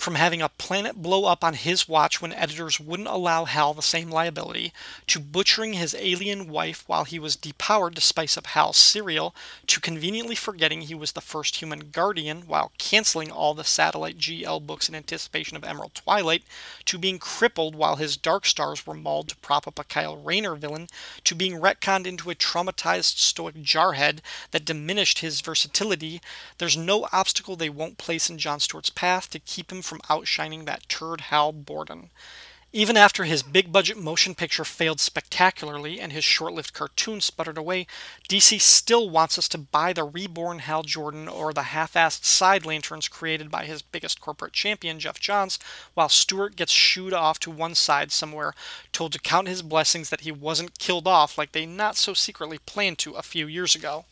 From having a planet blow up on his watch when editors wouldn't allow Hal the same liability, to butchering his alien wife while he was depowered to spice up Hal's cereal, to conveniently forgetting he was the first human guardian while canceling all the satellite GL books in anticipation of Emerald Twilight, to being crippled while his Dark Stars were mauled to prop up a Kyle Rayner villain, to being retconned into a traumatized stoic jarhead that diminished his versatility, there's no obstacle they won't place in John Stewart's path to keep him from outshining that turd Hal Borden. Even after his big budget motion picture failed spectacularly and his short lived cartoon sputtered away, DC still wants us to buy the reborn Hal Jordan or the half assed side lanterns created by his biggest corporate champion, Geoff Johns, while Stewart gets shooed off to one side somewhere, told to count his blessings that he wasn't killed off like they not so secretly planned to a few years ago.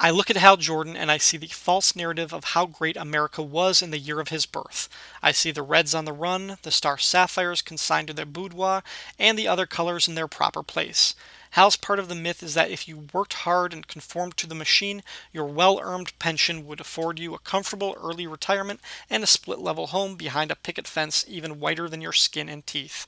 I look at Hal Jordan and I see the false narrative of how great America was in the year of his birth. I see the reds on the run, the star sapphires consigned to their boudoir, and the other colors in their proper place. Hal's part of the myth is that if you worked hard and conformed to the machine, your well earned pension would afford you a comfortable early retirement and a split level home behind a picket fence even whiter than your skin and teeth.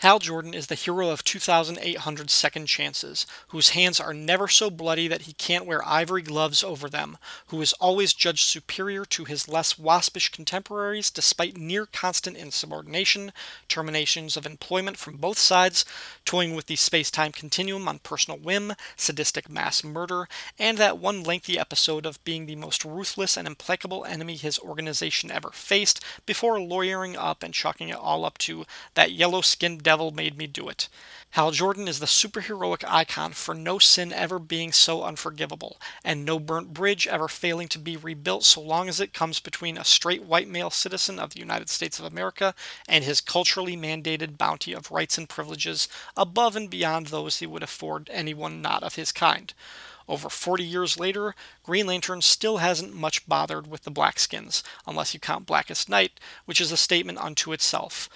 Hal Jordan is the hero of 2,800 second chances, whose hands are never so bloody that he can't wear ivory gloves over them, who is always judged superior to his less waspish contemporaries despite near constant insubordination, terminations of employment from both sides, toying with the space time continuum on personal whim, sadistic mass murder, and that one lengthy episode of being the most ruthless and implacable enemy his organization ever faced before lawyering up and chalking it all up to that yellow skinned devil made me do it. Hal Jordan is the superheroic icon for no sin ever being so unforgivable, and no burnt bridge ever failing to be rebuilt so long as it comes between a straight white male citizen of the United States of America and his culturally mandated bounty of rights and privileges above and beyond those he would afford anyone not of his kind. Over 40 years later, Green Lantern still hasn't much bothered with the Blackskins, unless you count Blackest Night, which is a statement unto itself.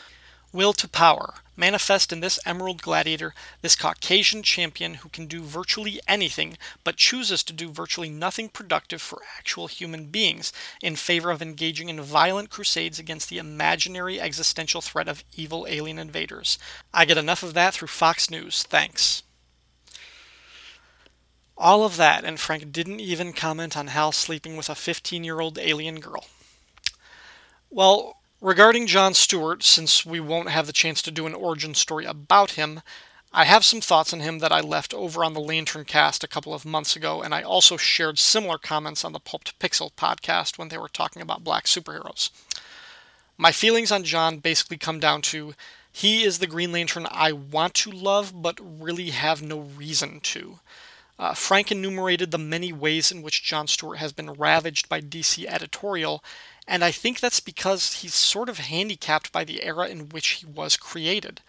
Will to power, manifest in this Emerald Gladiator, this Caucasian champion who can do virtually anything, but chooses to do virtually nothing productive for actual human beings in favor of engaging in violent crusades against the imaginary existential threat of evil alien invaders. I get enough of that through Fox News, thanks. All of that, and Frank didn't even comment on Hal sleeping with a 15 year old alien girl. Well, Regarding John Stewart, since we won't have the chance to do an origin story about him, I have some thoughts on him that I left over on the Lantern cast a couple of months ago, and I also shared similar comments on the Pulp Pixel podcast when they were talking about black superheroes. My feelings on John basically come down to he is the Green Lantern I want to love, but really have no reason to. Uh, Frank enumerated the many ways in which John Stewart has been ravaged by DC editorial, and I think that's because he's sort of handicapped by the era in which he was created.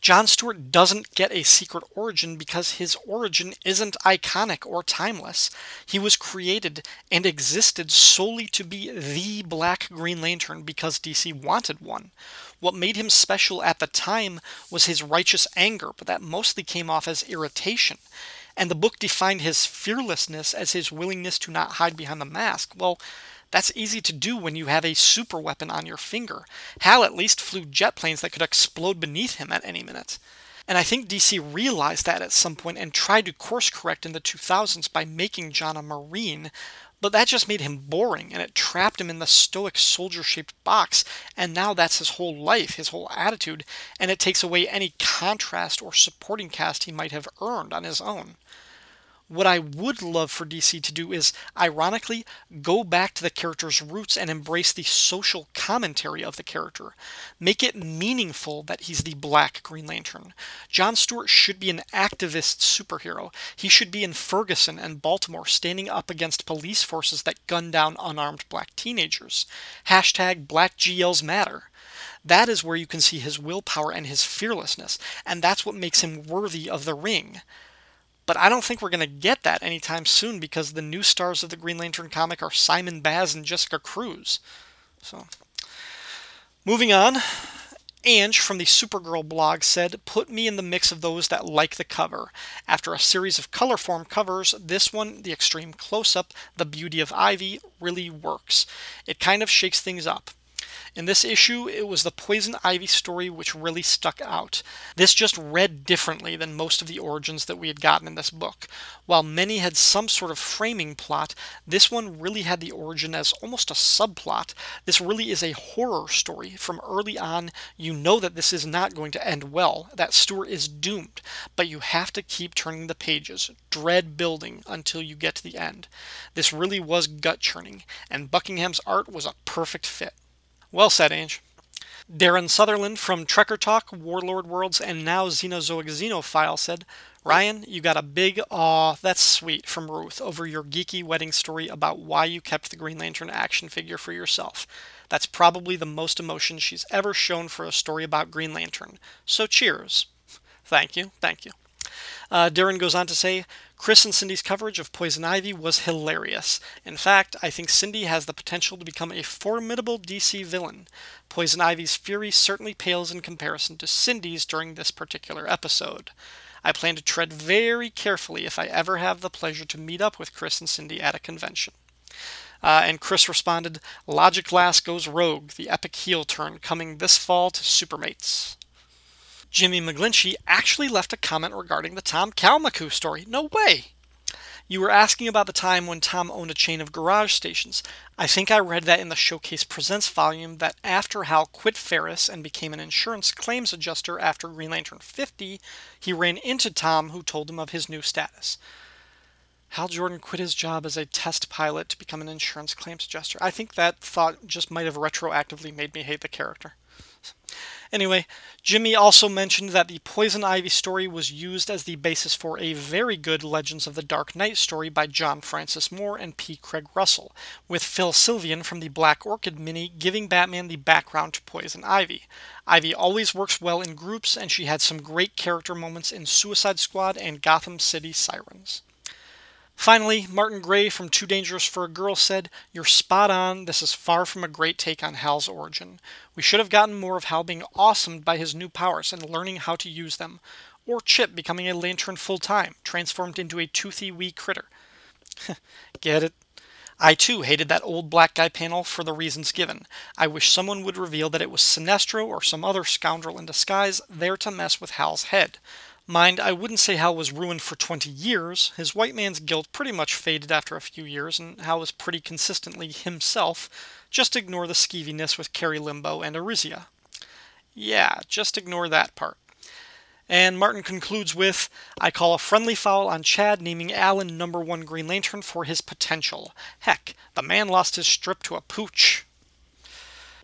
John Stewart doesn't get a secret origin because his origin isn't iconic or timeless. He was created and existed solely to be the Black Green Lantern because DC wanted one. What made him special at the time was his righteous anger, but that mostly came off as irritation. And the book defined his fearlessness as his willingness to not hide behind the mask. Well, that's easy to do when you have a super weapon on your finger. Hal at least flew jet planes that could explode beneath him at any minute. And I think DC realized that at some point and tried to course correct in the 2000s by making John a Marine, but that just made him boring and it trapped him in the stoic soldier shaped box. And now that's his whole life, his whole attitude, and it takes away any contrast or supporting cast he might have earned on his own. What I would love for DC to do is, ironically, go back to the character's roots and embrace the social commentary of the character. Make it meaningful that he's the Black Green Lantern. John Stewart should be an activist superhero. He should be in Ferguson and Baltimore standing up against police forces that gun down unarmed black teenagers. Hashtag Black Matter. That is where you can see his willpower and his fearlessness, and that's what makes him worthy of the ring. But I don't think we're going to get that anytime soon because the new stars of the Green Lantern comic are Simon Baz and Jessica Cruz. So, moving on. Anj from the Supergirl blog said, Put me in the mix of those that like the cover. After a series of color form covers, this one, the extreme close up, The Beauty of Ivy, really works. It kind of shakes things up. In this issue, it was the Poison Ivy story which really stuck out. This just read differently than most of the origins that we had gotten in this book. While many had some sort of framing plot, this one really had the origin as almost a subplot. This really is a horror story. From early on, you know that this is not going to end well, that Stewart is doomed, but you have to keep turning the pages, dread building until you get to the end. This really was gut churning, and Buckingham's art was a perfect fit. Well said, Anj. Darren Sutherland from Trekker Talk, Warlord Worlds, and now Xenozoic Xenophile said, Ryan, you got a big aw, that's sweet from Ruth over your geeky wedding story about why you kept the Green Lantern action figure for yourself. That's probably the most emotion she's ever shown for a story about Green Lantern. So cheers. Thank you, thank you. Uh, Darren goes on to say, Chris and Cindy's coverage of Poison Ivy was hilarious. In fact, I think Cindy has the potential to become a formidable DC villain. Poison Ivy's fury certainly pales in comparison to Cindy's during this particular episode. I plan to tread very carefully if I ever have the pleasure to meet up with Chris and Cindy at a convention. Uh, and Chris responded, Logic Lass goes rogue, the epic heel turn coming this fall to Supermates. Jimmy McGlinchey actually left a comment regarding the Tom Kalmaku story. No way! You were asking about the time when Tom owned a chain of garage stations. I think I read that in the Showcase Presents volume that after Hal quit Ferris and became an insurance claims adjuster after Green Lantern 50, he ran into Tom who told him of his new status. Hal Jordan quit his job as a test pilot to become an insurance claims adjuster. I think that thought just might have retroactively made me hate the character. Anyway, Jimmy also mentioned that the Poison Ivy story was used as the basis for a very good Legends of the Dark Knight story by John Francis Moore and P. Craig Russell, with Phil Sylvian from the Black Orchid mini giving Batman the background to Poison Ivy. Ivy always works well in groups, and she had some great character moments in Suicide Squad and Gotham City Sirens. Finally, Martin Gray from Too Dangerous for a Girl said, You're spot on. This is far from a great take on Hal's origin. We should have gotten more of Hal being awesomed by his new powers and learning how to use them. Or Chip becoming a lantern full time, transformed into a toothy wee critter. Get it? I too hated that old black guy panel for the reasons given. I wish someone would reveal that it was Sinestro or some other scoundrel in disguise there to mess with Hal's head. Mind, I wouldn't say Hal was ruined for 20 years. His white man's guilt pretty much faded after a few years, and Hal was pretty consistently himself. Just ignore the skeeviness with Kari Limbo and Arisia. Yeah, just ignore that part. And Martin concludes with I call a friendly foul on Chad naming Alan number one Green Lantern for his potential. Heck, the man lost his strip to a pooch.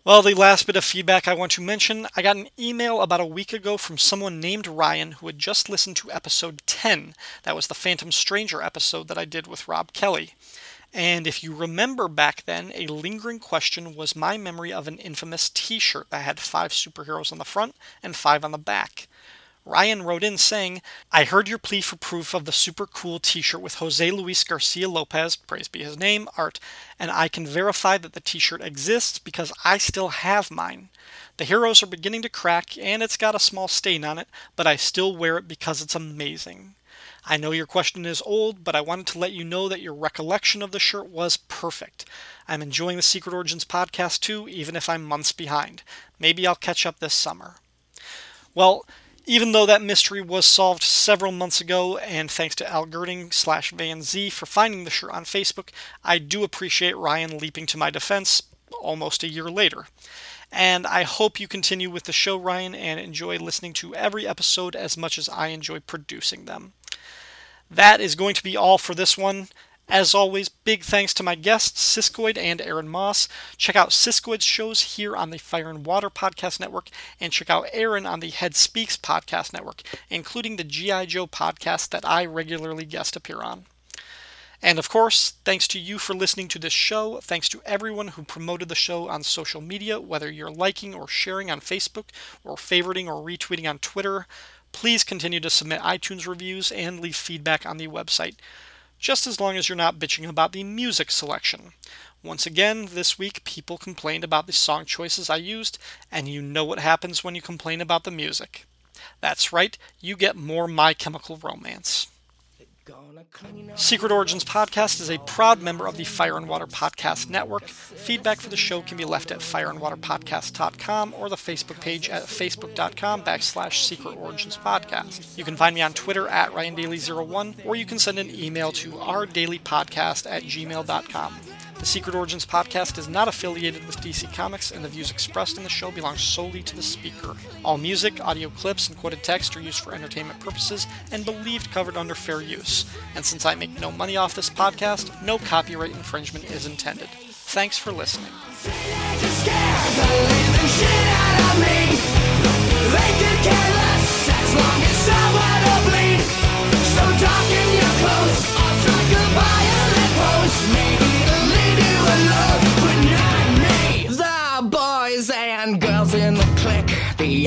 Well, the last bit of feedback I want to mention I got an email about a week ago from someone named Ryan who had just listened to episode 10. That was the Phantom Stranger episode that I did with Rob Kelly. And if you remember back then, a lingering question was my memory of an infamous t shirt that had five superheroes on the front and five on the back. Ryan wrote in saying, I heard your plea for proof of the super cool t shirt with Jose Luis Garcia Lopez, praise be his name, art, and I can verify that the t shirt exists because I still have mine. The heroes are beginning to crack and it's got a small stain on it, but I still wear it because it's amazing. I know your question is old, but I wanted to let you know that your recollection of the shirt was perfect. I'm enjoying the Secret Origins podcast too, even if I'm months behind. Maybe I'll catch up this summer. Well, even though that mystery was solved several months ago, and thanks to Al Girding slash Van Z for finding the shirt on Facebook, I do appreciate Ryan leaping to my defense almost a year later. And I hope you continue with the show, Ryan, and enjoy listening to every episode as much as I enjoy producing them. That is going to be all for this one. As always, big thanks to my guests, Siskoid and Aaron Moss. Check out Siskoid's shows here on the Fire and Water Podcast Network, and check out Aaron on the Head Speaks Podcast Network, including the G.I. Joe podcast that I regularly guest appear on. And of course, thanks to you for listening to this show. Thanks to everyone who promoted the show on social media, whether you're liking or sharing on Facebook, or favoriting or retweeting on Twitter. Please continue to submit iTunes reviews and leave feedback on the website. Just as long as you're not bitching about the music selection. Once again, this week people complained about the song choices I used, and you know what happens when you complain about the music. That's right, you get more My Chemical Romance. Secret Origins Podcast is a proud member of the Fire and Water Podcast Network. Feedback for the show can be left at fireandwaterpodcast.com or the Facebook page at facebook.com backslash Secret Origins Podcast. You can find me on Twitter at RyanDaily01 or you can send an email to ourdailypodcast at gmail.com. The Secret Origins podcast is not affiliated with DC Comics, and the views expressed in the show belong solely to the speaker. All music, audio clips, and quoted text are used for entertainment purposes and believed covered under fair use. And since I make no money off this podcast, no copyright infringement is intended. Thanks for listening. The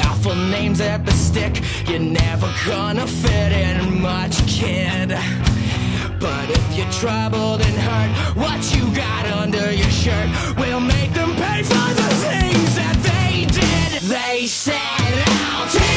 awful names that stick. You're never gonna fit in much, kid. But if you're troubled and hurt, what you got under your shirt will make them pay for the things that they did. They said, I'll take.